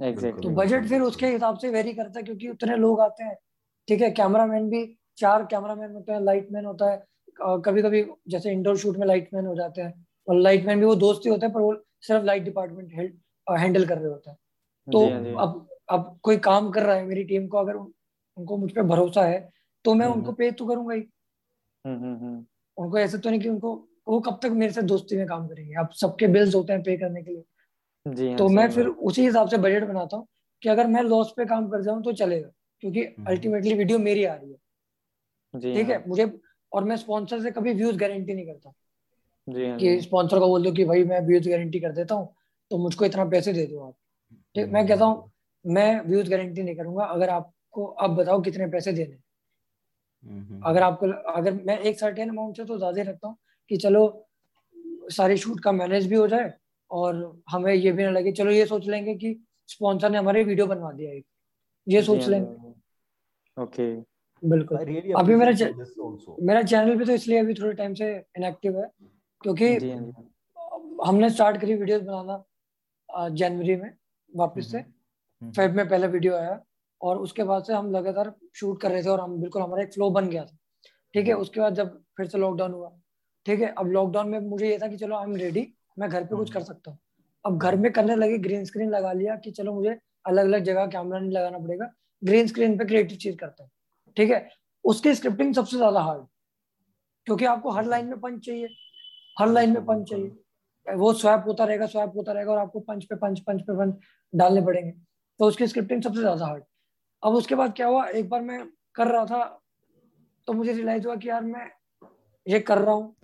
Exactly. तो बजट फिर उसके हिसाब से वेरी करता है क्योंकि उतने लोग आते हैं ठीक है? कैमरामैन भी चार कैमरामैन होते हैं लाइटमैन होता है कभी कभी जैसे इंडोर शूट में लाइटमैन हो जाते हैं और लाइटमैन भी वो दोस्त ही होते हैं पर वो सिर्फ़ लाइट डिपार्टमेंट हैंडल कर रहे होते हैं। तो अब अब कोई काम कर रहा है मेरी टीम को अगर उनको मुझ पर भरोसा है तो मैं उनको पे तो करूँगा ही। हम्म, हम्म, हम्म। उनको ऐसे तो नहीं कि उनको वो कब तक मेरे से दोस्ती में काम करेंगे? अब सबके बिल्स होते हैं पे करने के लिए। जी हाँ, तो मैं फिर उसी हिसाब से बजट बनाता हूँ कि अगर मैं लॉस पे काम कर जाऊँ तो चलेगा क्योंकि अल्टीमेटली वीडियो मेरी आ रही है। ठीक है? हाँ। मुझे और मैं स्पॉन्सर से कभी व्यूज़ गारंटी नहीं करता। जी हाँ, कि स्पॉन्सर को बोल दो कि भाई मैं व्यूज़ गारंटी कर देता हूँ तो मुझको इतना पैसे दे दो आप। ठीक? मैं कहता हूँ मैं व्यूज़ गारंटी नहीं करूँगा। अगर आपको आप बताओ कितने पैसे देने अगर आपको अगर मैं एक सर्टेन अमाउंट से तो ज़्यादा रखता हूँ। कि चलो सारी शूट का मैनेज भी हो जाए और हमें ये भी ना लगे चलो ये सोच लेंगे कि स्पॉन्सर ने हमारे वीडियो बनवा दिया एक। ये सोच लेंगे। ओके। बिल्कुल। अभी मेरा मेरा चैनल भी तो इसलिए अभी थोड़े टाइम से इनएक्टिव है क्योंकि हमने स्टार्ट करी वीडियोस बनाना जनवरी में वापस से। फेब में पहला वीडियो आया और उसके बाद से हम लगातार शूट कर रहे थे और हम बिल्कुल हमारा एक फ्लो बन गया था। ठीक है उसके बाद जब फिर से लॉकडाउन हुआ ठीक है अब लॉकडाउन में मुझे ये था कि चलो आई एम रेडी मैं घर पे कुछ कर सकता हूँ। अब घर में करने लगे ग्रीन स्क्रीन लगा लिया कि चलो मुझे अलग अलग जगह कैमरा नहीं लगाना पड़ेगा ग्रीन स्क्रीन पे क्रिएटिव चीज़ करता हूँ। ठीक है उसकी स्क्रिप्टिंग सबसे ज़्यादा हार्ड क्योंकि आपको हर लाइन में पंच चाहिए हर लाइन में पंच चाहिए। वो स्वैप होता रहेगा स्वैप होता रहेगा और आपको पंच पे पंच पंच पे पंच डालने पड़ेंगे। तो उसकी स्क्रिप्टिंग सबसे ज़्यादा हार्ड अब उसके बाद क्या हुआ एक बार मैं कर रहा था तो मुझे रियलाइज़ हुआ कि यार मैं ये कर रहा हूँ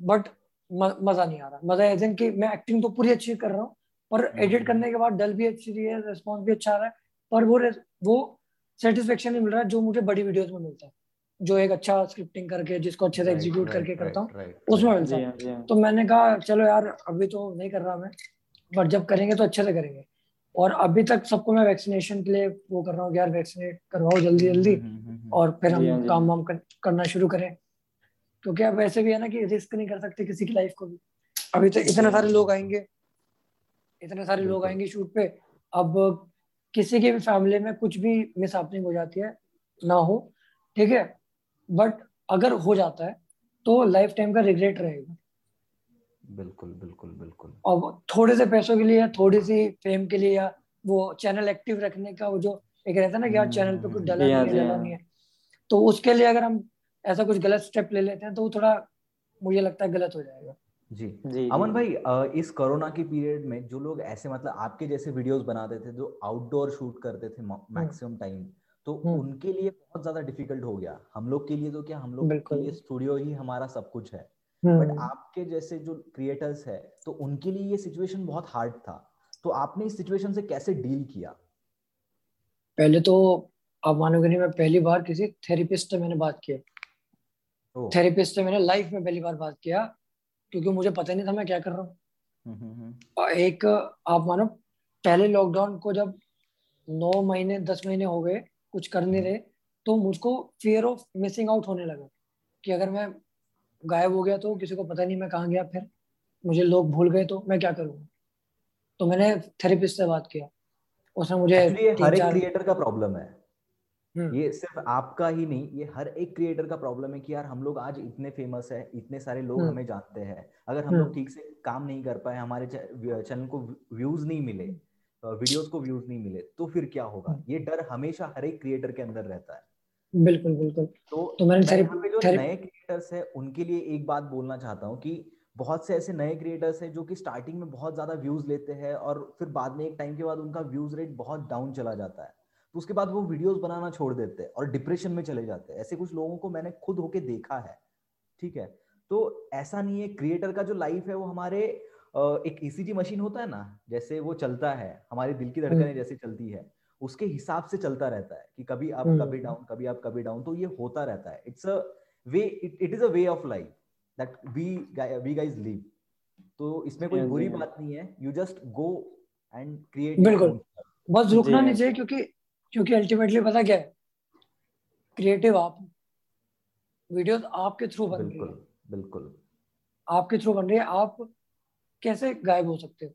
बट मज़ा नहीं आ रहा। मज़ा एज कि मैं एक्टिंग तो पूरी अच्छी कर रहा हूँ और एडिट हम्म। करने के बाद डल भी अच्छी रही है रिस्पॉन्स भी अच्छा आ रहा है पर वो वो सेटिस्फेक्शन नहीं मिल रहा है जो मुझे बड़ी वीडियोस में मिलता है। जो एक अच्छा स्क्रिप्टिंग करके जिसको अच्छे से एग्जीक्यूट करके करता हूँ उसमें मिलता है। तो मैंने कहा चलो यार अभी तो नहीं कर रहा मैं बट जब करेंगे तो अच्छे से करेंगे। और अभी तक सबको मैं वैक्सीनेशन के लिए वो कर रहा हूँ यार वैक्सीनेट करवाओ जल्दी हम्म, जल्दी हम्म, हम्म, और फिर हम काम वाम करना शुरू करें। क्योंकि अब वैसे भी है ना कि रिस्क नहीं कर सकते किसी की लाइफ को भी। अभी तो इतने सारे लोग आएँगे। इतने सारे लोग आएँगे शूट पे। अब किसी की भी फैमिली में कुछ भी मिस हो जाती है ना हो ठीक है? बट अगर हो जाता है तो लाइफ टाइम का रिग्रेट रहेगा। बिल्कुल बिल्कुल बिल्कुल। और थोड़े से पैसों के लिए थोड़ी सी फेम के लिए या वो चैनल एक्टिव रखने का वो जो एक रहता है ना कि यार चैनल पे कुछ डला नहीं डला नहीं है। तो उसके लिए अगर हम ऐसा कुछ गलत स्टेप ले लेते हैं तो वो थोड़ा मुझे लगता है गलत हो जाएगा। जी। जी अमन भाई इस कोरोना के पीरियड में जो लोग ऐसे मतलब आपके जैसे वीडियोस बनाते थे जो आउटडोर शूट करते थे मैक्सिमम टाइम तो हम्म। उनके लिए बहुत ज़्यादा डिफ़िकल्ट हो गया। हम लोग के लिए तो क्या हम लोग के लिए स्टूडियो ही हमारा सब कुछ है। But hmm. आपके जैसे जो क्रिएटर्स है तो उनके लिए ये सिचुएशन बहुत हार्ड था। तो आपने इस सिचुएशन से कैसे डील किया? पहले तो आप मानोगे नहीं मैं पहली बार किसी थेरेपिस्ट से मैंने बात किया। थेरेपिस्ट से मैंने लाइफ में पहली बार बात किया क्योंकि मुझे पता नहीं था मैं क्या कर रहा हूँ। हम्म, हम्म, एक आप मानो पहले लॉकडाउन को जब नौ महीने दस महीने हो गए कुछ कर नहीं रहे तो मुझको फियर ऑफ़ मिसिंग आउट होने लगा कि अगर मैं गायब हो गया तो किसी को पता नहीं मैं कहाँ गया फिर मुझे लोग भूल गए तो मैं क्या करूँगा तो मैंने थेरेपिस्ट से बात किया। उसने मुझे हर एक क्रिएटर का प्रॉब्लम है। हम्म। ये सिर्फ़ आपका ही नहीं ये हर एक क्रिएटर का प्रॉब्लम है कि यार हम लोग आज इतने फ़ेमस है इतने सारे लोग हम्म। हमें जानते हैं। अगर हम लोग हम्म। ठीक से काम नहीं कर पाए हमारे चैनल को व्यूज़ नहीं मिले वीडियोस को व्यूज़ नहीं मिले तो फिर क्या होगा? ये डर हमेशा हर एक क्रिएटर के अंदर रहता है। बिल्कुल बिल्कुल। तो तो मैंने सारे जो नए क्रिएटर्स है उनके लिए एक बात बोलना चाहता हूँ कि बहुत से ऐसे नए क्रिएटर्स हैं जो कि स्टार्टिंग में बहुत ज़्यादा व्यूज़ लेते हैं और फिर बाद में एक टाइम के बाद उनका व्यूज़ रेट बहुत डाउन चला जाता है। तो उसके बाद वो वीडियोस बनाना छोड़ देते हैं और डिप्रेशन में चले जाते हैं। ऐसे कुछ लोगों को मैंने खुद होके देखा है ठीक है? तो ऐसा नहीं है क्रिएटर का जो लाइफ है वो हमारे एक ईसीजी मशीन होता है ना जैसे वो चलता है हमारे दिल की धड़कनें हम्म। जैसे चलती है उसके हिसाब से चलता रहता है कि कभी आप हम्म। कभी डाउन कभी आप कभी डाउन तो ये होता रहता है। It's a way it is a way of life that we we guys live तो इसमें कोई बुरी बात नहीं है you just go and create बिल्कुल। बस रुकना नहीं चाहिए क्योंकि क्योंकि अल्टीमेटली पता क्या है? क्रिएटिव आप वीडियो आपके थ्रू बन रही है। बिल्कुल। आपके थ्रू बन रही है। आप कैसे गायब हो सकते हो?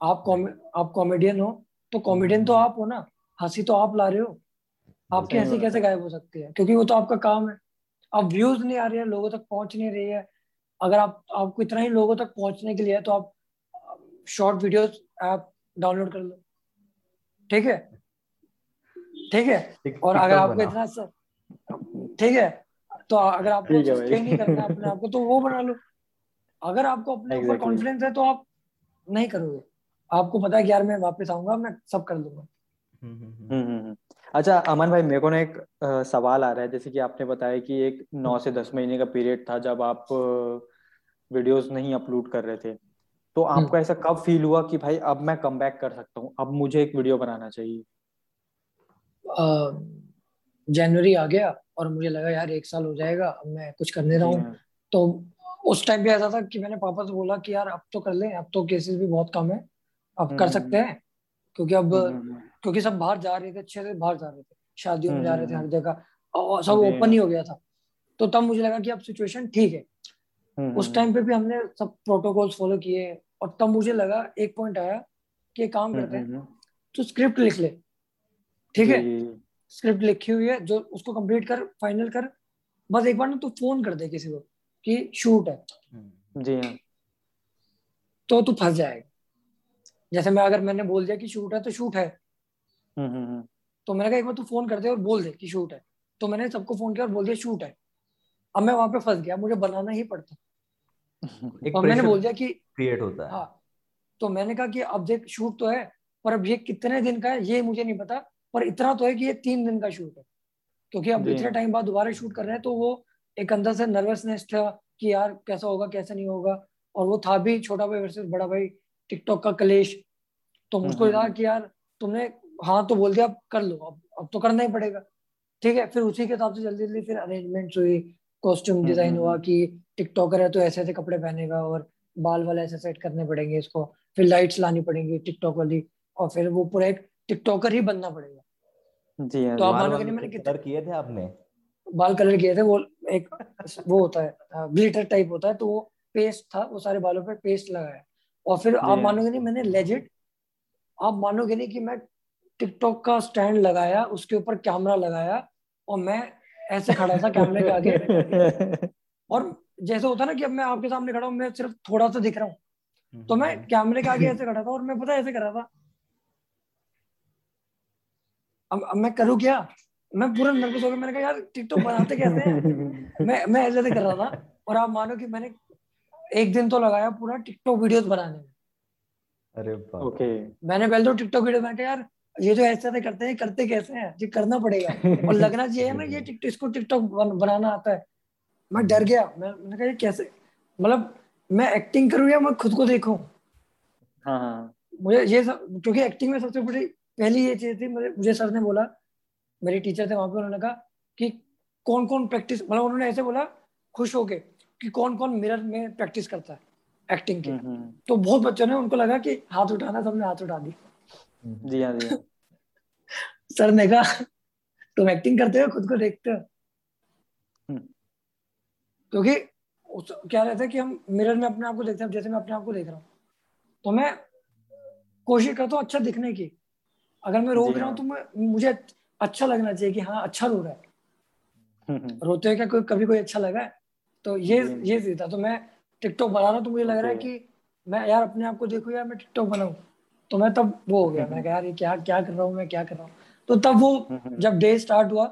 आप कॉमे आप कॉमेडियन हो तो कॉमेडियन तो आप हो ना। हँसी तो आप ला रहे हो। आपकी हँसी कैसे गायब हो सकती है? क्योंकि वो तो आपका काम है। अब व्यूज़ नहीं आ रहे हैं लोगों तक पहुँच नहीं रही है। अगर आप आपको इतना ही लोगों तक पहुँचने के लिए है तो आप शॉर्ट वीडियोस ऐप डाउनलोड कर लो। ठीक है? ठीक है? और अगर आपको इतना ठीक है? तो अगर आपको नहीं करना अपने आपको तो वो बना लो। अगर आपको अपने ऊपर कॉन्फिडेंस है तो आप नहीं करोगे। आपको पता है कि यार मैं वापस आऊँगा मैं सब कर लूँगा। हम्म, हम्म, हम्म, अच्छा अमन भाई मेरे को ना एक आ, सवाल आ रहा है। जैसे कि आपने बताया कि एक नौ से दस महीने का पीरियड था जब आप वीडियोस नहीं अपलोड कर रहे थे। तो आपको ऐसा कब फील हुआ कि भाई अब मैं कम कर सकता हूँ? अब मुझे एक वीडियो बनाना चाहिए। जनवरी आ गया और मुझे लगा यार एक साल हो जाएगा अब मैं कुछ करने रहा। हूँ। तो उस टाइम पे ऐसा था कि मैंने पापा से बोला कि यार अब तो कर ले अब तो केसेस भी बहुत कम है अब कर सकते हैं। क्योंकि अब क्योंकि सब बाहर जा रहे थे अच्छे से बाहर जा रहे थे। शादियों में जा रहे थे हर जगह। और सब ओपन ही। हो गया था। तो तब मुझे लगा कि अब सिचुएशन ठीक है। उस टाइम पे भी हमने सब प्रोटोकॉल्स फॉलो किए और तब मुझे लगा एक पॉइंट आया कि काम करते हैं। तो स्क्रिप्ट लिख ले ठीक है? स्क्रिप्ट लिखी हुई है जो उसको कंप्लीट कर फाइनल कर बस एक बार ना तू फ़ोन कर दे किसी को कि शूट है। हम्म। जी हाँ। तो तू फंस जाएगा। जैसे मैं अगर मैंने बोल दिया कि शूट है तो शूट है। हम्म, हम्म, तो मैंने कहा एक बार तू फ़ोन कर दे और बोल दे कि शूट है। तो मैंने सबको फ़ोन किया और बोल दिया शूट है। अब मैं वहाँ पे फंस गया मुझे बनाना ही पड़ता। एक और मैंने बोल दिया कि क्रिएट होता है। हाँ तो मैंने कहा कि अब देख शूट तो है पर अब ये कितने दिन का है ये मुझे नहीं पता पर इतना तो है कि ये तीन दिन का शूट है। क्योंकि अब इतने टाइम बाद दोबारा शूट कर रहे हैं तो वो एक अंदर से नर्वसनेस था कि यार कैसा होगा कैसा नहीं होगा और वो था भी छोटा भाई वर्सेस बड़ा भाई टिकटॉक का कलेश। तो मुझको हम्म, लगा हम्म। कि यार तुमने हाँ तो बोल दिया अब कर लो अब अब तो करना ही पड़ेगा। ठीक है फिर उसी के हिसाब से जल्दी जल्दी फिर अरेंजमेंट हुई कॉस्ट्यूम डिज़ाइन हुआ कि टिकटॉकर है तो ऐसे ऐसे कपड़े पहनेगा और बाल वाले ऐसे सेट करने पड़ेंगे इसको फिर लाइट्स लानी पड़ेंगी टिकटॉक वाली और फिर वो पूरा एक टिकटॉकर ही बनना पड़ेगा। जी हाँ तो आप मानोगे नहीं मैंने कितने किए थे आपने? बाल कलर किए थे वो एक वो होता है ग्लिटर टाइप होता है तो वो पेस्ट था वो सारे बालों पे पेस्ट लगाया। और फिर आप हाँ। मानोगे नहीं मैंने लेजिट आप मानोगे नहीं कि मैं टिकटॉक का स्टैंड लगाया उसके ऊपर कैमरा लगाया और मैं ऐसे खड़ा था कैमरे के आगे और जैसे होता ना कि अब मैं आपके सामने खड़ा हूँ मैं सिर्फ़ थोड़ा सा दिख रहा हूँ। तो मैं कैमरे के आगे ऐसे खड़ा था और मैं पता ऐसे कर रहा था। अब, अब मैं करूँ क्या? मैं पूरा नर्वस हो गया मैंने कहा यार टिकटॉक बनाते कैसे हैं? मैं मैं ऐसे कर रहा था और आप मानो कि मैंने एक दिन तो लगाया पूरा टिकटॉक वीडियोस बनाने में। अरे ओके। मैंने पहले तो टिकटॉक वीडियो मैंने कहा यार ये जो ऐसे ऐसे करते हैं करते कैसे हैं? ये करना पड़ेगा। और लगना चाहिए ना ये इसको टिकटॉक बनाना आता है। मैं डर गया। मैं मैंने कहा ये कैसे? मतलब मैं एक्टिंग करूँ या मैं खुद को देखूँ? हाँ, हाँ। मुझे ये सब क्योंकि एक्टिंग में सबसे बड़ी पहली ये चीज़ थी मुझे मुझे सर ने बोला मेरे टीचर थे वहाँ पे उन्होंने कहा कि कौन कौन प्रैक्टिस मतलब उन्होंने ऐसे बोला खुश होके कि कौन कौन मिरर में प्रैक्टिस करता है एक्टिंग की। हम्म, हम्म। तो बहुत बच्चों ने उनको लगा कि हाथ उठाना सबने हाथ उठा दी जी हाँ जी हाँ। सर ने कहा तुम एक्टिंग करते हो खुद को देखते हो? हम्म। क्योंकि क्या रहता है कि हम मिरर में अपने आप को देखते हैं जैसे मैं अपने आप को देख रहा हूँ। तो मैं कोशिश करता हूँ अच्छा दिखने की। अगर मैं रोक रहा हूँ हाँ। तो मैं मुझे अच्छा लगना चाहिए कि हाँ अच्छा रो रहा है। रोते हुए क्या कोई कभी कोई अच्छा लगा है? तो ये ये सीधा तो मैं टिकटॉक बना रहा हूँ तो मुझे लग रहा है कि मैं यार अपने आप को देखू यार मैं टिकटॉक बनाऊ। तो मैं तब वो हो गया। मैं यार ये क्या क्या कर रहा हूँ मैं? क्या कर रहा हूँ? तो तब वो जब डे स्टार्ट हुआ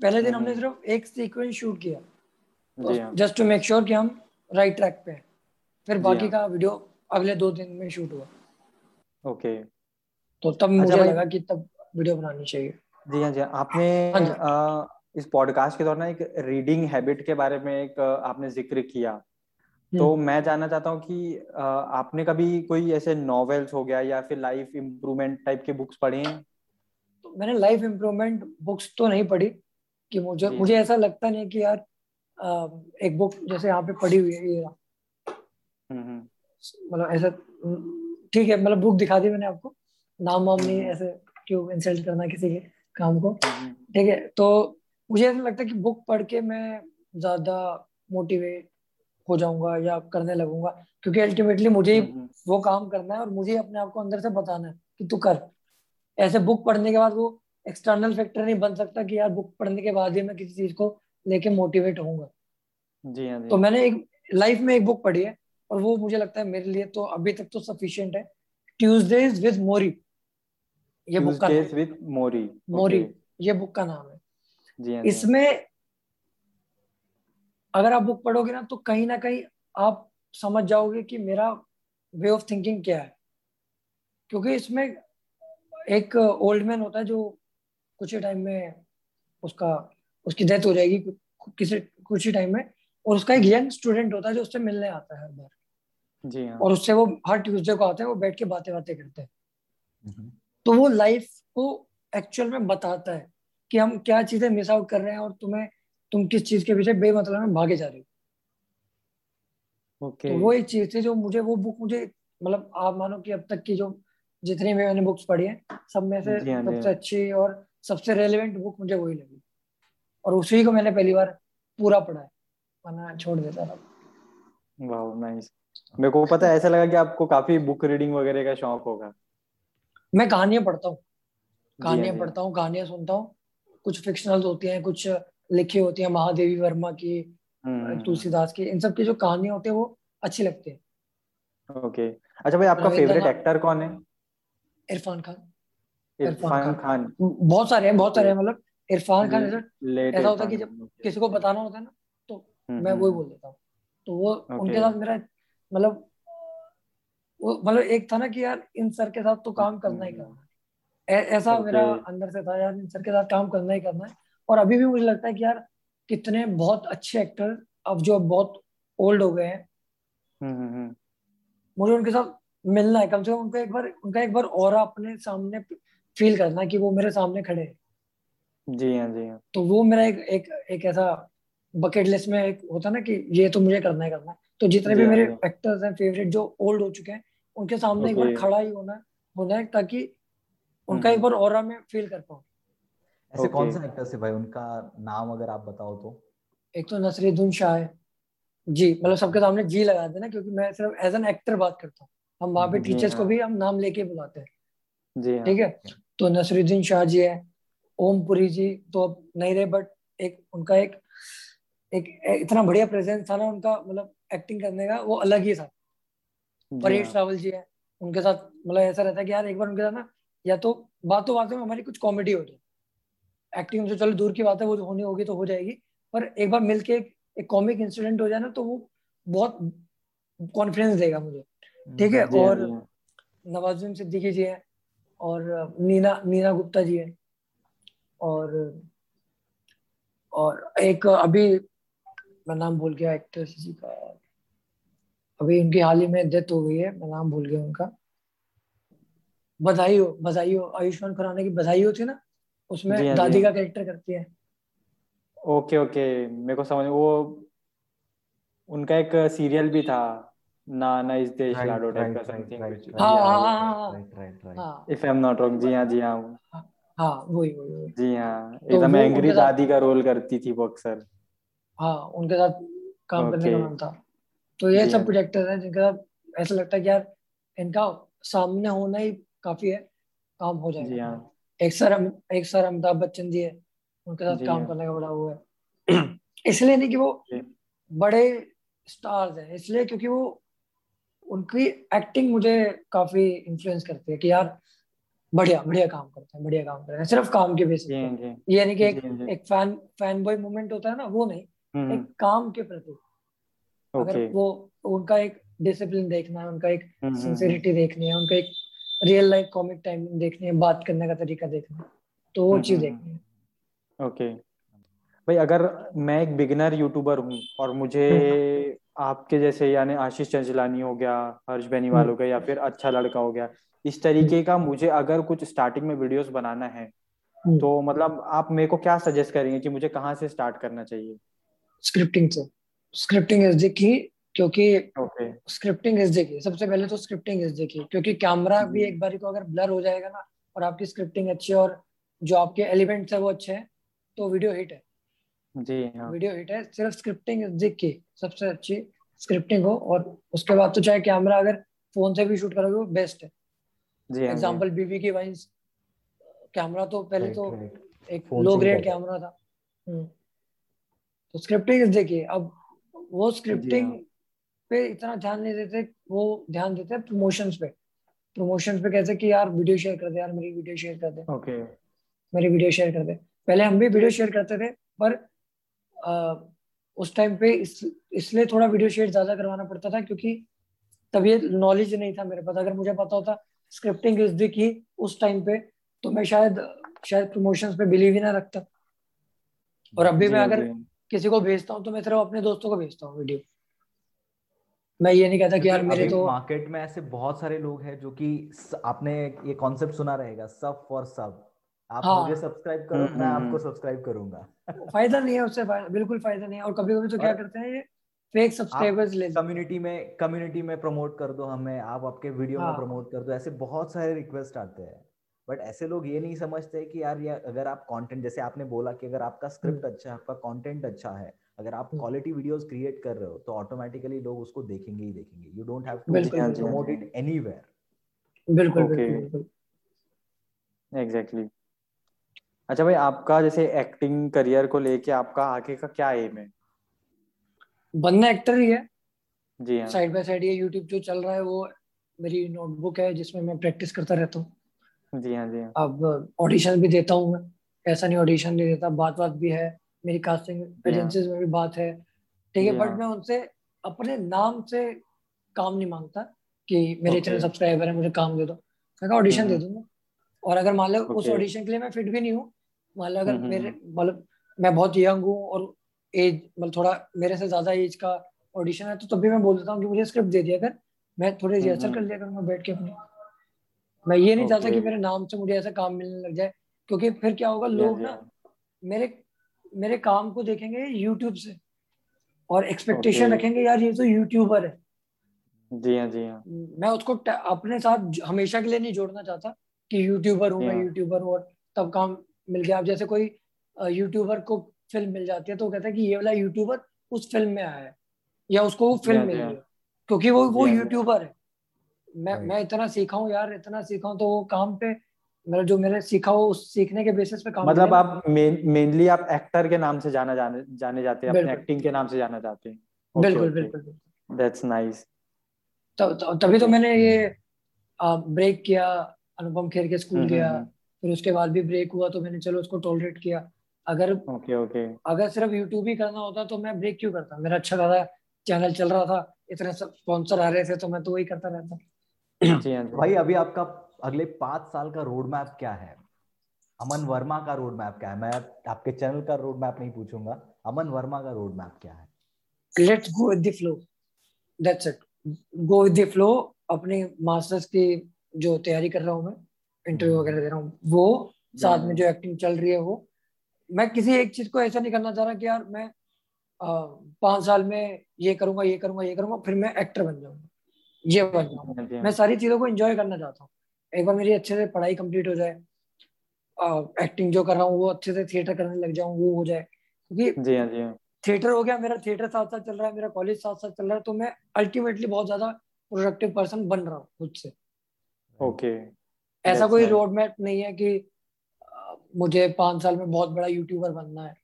पहले दिन हमने सिर्फ़ एक सीक्वेंस शूट किया। जस्ट टू मेक श्योर कि हम राइट ट्रैक पे हैं। फिर बाकी का वीडियो अगले दो दिन में शूट हुआ। ओके। तो तब अच्छा मुझे लगा कि तब वीडियो बनानी चाहिए। जी हाँ जी हाँ। आपने हाँ इस पॉडकास्ट के दौरान एक रीडिंग हैबिट के बारे में एक आपने ज़िक्र किया। तो हम्म। मैं जानना चाहता हूँ कि आपने कभी कोई ऐसे नॉवेल्स हो गया या फिर लाइफ इम्प्रूवमेंट टाइप के बुक्स पढ़े हैं? तो मैंने लाइफ इम्प्रूवमेंट बुक्स तो नहीं पढ़ी कि मुझे मुझे ऐसा लगता नहीं कि यार एक बुक जैसे यहाँ पे पढ़ी हुई है ये मतलब ऐसा ठीक है मतलब बुक दिखा दी मैंने आपको। नाम वाम नहीं ऐसे क्यों इंसल्ट करना किसी के काम को। ठीक है तो मुझे ऐसा लगता है कि बुक पढ़ के मैं ज़्यादा मोटिवेट हो जाऊँगा या करने लगूँगा। क्योंकि अल्टीमेटली मुझे ही वो काम करना है और मुझे अपने आप को अंदर से बताना है कि तू कर। ऐसे बुक पढ़ने के बाद वो एक्सटर्नल फैक्टर नहीं बन सकता कि यार बुक पढ़ने के बाद ही मैं किसी चीज़ को लेके मोटिवेट होऊँगा। जी हाँ तो मैंने एक लाइफ में एक बुक पढ़ी है और वो मुझे लगता है मेरे लिए तो अभी तक तो सफिशियंट है। ट्यूजडेज विद मोरी ये बुक का विद मोरी मोरी ये बुक का नाम है। जी हाँ, इसमें अगर आप बुक पढ़ोगे ना तो कहीं ना कहीं आप समझ जाओगे कि मेरा वे ऑफ़ थिंकिंग क्या है क्योंकि इसमें एक ओल्ड मैन होता है जो कुछ ही टाइम में उसका उसकी डेथ हो जाएगी किसी कुछ ही टाइम में और उसका एक यंग स्टूडेंट होता है जो उससे मिलने आता है हर बार जी हाँ। और उससे वो हर ट्यूसडे को आते हैं वो बैठ के बातें बातें करते हैं हम्म। तो वो लाइफ को एक्चुअल में बताता है कि हम क्या चीज़ें मिस आउट कर रहे हैं और तुम्हें तुम किस चीज़ के पीछे बेमतलब में भागे जा रहे हो। Okay. तो वो एक चीज़ थी जो मुझे वो बुक मुझे मतलब आप मानो कि अब तक की जो जितनी भी मैंने बुक्स पढ़ी है सब में से हाँ, सबसे हाँ। अच्छी और सबसे रेलिवेंट बुक मुझे वही लगी। और उसी को मैंने पहली बार पूरा पढ़ा है। वरना छोड़ देता था वाह नाइस मेरे को पता है ऐसा लगा कि आपको काफ़ी बुक रीडिंग वगैरह का शौक होगा। मैं कहानियाँ पढ़ता हूँ। कहानियाँ पढ़ता हूँ कहानियाँ सुनता हूँ। कुछ फिक्शनल होती हैं कुछ लिखी होती हैं महादेवी वर्मा की हम्म। तुलसीदास की इन सब की जो कहानियाँ होती है वो अच्छी लगती है। ओके। अच्छा भाई आपका फेवरेट एक्टर कौन है? इरफान खान। इरफान खान। बहुत सारे हैं बहुत सारे हैं मतलब इरफान खान ऐसा ऐसा होता है कि जब किसी को बताना होता है ना तो हम्म, मैं वही हम्म। बोल देता हूँ। तो वो उनके साथ मेरा मतलब वो मतलब एक था ना कि यार इन सर के साथ तो काम करना ही करना है। ऐसा मेरा अंदर से था यार इन सर के साथ काम करना ही करना है। और अभी भी मुझे लगता है कि यार कितने बहुत अच्छे एक्टर अब जो बहुत ओल्ड हो गए हैं। हम्म, मुझे उनके साथ मिलना है। कम से कम उनका एक बार उनका एक बार और अपने सामने फील करना है कि वो मेरे सामने खड़े हैं। जी हाँ जी हाँ। तो वो मेरा एक एक एक ऐसा बकेट लिस्ट में एक होता ना कि ये तो मुझे करना ही करना है। तो जितने भी हाँ, मेरे एक्टर्स हैं। फेवरेट जो ओल्ड हो चुके हैं उनके सामने एक बार खड़ा ही होना होना है ताकि उनका एक हम्म। बार और मैं फील कर पाऊँ। ऐसे okay. कौन से एक्टर्स है भाई? उनका नाम अगर आप बताओ तो। एक तो नसरुद्दीन शाह है। जी मतलब सबके सामने जी लगा देना क्योंकि मैं सिर्फ़ एज एन एक्टर बात करता हूँ। हम वहाँ पे टीचर्स हाँ। को भी हम नाम लेके बुलाते हैं। जी हाँ। ठीक है? तो नसरुद्दीन शाह जी है ओमपुरी जी तो अब नहीं रहे बट एक उनका एक एक इतना बढ़िया प्रेजेंस था ना उनका मतलब एक्टिंग करने का वो अलग ही था। परेश रावल जी है उनके साथ मतलब ऐसा रहता है कि यार एक बार उनके साथ ना या तो बातों बातों में हमारी कुछ कॉमेडी हो। जाए एक्टिंग से चलो दूर की बात है वो होनी होगी तो हो जाएगी। पर एक बार मिलके एक, एक कॉमिक इंसिडेंट हो जाए ना तो वो बहुत कॉन्फिडेंस देगा मुझे। ठीक है? और नवाजुद्दीन सिद्दीकी जी है और नीना नीना गुप्ता जी है और और एक अभी मैं नाम भूल गया एक्ट्रेस जी का। अभी उनकी हाल ही में डेथ हो गई है मैं नाम भूल गया उनका। बधाई हो बधाई हो आयुष्मान खुराना की बधाई हो थी ना? उसमें जी हाँ, दादी का कैरेक्टर करती है। ओके ओके मेरे को समझ वो उनका एक सीरियल भी था ना ना इस देश लाडो टाइप का समथिंग हाँ हाँ हाँ हाँ। If I am not wrong जी हाँ जी हाँ। हाँ वही वही जी हाँ तो एकदम एंग्री दादी का रोल करती थी वो अक्सर। हाँ उनके साथ काम करने का मन था। तो ये सब प्रोजेक्टर हैं जिनके साथ ऐसा लगता है कि यार इनका सामने होना ही काफ़ी है काम हो जाएगा। जी हाँ। एक सर एक सर अमिताभ बच्चन जी है उनके साथ काम। करने का बड़ा वो है। इसलिए नहीं कि वो बड़े स्टार्स हैं इसलिए क्योंकि वो उनकी एक्टिंग मुझे काफ़ी इन्फ्लुएंस करती है कि यार बढ़िया बढ़िया काम करते हैं बढ़िया काम करते हैं सिर्फ़ काम के बेसिस पे। ये नहीं कि एक एक फ़ैन फ़ैन बॉय मोमेंट होता है ना वो नहीं हम्म, एक हम्म। काम के प्रति। अगर वो उनका एक डिसिप्लिन देखना है उनका एक सिंसियरिटी हम्म, देखनी है उनका एक रियल लाइफ कॉमिक टाइमिंग देखनी है बात करने का तरीका देखना है तो वो चीज़ देखनी है। ओके भाई अगर मैं एक बिगिनर यूट्यूबर हूँ और मुझे आपके जैसे यानी आशीष चंचलानी हो गया हर्ष बेनीवाल हो गया या फिर अच्छा लड़का हो गया इस तरीके का मुझे अगर कुछ स्टार्टिंग में वीडियोस बनाना है हम्म। तो मतलब आप मेरे को क्या सजेस्ट करेंगे कि मुझे कहाँ से स्टार्ट करना चाहिए? स्क्रिप्टिंग से। स्क्रिप्टिंग इज़ द की क्योंकि स्क्रिप्टिंग इज़ देखिए सबसे पहले तो स्क्रिप्टिंग इज़ देखिए क्योंकि कैमरा भी एक बार को अगर ब्लर हो जाएगा ना और आपकी स्क्रिप्टिंग अच्छी है और जो आपके एलिमेंट्स है वो अच्छे हैं तो वीडियो हिट है। जी हाँ। वीडियो हिट है सिर्फ़ स्क्रिप्टिंग देख के सबसे अच्छी स्क्रिप्टिंग हो और उसके बाद तो चाहे कैमरा अगर फ़ोन से भी शूट करोगे वो बेस्ट है। जी एग्जांपल बीबी की वाइंस कैमरा तो पहले तो एक लो ग्रेड कैमरा था। हम्म। तो स्क्रिप्टिंग देखिए अब वो स्क्रिप्टिंग हाँ। पे इतना ध्यान नहीं देते वो ध्यान देते हैं प्रमोशंस पे। प्रमोशंस पे कैसे कि यार वीडियो शेयर कर दे यार मेरी वीडियो शेयर कर दे। ओके मेरी वीडियो शेयर कर दे। पहले हम भी वीडियो शेयर करते थे पर आ, उस टाइम पे इस इसलिए थोड़ा वीडियो शेयर ज़्यादा करवाना पड़ता था क्योंकि तब ये नॉलेज नहीं था मेरे पास। अगर मुझे पता होता स्क्रिप्टिंग इज़ दी की उस टाइम पे तो मैं शायद शायद प्रमोशंस पे बिलीव ही ना रखता। और अभी मैं अगर किसी को भेजता हूँ तो मैं सिर्फ़ अपने दोस्तों को भेजता हूँ वीडियो मैं ये नहीं कहता कि यार मेरे तो मार्केट में ऐसे बहुत सारे लोग हैं जो कि आपने ये कॉन्सेप्ट सुना रहेगा सब फॉर सब आप हाँ, मुझे सब्सक्राइब करो मैं आपको सब्सक्राइब हम्म, हम्म, करूँगा। फ़ायदा नहीं है उससे बिल्कुल फ़ायदा नहीं है। और कभी कभी तो क्या करते हैं ये फेक सब्सक्राइबर्स ले कम्युनिटी में कम्युनिटी में प्रमोट कर दो हमें आप आपके वीडियो हाँ. में प्रमोट कर दो ऐसे बहुत सारे रिक्वेस्ट आते हैं। बट ऐसे लोग ये नहीं समझते कि यार ये अगर आप कंटेंट जैसे आपने बोला कि अगर आपका स्क्रिप्ट हम्म। अच्छा है आपका कंटेंट अच्छा है अगर आप क्वालिटी वीडियोस क्रिएट कर रहे हो तो ऑटोमेटिकली लोग उसको देखेंगे ही देखेंगे। You don't have to promote it anywhere बिल्कुल। बिल्कुल एग्जैक्टली अच्छा भाई आपका जैसे एक्टिंग करियर को लेके आपका आगे का क्या एम है? बनना एक्टर ही है। जी हाँ। साइड बाय साइड ये यूट्यूब जो चल रहा है वो मेरी नोटबुक है जिसमें मैं प्रैक्टिस करता रहता हूँ। जी हाँ जी हाँ। अब ऑडिशन भी देता हूँ मैं। ऐसा नहीं ऑडिशन नहीं देता बात बात भी है। मेरी कास्टिंग एजेंसीज में भी बात है। ठीक है बट मैं उनसे अपने नाम से काम नहीं माँगता कि मेरे इतने सब्सक्राइबर है मुझे काम दे दो। मैं कहा ऑडिशन दे दूँगा। और अगर मान लो उस ऑडिशन के लिए मैं फिट भी नहीं हूँ मान लो अगर हम्म, मेरे। मतलब मैं बहुत यंग हूँ और एज मतलब थोड़ा मेरे से ज़्यादा एज का ऑडिशन है तो तब भी मैं बोल देता हूँ कि मुझे स्क्रिप्ट दे दिया कर। मैं थोड़ी रिहर्सल कर लिया करूँगा बैठ के अपने। मैं ये नहीं चाहता कि मेरे नाम से मुझे ऐसा काम मिलने लग जाए क्योंकि फिर क्या होगा लोग ना मेरे मेरे काम को देखेंगे यूट्यूब से। और एक्सपेक्टेशन okay. रखेंगे यार ये तो यूट्यूबर है। जी हाँ जी हाँ। मैं उसको अपने साथ हमेशा के लिए नहीं जोड़ना चाहता कि यूट्यूबर हूँ मैं यूट्यूबर हूँ और तब काम मिल गया। अब जैसे कोई यूट्यूबर को फ़िल्म मिल जाती है तो वो कहता है कि ये वाला यूट्यूबर उस फ़िल्म में आया है या उसको वो फ़िल्म मिल गई क्योंकि वो वो यूट्यूबर है मैं मैं इतना सीखा हूँ यार इतना सीखा हूँ तो वो काम पे मेरा जो मेरे सीखा हो उस सीखने के बेसिस पे काम मतलब आप मेनली आप एक्टर के नाम से जाना जाने जाने जाते हैं अपने एक्टिंग के नाम से जाना चाहते हैं। बिल्कुल बिल्कुल दैट्स नाइस तभी तो मैंने ये ब्रेक किया अनुपम खेर के स्कूल हम्म, गया। हम्म। फिर उसके बाद भी ब्रेक हुआ तो मैंने चलो उसको टॉलरेट किया। अगर ओके ओके अगर सिर्फ़ यूट्यूब ही करना होता तो मैं ब्रेक क्यों करता? मेरा अच्छा खासा चैनल चल रहा था इतने स्पॉन्सर आ रहे थे तो मैं तो वही करता रहता। जी। भाई अभी आपका अगले पाँच साल का रोड मैप क्या है? अमन वर्मा का रोड मैप क्या है? मैं आपके चैनल का रोड मैप नहीं पूछूँगा। अमन वर्मा का रोड मैप क्या है? Let's go with the flow that's it go with the flow अपने मास्टर्स की जो तैयारी कर रहा हूँ मैं इंटरव्यू वगैरह दे रहा हूँ वो साथ में जो एक्टिंग चल रही है वो। मैं किसी एक चीज़ को ऐसा नहीं करना चाह रहा कि यार मैं पाँच साल में ये करूँगा ये करूँगा ये करूँगा फिर मैं एक्टर बन जाऊँगा। ये बन जाऊँगा। मैं सारी चीज़ों को एंजॉय करना चाहता हूँ। एक बार मेरी अच्छे से पढ़ाई कंप्लीट हो जाए एक्टिंग जो कर रहा हूँ वो अच्छे से थिएटर करने लग जाऊँ वो हो जाए। क्योंकि जी हाँ जी हाँ। थिएटर हो गया मेरा थिएटर साथ साथ चल रहा है मेरा कॉलेज साथ साथ चल रहा है तो मैं अल्टीमेटली बहुत ज़्यादा प्रोडक्टिव पर्सन बन रहा हूँ खुद से। ओके ऐसा कोई रोड मैप नहीं है कि मुझे पाँच साल में बहुत बड़ा यूट्यूबर बनना है।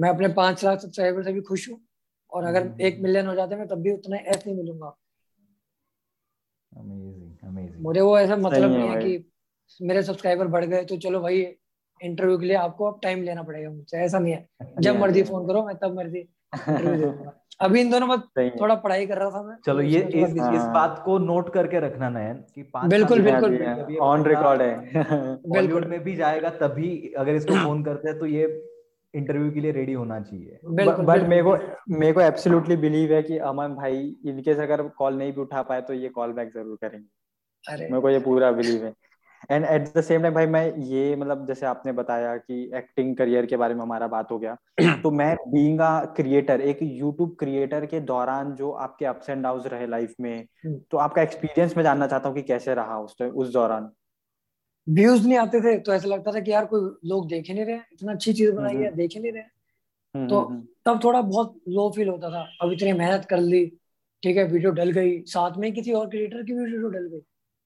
मैं अपने पाँच लाख सब्सक्राइबर से भी खुश हूँ और अगर हम्म, एक मिलियन। हो जाते मैं तब भी उतना ऐसे नहीं मिलूँगा। मुझे वो ऐसा मतलब नहीं है कि मेरे सब्सक्राइबर बढ़ गए तो चलो भाई इंटरव्यू के लिए आपको अब टाइम लेना पड़ेगा मुझसे। ऐसा नहीं है। जब मर्ज़ी फ़ोन करो मैं तब मर्ज़ी अभी इन दोनों में थोड़ा पढ़ाई कर रहा था मैं चलो ये इस, इस। बात को नोट करके रखना नयन कि बिल्कुल बिल्कुल ऑन रिकॉर्ड है। बॉलीवुड में भी जाएगा तभी अगर इसको फ़ोन करते हैं तो ये इंटरव्यू के लिए रेडी होना चाहिए। बट मेरे को मेरे को एब्सोल्युटली बिलीव है कि अमन भाई इनकेस अगर कॉल नहीं भी उठा पाए तो ये कॉल बैक ज़रूर करेंगे। मेरे को ये पूरा बिलीव है। And at the same time भाई मैं ये मतलब जैसे आपने बताया कि एक्टिंग करियर के बारे में हमारा बात हो गया तो मैं बीइंग अ क्रिएटर एक यूट्यूब क्रिएटर के दौरान जो आपके अप्स एंड डाउन्स रहे लाइफ में हम्म। तो आपका एक्सपीरियंस मैं जानना चाहता हूँ कि कैसे रहा उस उस दौरान? व्यूज़ नहीं आते थे तो ऐसा लगता था कि यार कोई लोग देख ही नहीं रहे इतना अच्छी चीज़ बनाई है देख ही नहीं रहे तो तब थोड़ा बहुत लो फील होता था। अब इतनी मेहनत कर ली ठीक है वीडियो डल गई साथ में किसी और क्रिएटर की वीडियो डल गई।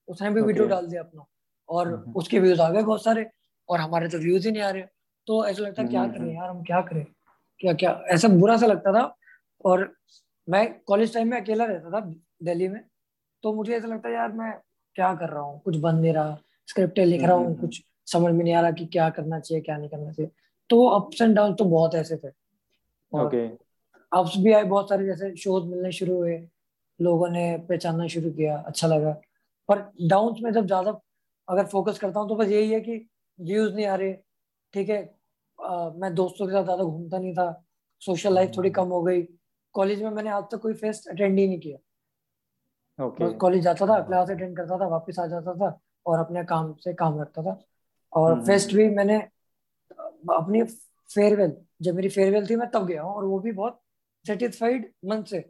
उसने भी वीडियो डाल दिया अपना। और उसके व्यूज़ आ गए बहुत सारे और हमारे तो व्यूज़ ही नहीं आ रहे। तो ऐसा लगता क्या करें यार हम क्या करें? क्या क्या? ऐसा बुरा सा लगता था। और मैं कॉलेज टाइम में अकेला रहता था दिल्ली में। तो मुझे ऐसा लगता यार मैं क्या कर रहा हूँ? कुछ बन नहीं रहा। स्क्रिप्ट लिख रहा हूँ कुछ समझ में नहीं आ रहा कि क्या करना चाहिए क्या नहीं करना चाहिए। तो अप्स एंड डाउन तो बहुत ऐसे थे। ओके अप्स भी आए बहुत सारे जैसे शोज़ मिलने शुरू हुए लोगों ने पहचानना शुरू किया अच्छा लगा। पर डाउन में जब ज़्यादा अगर फोकस करता हूँ तो बस यही है कि व्यूज़ नहीं आ रहे। ठीक है? मैं दोस्तों के साथ ज़्यादा घूमता नहीं था। सोशल लाइफ थोड़ी कम हो गई। कॉलेज में मैंने आज तक कोई फेस्ट अटेंड ही नहीं किया। ओके कॉलेज जाता था क्लास अटेंड करता था वापस आ जाता था और अपने काम से काम रखता था। और फेस्ट हम्म, हम्म, भी मैंने अपनी फेयरवेल जब मेरी फेयरवेल थी मैं तब गया हूँ और वो भी बहुत सेटिस्फाइड मन से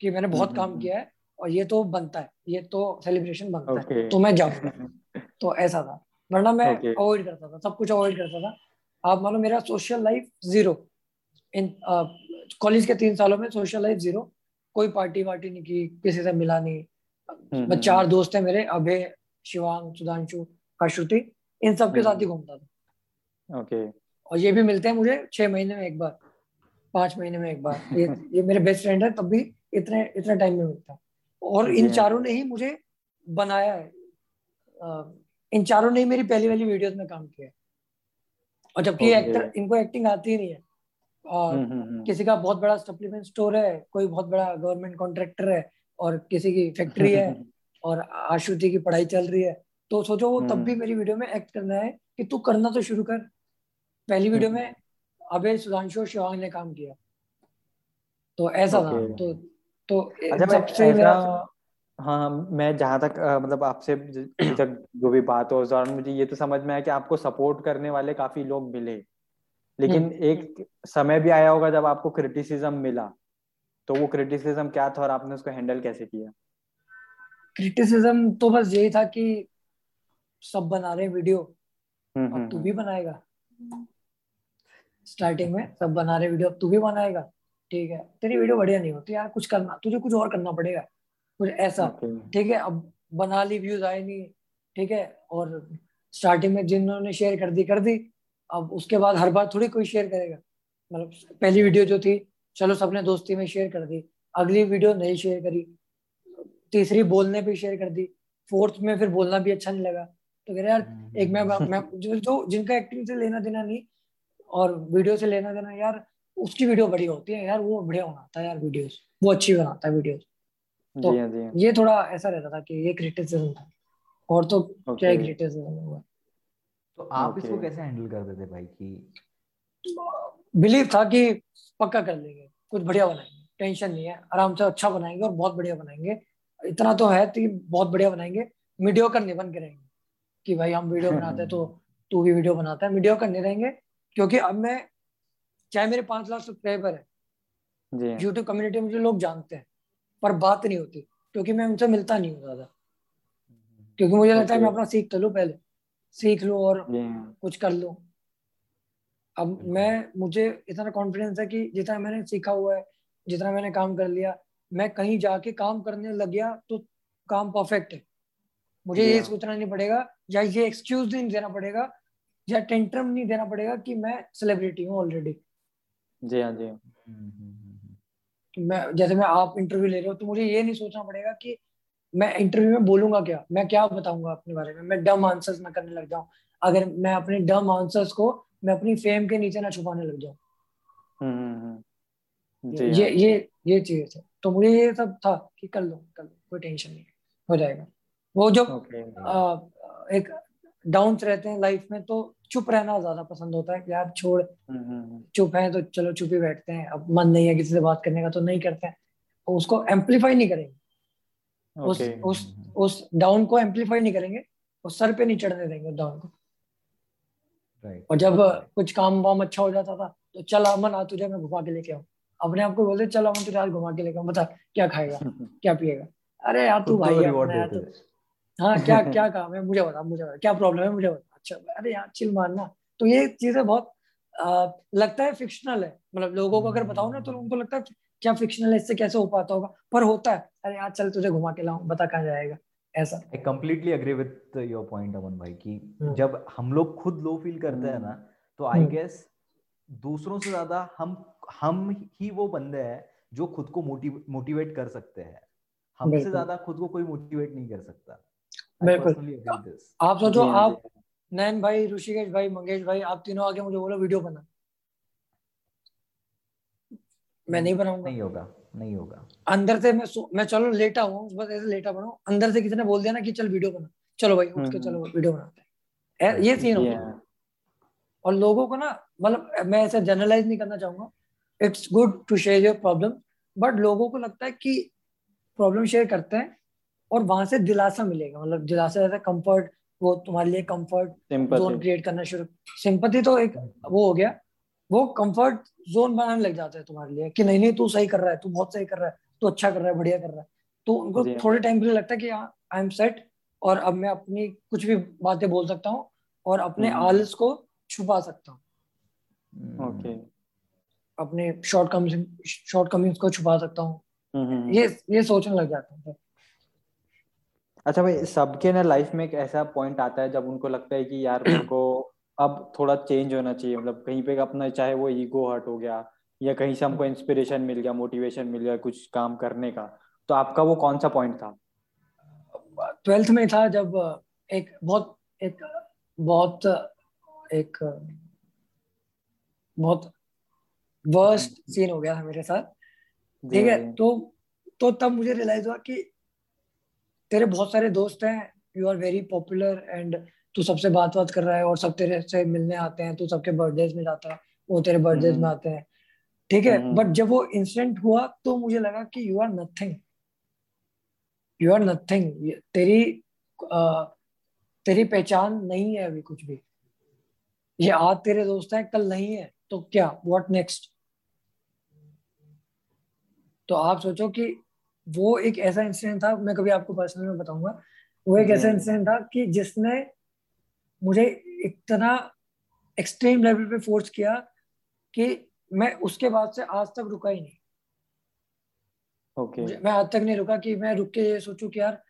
कि मैंने बहुत काम हम्म, किया है। और ये तो बनता है ये तो सेलिब्रेशन बनता okay. है तो मैं जाऊँगा तो ऐसा था वरना मैं अवॉइड okay. करता था सब कुछ अवॉइड करता था। आप मानो मेरा सोशल लाइफ ज़ीरो इन कॉलेज के तीन सालों में सोशल लाइफ ज़ीरो कोई पार्टी वार्टी नहीं की किसी से मिला नहीं। बस चार दोस्त है मेरे अभय शिवांग सुधांशु अश्रुति इन सब के साथ ही घूमता था। ओके और ये भी मिलते हैं मुझे छह महीने में एक बार पाँच महीने में एक बार। ये ये मेरे बेस्ट फ्रेंड है तब भी इतने इतने टाइम में मिलता। है और इन चारों ने ही मुझे बनाया है। इन चारों ने ही मेरी पहली वाली वीडियोस में काम किया और जबकि एक्टर इनको एक्टिंग आती ही नहीं है। और हम्म, हम्म, हम्म। किसी का बहुत बड़ा सप्लीमेंट स्टोर है कोई बहुत बड़ा गवर्नमेंट कॉन्ट्रेक्टर है और किसी की फैक्ट्री है और आशुति की पढ़ाई चल रही है तो सोचो वो तब भी मेरी वीडियो में एक्ट करना है कि तू करना तो शुरू कर। पहली वीडियो में अभय सुधांशु शिवांग ने काम किया। तो ऐसा था। तो तो अच्छा सबसे मेरा हाँ मैं जहाँ तक आ, मतलब आपसे जब जो भी बात हो उस दौरान मुझे ये तो समझ में आया कि आपको सपोर्ट करने वाले काफ़ी लोग मिले। लेकिन हम्म। एक समय भी आया होगा जब आपको क्रिटिसिज्म मिला। तो वो क्रिटिसिज्म क्या था और आपने उसको हैंडल कैसे किया? क्रिटिसिज्म तो बस यही था कि सब बना रहे वीडियो हम्म, अब हम्म, तू भी बनाएगा। स्टार्टिंग में सब बना रहे वीडियो अब तू भी बनाएगा। ठीक है। तेरी वीडियो बढ़िया नहीं होती यार कुछ करना तुझे कुछ और करना पड़ेगा कुछ ऐसा। ठीक है अब बना ली व्यूज़ आए नहीं। ठीक है और स्टार्टिंग में जिन्होंने शेयर कर दी कर दी। अब उसके बाद हर बार थोड़ी कोई शेयर करेगा। मतलब पहली वीडियो जो थी चलो सबने दोस्ती में शेयर कर दी। अगली वीडियो नहीं शेयर करी। तीसरी बोलने पे शेयर कर दी। फोर्थ में फिर बोलना भी अच्छा नहीं लगा। तो कह रहे यार हम्म, एक मैं हम्म। मैं जो जो जिनका एक्टिंग से लेना देना नहीं और वीडियो से लेना देना यार उसकी वीडियो बढ़िया होती है यार वो बढ़िया बनाता है यार वीडियोस वो अच्छी बनाता है वीडियोस तो जी हाँ, जी हाँ। ये थोड़ा ऐसा रहता था कि ये क्रिटिसिज्म था और तो क्या क्रिटिसिज्म हुआ तो आप इसको कैसे हैंडल करते थे भाई कि बिलीव था कि पक्का कर लेंगे कुछ बढ़िया बनाएँगे टेंशन नहीं है आराम से अच्छा बनाएँगे और बहुत बढ़िया बनाएँगे। इतना तो है कि बहुत बढ़िया बनाएँगे मीडियो कर नहीं बन के रहेंगे कि भाई हम वीडियो बनाते हैं तो तू भी वीडियो बनाता है मीडियो कर नहीं रहेंगे क्योंकि अब मैं चाहे मेरे पाँच लाख सब्सक्राइबर है। यूट्यूब कम्युनिटी में जो लोग जानते हैं पर बात नहीं होती क्योंकि मैं उनसे मिलता नहीं हूँ ज़्यादा। क्योंकि मुझे लगता है मैं अपना सीख तो लू पहले सीख लू और कुछ कर लू। अब मैं मुझे इतना कॉन्फिडेंस है कि जितना मैंने सीखा हुआ है जितना मैंने काम कर लिया मैं कहीं जाके काम करने लग गया तो काम परफेक्ट है। मुझे ये सोचना नहीं पड़ेगा या ये एक्सक्यूज नहीं देना पड़ेगा या टेंट्रम नहीं देना पड़ेगा कि मैं सेलिब्रिटी हूँ ऑलरेडी जी हाँ जी। हम्म, हम्म, हम्म, मैं जैसे मैं आप इंटरव्यू ले रहे हो तो मुझे ये नहीं सोचना पड़ेगा कि मैं इंटरव्यू में बोलूँगा क्या? मैं क्या बताऊँगा अपने बारे में? मैं डम आंसर्स ना करने लग जाऊँ। अगर मैं अपने डम आंसर्स को मैं अपनी फेम के नीचे ना छुपाने लग जाऊँ। ये हाँ। ये ये चीज़ है। तो मुझे ये सब था कि कर लो कर लो कोई टेंशन नहीं हो जाएगा। वो जो okay. आ, एक डाउन रहते हैं लाइफ में तो चुप रहना ज़्यादा पसंद होता है कि यार छोड़ हम्म, हम्म, हम्म। चुप है तो चलो चुप ही बैठते हैं अब मन नहीं है किसी से बात करने का तो नहीं करते हैं। तो उसको एम्पलीफाई नहीं करेंगे। उस उस उस डाउन को एम्पलीफाई नहीं करेंगे वो सर पे नहीं चढ़ने देंगे डाउन को। Right. और जब कुछ काम वाम अच्छा हो जाता था तो चल अमन आ तुझे मैं घुमा के लेके आऊँ। अपने आप को बोलते चल अमन तुझे आज घुमा के लेके आऊँ बता क्या खाएगा क्या पिएगा? अरे यार तू भाई यार हाँ क्या क्या काम है? मुझे बता मुझे बता। क्या प्रॉब्लम है? मुझे बता। अच्छा अरे यार चिल मारना तो ये चीज़ें बहुत आ, लगता है फिक्शनल है। मतलब लोगों को अगर बताओ ना तो उनको लगता है क्या फिक्शनल है इससे कैसे हो पाता होगा? पर होता है। अरे यार चल तुझे घुमा के लाऊं बता कहाँ जाएगा? ऐसा। I completely agree with your point Aman भाई कि हम्म। जब हम लोग खुद लो फील करते हैं ना तो आई गेस हम्म। दूसरों से ज़्यादा हम हम ही वो बंदे हैं जो खुद को मोटिवेट कर सकते हैं। हमसे ज़्यादा खुद को कोई मोटिवेट नहीं कर सकता। बिल्कुल आप सोचो आप नैन भाई ऋषिकेश भाई मंगेश भाई आप तीनों आगे मुझे बोलो वीडियो बना। मैं नहीं बनाऊँगा। नहीं होगा नहीं होगा। अंदर से मैं मैं चलो लेटा हूँ बस ऐसे लेटा बनाऊ अंदर से किसी ने बोल दिया ना कि चल वीडियो बना। चलो भाई उठ के चलो वीडियो हम्म। बनाते हैं। ये सीन होता और लोगों को ना मतलब मैं ऐसे जनरलाइज नहीं करना चाहूँगा। It's good to share your problem but लोगों को लगता है कि प्रॉब्लम शेयर करते हैं। और वहाँ से दिलासा मिलेगा। मतलब दिलासा जैसे कंफर्ट वो तुम्हारे लिए कंफर्ट जोन क्रिएट करना शुरू। सिंपति तो एक वो हो गया। वो कंफर्ट जोन बनाने लग जाता है तुम्हारे लिए कि नहीं नहीं तू सही कर रहा है तू बहुत सही कर रहा है तू अच्छा कर रहा है बढ़िया कर रहा है। तो उनको थोड़े टाइम के लिए लगता है कि आई एम सेट और अब मैं अपनी कुछ भी बातें बोल सकता हूँ और अपने हम्म। आलस को छुपा सकता हूँ। ओके अपने शॉर्ट कमिंग शॉर्ट कमिंग्स को छुपा सकता हूँ। हम्म। ये ये सोचने लग जाता है। अच्छा भाई सबके ना लाइफ में एक ऐसा पॉइंट आता है जब उनको लगता है कि यार मेरे को अब थोड़ा चेंज होना चाहिए। मतलब कहीं पे अपना चाहे वो ईगो हर्ट हो गया या कहीं से हमको इंस्पिरेशन मिल गया मोटिवेशन मिल गया कुछ काम करने का तो आपका वो कौन सा पॉइंट था? ट्वेल्थ में था जब एक बहुत एक बहुत एक बहुत वर्स्ट सीन हो गया था मेरे साथ। ठीक है तो तो तब मुझे रियलाइज़ हुआ कि तेरे बहुत सारे दोस्त हैं you are very popular and तू सबसे बात बात कर रहा है और सब तेरे से मिलने आते हैं तू सबके बर्थडे में जाता है वो तेरे बर्थडे में हम्म। आते हैं। ठीक है? But hmm. जब वो इंसिडेंट हुआ तो मुझे लगा कि you are nothing you are nothing तेरी आ, तेरी पहचान नहीं है अभी कुछ भी। ये आज तेरे दोस्त हैं कल नहीं है तो क्या? व्हाट नेक्स्ट तो आप सोचो कि वो एक ऐसा इंसिडेंट था मैं कभी आपको पर्सनल में बताऊँगा वो एक ऐसा इंसिडेंट था कि जिसने मुझे इतना एक्सट्रीम लेवल पे फोर्स किया कि मैं उसके बाद से आज तक रुका ही नहीं ओके okay. मैं आज तक नहीं रुका कि मैं रुक के ये सोचू कि यार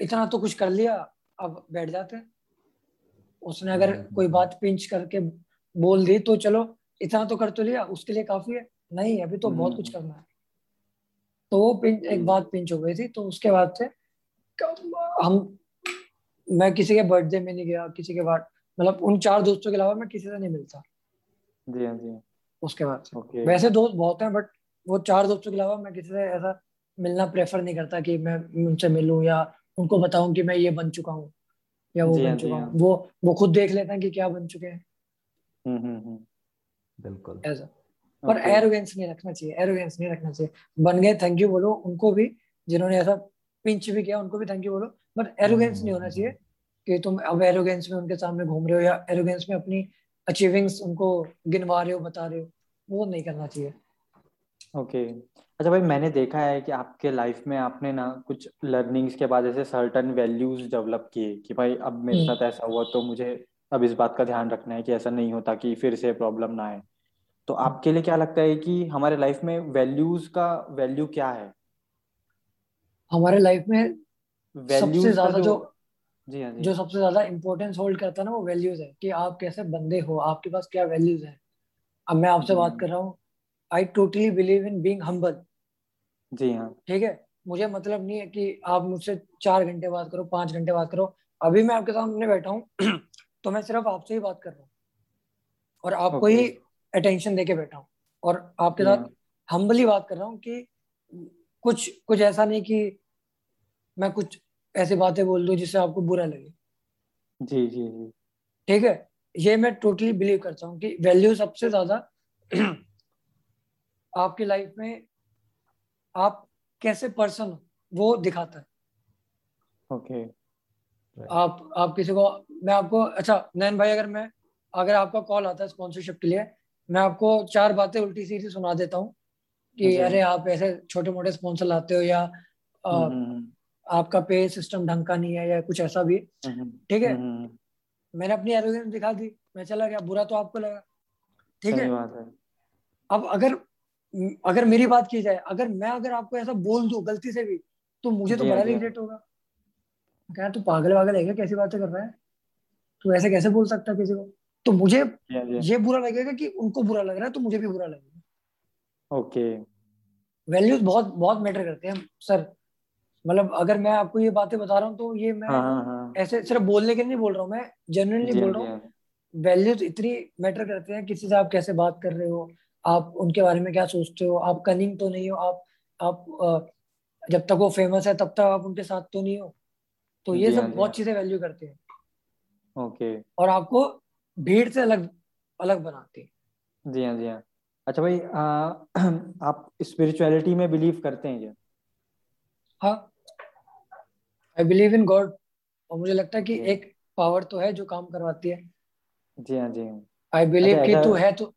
इतना तो कुछ कर लिया अब बैठ जाते उसने अगर हम्म, कोई हम्म। बात पिंच करके बोल दी तो चलो इतना तो कर तो लिया उसके लिए काफ़ी है नहीं अभी तो बहुत कुछ हम्म। करना है तो वो पिंच एक बात पिंच हो गई थी तो उसके बाद से हम मैं किसी के बर्थडे में नहीं गया किसी के बाद मतलब उन चार दोस्तों के अलावा मैं किसी से नहीं मिलता। जी हाँ जी उसके बाद से। okay. वैसे दोस्त बहुत हैं बट वो चार दोस्तों के अलावा मैं किसी से ऐसा मिलना प्रेफर नहीं करता कि मैं उनसे मिलूं या उनको बताऊँ कि मैं ये बन चुका हूँ या वो बन हाँ, चुका हूँ। हाँ। वो वो खुद देख लेते हैं कि क्या बन चुके हैं। हम्म, हम्म, हम्म। बिल्कुल। ऐसा। पर एरोगेंस नहीं रखना चाहिए एरोगेंस नहीं रखना चाहिए। बन गए थैंक यू बोलो उनको भी जिन्होंने ऐसा पिंच भी किया उनको भी थैंक यू बोलो। बट एरोगेंस नहीं होना चाहिए कि तुम अब एरोगेंस में उनके सामने घूम रहे हो या एरोगेंस में अपनी अचीविंग्स उनको गिनवा रहे हो बता रहे हो वो नहीं करना चाहिए। Okay okay. अच्छा भाई मैंने देखा है कि आपके लाइफ में आपने ना कुछ लर्निंग्स के बाद ऐसे सर्टन वैल्यूज़ डेवलप किए कि भाई अब मेरे हम्म। साथ ऐसा हुआ तो मुझे अब इस बात का ध्यान रखना है कि ऐसा नहीं होता कि फिर से प्रॉब्लम ना आए। तो। आपके लिए क्या लगता है कि हमारे लाइफ में वैल्यूज़ का वैल्यू क्या है? हमारे लाइफ में सबसे ज़्यादा जो जी हाँ जी। जो सबसे ज़्यादा इम्पोर्टेंस होल्ड करता है ना वो वैल्यूज़ है कि आप कैसे बंदे हो आपके पास क्या वैल्यूज़ है। अब मैं आपसे बात हम्म। कर रहा हूँ। I totally believe in being humble जी हाँ। ठीक है? मुझे मतलब नहीं है कि आप मुझसे चार घंटे बात करो पाँच घंटे बात करो। अभी मैं आपके सामने बैठा हूँ। तो मैं सिर्फ़ आपसे ही बात कर रहा हूँ। और आपको ही अटेंशन देके बैठा हूँ। और आपके साथ हम्बली बात कर रहा हूँ कि कुछ कुछ ऐसा नहीं कि मैं कुछ ऐसी बातें बोल दूँ जिससे आपको बुरा लगे। जी जी जी। ठीक है? ये मैं टोटली बिलीव करता हूँ कि वैल्यू सबसे ज़्यादा आपकी लाइफ में आप कैसे पर्सन हो वो दिखाता है। Okay okay. आप आप किसी को मैं आपको अच्छा नैन भाई अगर मैं अगर आपका कॉल आता है स्पॉन्सरशिप के लिए मैं आपको चार बातें उल्टी सीधी सुना देता हूँ कि अरे आप ऐसे छोटे मोटे स्पॉन्सर लाते हो या आ, हम्म, हम्म, हम्म। आपका पे सिस्टम ढंग का नहीं है या कुछ ऐसा भी। ठीक है? मैंने अपनी एरोगेंस दिखा दी मैं चला गया बुरा तो आपको लगा। ठीक है? अब अगर अगर मेरी बात की जाए अगर मैं अगर आपको ऐसा बोल दू गलती से भी तो मुझे तो बड़ा रिग्रेट होगा। क्या तू पागल वागल है क्या? कैसी बातें कर रहा है? तू ऐसे कैसे बोल सकता है किसी को? तो मुझे ये बुरा लगेगा कि उनको बुरा लग रहा है तो मुझे भी बुरा लगेगा। ओके वैल्यूज़ बहुत बहुत मैटर करते हैं सर मतलब अगर मैं आपको ये बातें बता रहा हूँ तो ये मैं हाँ, हाँ, हाँ. ऐसे सिर्फ़ बोलने के लिए नहीं बोल रहा हूँ मैं जेनुअनली बोल रहा हूँ वैल्यूज़ इतनी मैटर करते हैं किसी से आप कैसे बात कर रहे हो आप उनके बारे में क्या सोचते हो आप कनिंग तो नहीं हो आप आप जब तक वो फ़ेमस है तब तक आप उनके साथ तो नहीं हो। तो ये सब बहुत चीज़ें वैल्यू करते हैं। ओके और आपको भीड़ से अलग अलग बनाते हैं। जी हाँ जी हाँ। अच्छा भाई आ, आप स्पिरिचुअलिटी में बिलीव करते हैं क्या? हाँ। आई बिलीव इन गॉड और मुझे लगता है कि एक पावर तो है जो काम करवाती है। जी हाँ जी आई बिलीव अच्छा, कि तू है तो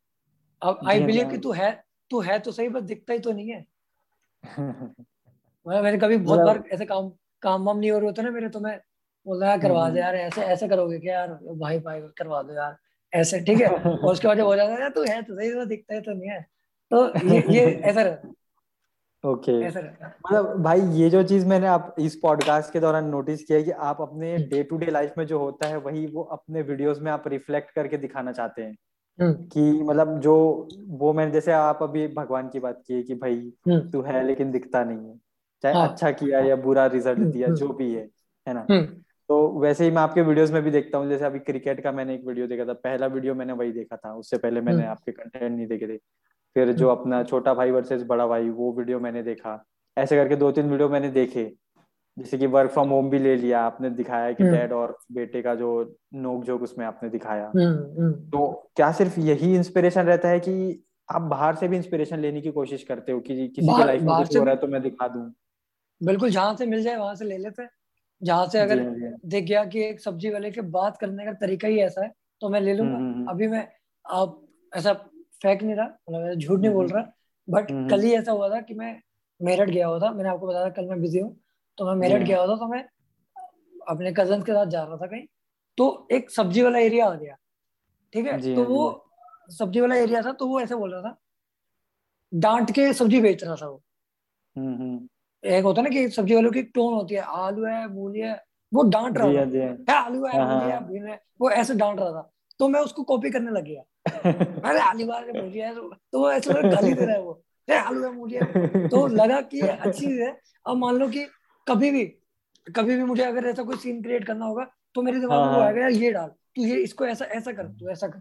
अब आई बिलीव हाँ। कि तू है तू है तो सही बस दिखता ही तो नहीं है। मतलब मैंने कभी बहुत मतलब बार ऐसे काम काम वाम नहीं हो रहे होते ना मेरे तो मैं बोल करवा दे हम्म। यार ऐसे ऐसे करोगे क्या यार? भाई भाई करवा दो यार ऐसे ठीक है? और उसके बाद जब हो जाता है तू है तो सही तो दिखता है तो नहीं है। तो ये ये ऐसा रहता ओके। okay. मतलब भाई ये जो चीज़ मैंने आप इस पॉडकास्ट के दौरान नोटिस किया कि आप अपने डे टू डे लाइफ में जो होता है वही वो अपने वीडियोस में आप रिफ्लेक्ट करके दिखाना चाहते हैं। हम्म। कि मतलब जो वो मैंने जैसे आप अभी भगवान की बात की कि भाई हम्म। तू है लेकिन दिखता नहीं है। चाहे हाँ. अच्छा किया या बुरा रिज़ल्ट दिया जो भी है है ना? तो वैसे ही मैं आपके वीडियोस में भी देखता हूँ जैसे अभी क्रिकेट का मैंने एक वीडियो देखा था पहला वीडियो मैंने वही देखा था उससे पहले मैंने आपके कंटेंट नहीं देखे थे। फिर जो हम्म। अपना छोटा भाई वर्सेस बड़ा भाई वो वीडियो मैंने देखा। ऐसे करके दो तीन वीडियो मैंने देखे जैसे कि वर्क फ्रॉम होम भी ले लिया आपने दिखाया कि डैड हम्म। और बेटे का जो नोक जोक उसमें आपने दिखाया। हम्म, तो क्या सिर्फ़ यही इंस्पिरेशन रहता है कि आप बाहर से भी इंस्पिरेशन लेने की कोशिश करते हो कि किसी के लाइफ में कुछ हो रहा है तो मैं दिखा दूँ? बिल्कुल जहाँ से मिल जाए वहाँ से ले लेते हैं। जहाँ से अगर हाँ देख गया कि एक सब्ज़ी वाले के बात करने का तरीका ही ऐसा है तो मैं ले लूँगा। अभी मैं आप ऐसा फेक नहीं रहा मतलब झूठ नहीं बोल रहा बट कल ही ऐसा हुआ था कि मैं मेरठ गया हुआ था मैंने आपको बताया कल मैं बिज़ी हूँ तो मैं मेरठ गया हुआ था तो मैं अपने कज़न के साथ जा रहा था कहीं तो एक सब्ज़ी वाला एरिया आ गया ठीक है? तो वो सब्ज़ी वाला एरिया था तो वो ऐसे बोल रहा था डांट के सब्ज़ी बेच रहा था वो। एक होता है ना कि सब्ज़ी वालों की टोन होती है आलू है मूली है वो डांट रहा था। आलू है मूली है। मूली है वो ऐसे डांट रहा था। तो मैं उसको कॉपी करने लग गया। अरे आलू वाले मूली है तो वो ऐसे गाली दे रहा है वो। आलू है मूली है तो लगा कि अच्छी चीज़ है। अब मान लो कि कभी भी कभी भी मुझे अगर ऐसा कोई सीन क्रिएट करना होगा तो मेरे दिमाग में वो हाँ, आएगा यार ये डाल तू ये इसको ऐसा ऐसा कर तू ऐसा कर।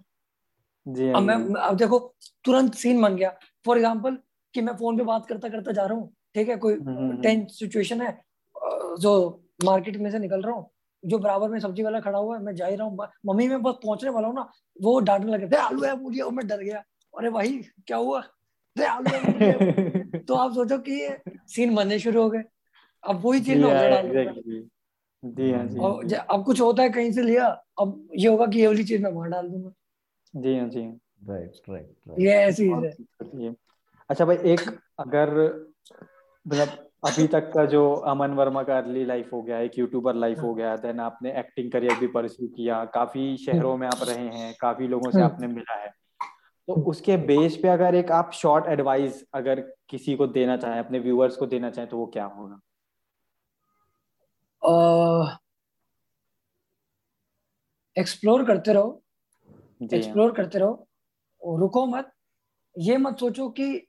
जी अब मैं अब देखो तुरंत सीन बन गया। फॉर एग्ज़ाम्पल कि मैं फ़ोन पे बात करता करता जा रहा हूँ ठीक है कोई टेंस हम्म, सिचुएशन हम्म, हम्म। है जो मार्केट में से निकल रहा हूँ जो बराबर में सब्ज़ी वाला खड़ा हुआ है मैं जा ही रहा हूँ मम्मी में बस पहुँचने वाला हूँ ना वो डांटने लगे थे आलू है मुझे और मैं डर गया। अरे भाई क्या हुआ? थे आलू है तो आप सोचो कि सीन बनने शुरू हो गए। अब वही चीज़ में और अब कुछ होता है कहीं से लिया अब ये होगा कि ये वाली चीज़ मैं वहाँ डाल दूँगा। जी हाँ जी राइट राइट ये ऐसी है। अच्छा भाई एक अगर मतलब अभी तक का जो अमन वर्मा का अर्ली लाइफ हो गया एक यूट्यूबर लाइफ हो गया देन आपने एक्टिंग करियर भी परस्यू किया काफ़ी शहरों में आप रहे हैं काफ़ी लोगों से आपने मिला है। तो उसके बेस पे अगर एक आप शॉर्ट एडवाइस अगर किसी को देना चाहें अपने व्यूअर्स को देना चाहें तो वो क्या होगा? एक्सप्लोर करते रहो एक्सप्लोर करते रहो रुको मत ये मत सोचो कि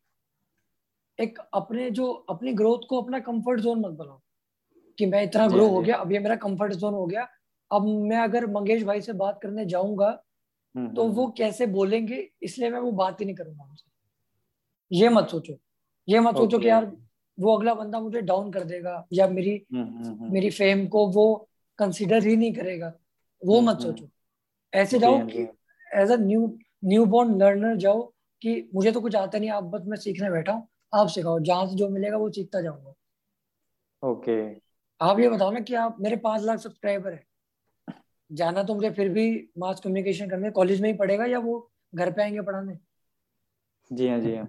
एक अपने जो अपनी ग्रोथ को अपना कंफर्ट जोन मत बनाओ। कि मैं इतना ग्रो हो गया अब ये मेरा कंफर्ट जोन हो गया अब मैं अगर मंगेश भाई से बात करने जाऊँगा हम्म, तो हम्म, वो हम्म। कैसे बोलेंगे इसलिए मैं वो बात ही नहीं करूँगा उनसे। ये मत सोचो। ये मत सोचो कि यार वो अगला बंदा मुझे डाउन कर देगा या मेरी मेरी फेम को वो कंसिडर ही नहीं करेगा। वो मत सोचो। ऐसे जाओ कि as a new new born learner जाओ कि मुझे तो कुछ आता नहीं आप बस मैं सीखने बैठा हूँ। आप सिखाओ जहाँ से जो मिलेगा वो सीखता जाऊँगा। ओके। आप ये बताओ ना कि आप मेरे पाँच लाख सब्सक्राइबर है। जाना तो मुझे फिर भी मास कम्युनिकेशन करने कॉलेज में ही पड़ेगा या वो घर पे आएँगे पढ़ाने? जी हाँ जी हाँ।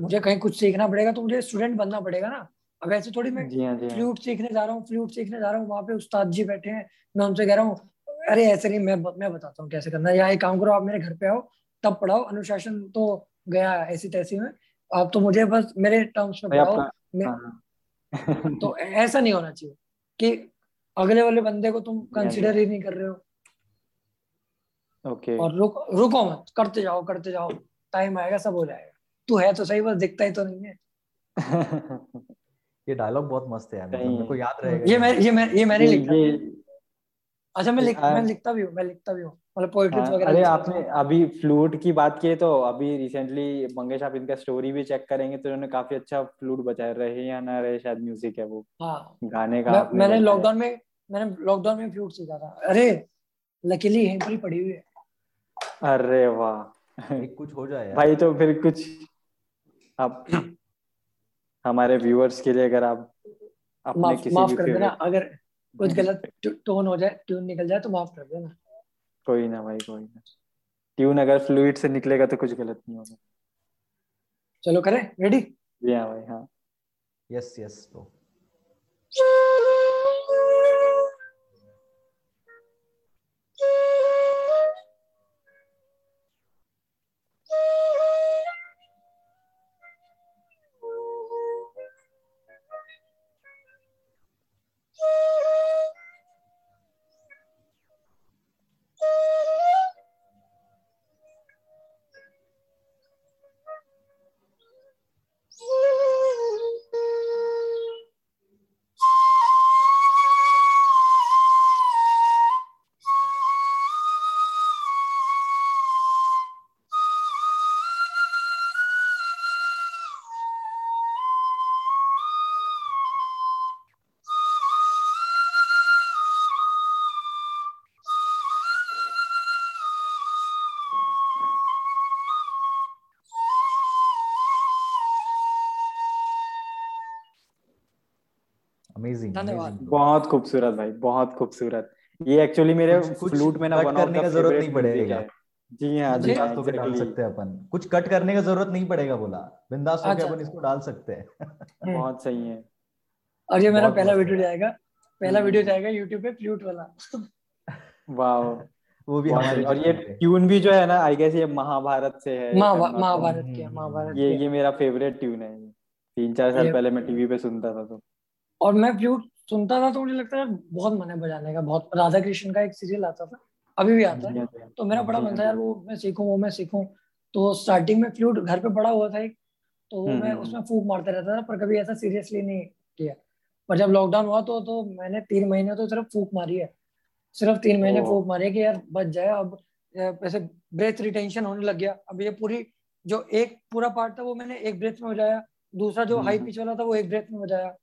मुझे कहीं कुछ सीखना पड़ेगा तो मुझे स्टूडेंट बनना पड़ेगा ना। अब ऐसे थोड़ी मैं जी हाँ जी हाँ। फ्लूट सीखने जा रहा हूँ फ्लूट सीखने जा रहा हूँ वहाँ पे उस्ताद जी बैठे हैं मैं उनसे कह रहा हूँ अरे ऐसे नहीं मैं मैं बताता हूँ कैसे करना है। या एक काम करो आप मेरे घर पे आओ तब पढ़ाओ अनुशासन तो गया ऐसी तैसी में। आप तो मुझे बस मेरे टर्म्स में भाई पढ़ाओ आपका मैं हाँ। तो ऐसा नहीं होना चाहिए कि अगले वाले बंदे को तुम हाँ कंसिडर ही नहीं कर रहे हो। ओके और रुक रुको मत करते जाओ करते जाओ। टाइम आएगा सब हो जाएगा। तू है तो सही बस दिखता ही तो नहीं है। ये डायलॉग बहुत मस्त है यार मतलब मेरे को याद रहेगा। ये मैं ये मैं ये मैंने लिखा। अच्छा मैं लिख मैं लिखता भी हूँ मैं लिखता भी हूँ। मतलब पोएट्री हाँ, वगैरह अरे आपने अभी फ्लूट की बात की तो अभी रिसेंटली मंगेश आप इनका स्टोरी भी चेक करेंगे तो उन्होंने काफ़ी अच्छा फ्लूट बजाया रहे या ना रहे शायद म्यूज़िक है वो। हाँ। गाने का मैं, मैंने लॉकडाउन में मैंने लॉकडाउन में फ्लूट सीखा था। अरे लकीली यहीं पर पड़ी हुई है। अरे वाह। कुछ हो जाए भाई तो फिर कुछ आप हमारे व्यूअर्स के लिए अगर आप अपने माफ़ किसी माफ़ भी कर देना। अगर कुछ गलत टोन हो जाए ट्यून निकल जाए तो माफ़ कर देना। कोई ना भाई कोई ना। ट्यून अगर फ्लूइड से निकलेगा तो कुछ गलत नहीं होगा। चलो करें? रेडी जी हाँ भाई हाँ। यस यस ब्रो धन्यवाद। बहुत खूबसूरत भाई बहुत खूबसूरत। ये एक्चुअली मेरे कुछ- कुछ फ्लूट में ना कट करने का ज़रूरत नहीं पड़ेगा। जी हाँ जी हाँ बिंदास डाल सकते हैं अपन। कुछ कट करने का ज़रूरत नहीं पड़ेगा बोला। बिंदास होकर अच्छा, अपन। इसको डाल सकते हैं। हम्म। बहुत सही है। और ये मेरा पहला वीडियो जाएगा। पहला हम्म। वीडियो जाएगा यूट्यूब पे फ्लूट वाला। वाह वो भी हमारे और ये ट्यून भी जो है ना आई गेस ये महाभारत से है। not महाभारत हम्म, की हम्म, महाभारत ये ये मेरा फेवरेट ट्यून है। तीन चार साल पहले मैं टीवी पे सुनता था तो। और मैं फ्लूट सुनता था तो मुझे लगता था बहुत मन है बजाने का बहुत राधा कृष्ण का एक सीरियल आता था अभी भी आता है। तो मेरा बड़ा मन हाँ, था यार वो मैं सीखूं वो मैं सीखूं। तो स्टार्टिंग में फ्लूट घर पे पड़ा हुआ था एक तो हम्म, मैं हम्म, उसमें फूक मारता रहता था पर कभी ऐसा सीरियसली नहीं किया। पर जब लॉकडाउन हुआ तो तो मैंने तीन महीने तो सिर्फ़ फूक मारी है। सिर्फ़ तीन महीने फूक मारी है कि यार बच जाए अब ऐसे ब्रेथ रिटेंशन होने लग गया। अब ये पूरी जो एक पूरा पार्ट था वो मैंने एक ब्रेथ में बजाया दूसरा जो हम्म, हाई हम्म। पिच वाला था वो एक ब्रेथ में बजाया।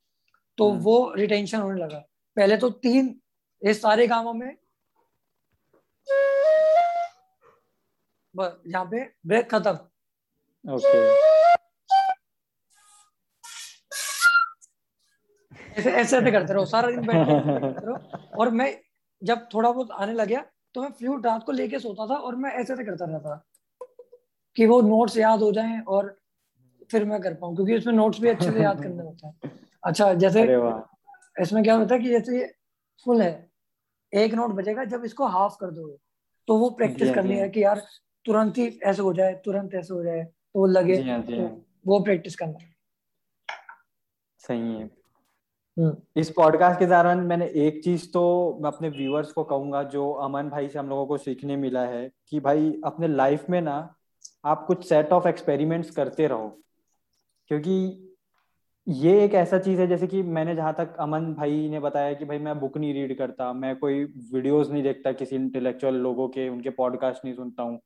तो हम्म। वो रिटेंशन होने लगा। पहले तो तीन ये सारे गामों में यहाँ पे ब्रेक खत्म। ओके ऐसे ऐसे ऐसे करते रहो सारा दिन बैठ करते रहो। और मैं जब थोड़ा बहुत आने लग गया तो मैं फ्लूट रात को लेके सोता था और मैं ऐसे ऐसे करता रहता था कि वो नोट्स याद हो जाएँ और फिर मैं कर पाऊँ क्योंकि उसमें नोट्स भी अच्छे से याद करने होते हैं। अच्छा जैसे इसमें क्या होता है कि जैसे ये फुल है एक नोट बचेगा जब इसको हाफ़ कर दोगे तो वो प्रैक्टिस हाँ, करनी है हाँ। कि यार तुरंत ही ऐसे हो जाए तुरंत ऐसे हो जाए तो वो लगे जी हाँ जी तो वो प्रैक्टिस करना है। सही है। हम्म। इस पॉडकास्ट के दौरान मैंने एक चीज़ तो मैं अपने व्यूअर्स को कहूँगा जो अमन भाई से हम लोगों को सीखने मिला है कि भाई अपने लाइफ में ना आप कुछ सेट ऑफ़ एक्सपेरिमेंट्स करते रहो। क्योंकि ये एक ऐसा चीज़ है, जैसे कि मैंने जहाँ तक अमन भाई ने बताया कि भाई मैं बुक नहीं रीड करता, मैं कोई वीडियोस नहीं देखता किसी इंटेलेक्चुअल लोगों के, उनके पॉडकास्ट नहीं सुनता हूँ।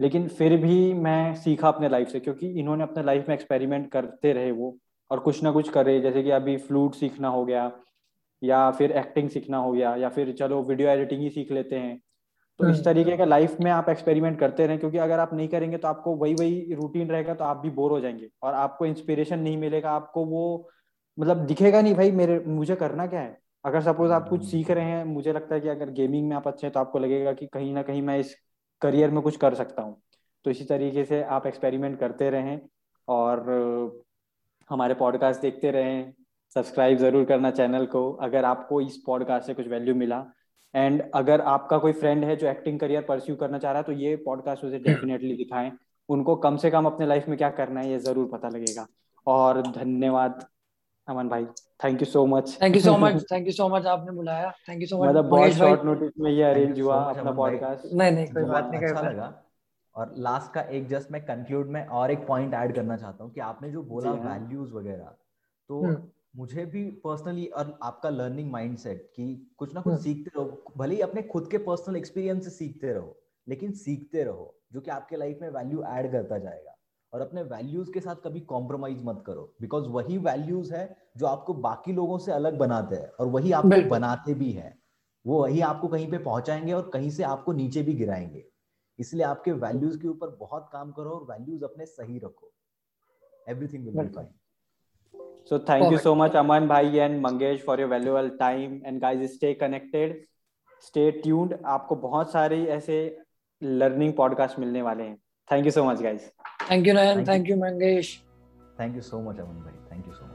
लेकिन फिर भी मैं सीखा अपने लाइफ से, क्योंकि इन्होंने अपने लाइफ में एक्सपेरिमेंट करते रहे वो, और कुछ ना कुछ करे, जैसे कि अभी फ्लूट सीखना हो गया, या फिर एक्टिंग सीखना हो गया, या फिर चलो वीडियो एडिटिंग ही सीख लेते हैं। तो इस हम्म। तरीके का लाइफ में आप एक्सपेरिमेंट करते रहें क्योंकि अगर आप नहीं करेंगे तो आपको वही वही रूटीन रहेगा तो आप भी बोर हो जाएँगे। और आपको इंस्पिरेशन नहीं मिलेगा आपको वो मतलब दिखेगा नहीं भाई मेरे मुझे करना क्या है? अगर सपोज़ आप कुछ सीख रहे हैं मुझे लगता है कि अगर गेमिंग में आप अच्छे हैं तो आपको लगेगा कि कहीं ना कहीं मैं इस करियर में कुछ कर सकता हूँ। तो इसी तरीके से आप एक्सपेरिमेंट करते रहें और हमारे पॉडकास्ट देखते रहें। सब्सक्राइब ज़रूर करना चैनल को। अगर आपको इस पॉडकास्ट से कुछ वैल्यू मिला एंड अगर आपका कोई फ्रेंड है जो एक्टिंग करियर परस्यू करना चाह रहा है तो ये पॉडकास्ट उसे डेफिनेटली दिखाएँ। उनको कम से कम अपने लाइफ में क्या करना है ये ज़रूर पता लगेगा। और धन्यवाद अमन भाई। Thank you so much thank you so much thank you so much आपने बुलाया। थैंक यू सो मच मतलब बहुत शॉर्ट नोटिस में ये अरेंज हुआ अपना पॉडकास्ट नहीं नहीं कोई बात नहीं अच्छा लगा। और लास्ट का एक जस्ट मैं कंक्लूड में और एक पॉइंट ऐड करना चाहता हूँ कि आपने जो बोला वैल्यूज़ हाँ। वगैरह तो हम्म। मुझे भी पर्सनली और आपका लर्निंग माइंडसेट कि कुछ ना कुछ हम्म। सीखते रहो भले ही अपने खुद के पर्सनल एक्सपीरियंस से सीखते रहो लेकिन सीखते रहो जो कि आपके लाइफ में वैल्यू ऐड करता जाएगा। और अपने वैल्यूज़ के साथ कभी कॉम्प्रोमाइज मत करो बिकॉज़ वही वैल्यूज़ है जो आपको बाकी लोगों से अलग बनाते हैं और वही आपको बनाते भी हैं। वो वही आपको कहीं पे पहुंचाएँगे और कहीं से आपको नीचे भी गिराएँगे। इसलिए आपके वैल्यूज़ के ऊपर बहुत काम करो और वैल्यूज़ अपने सही रखो। Everything will be fine So thank Perfect. you so much, Aman Bhai and Mangesh for your valuable time. And guys, stay connected, stay tuned. आपको बहुत सारे ऐसे लर्निंग पॉडकास्ट मिलने वाले हैं thank you so much guys thank you Nayan thank you Mangesh thank you so much Aman भाई thank you so much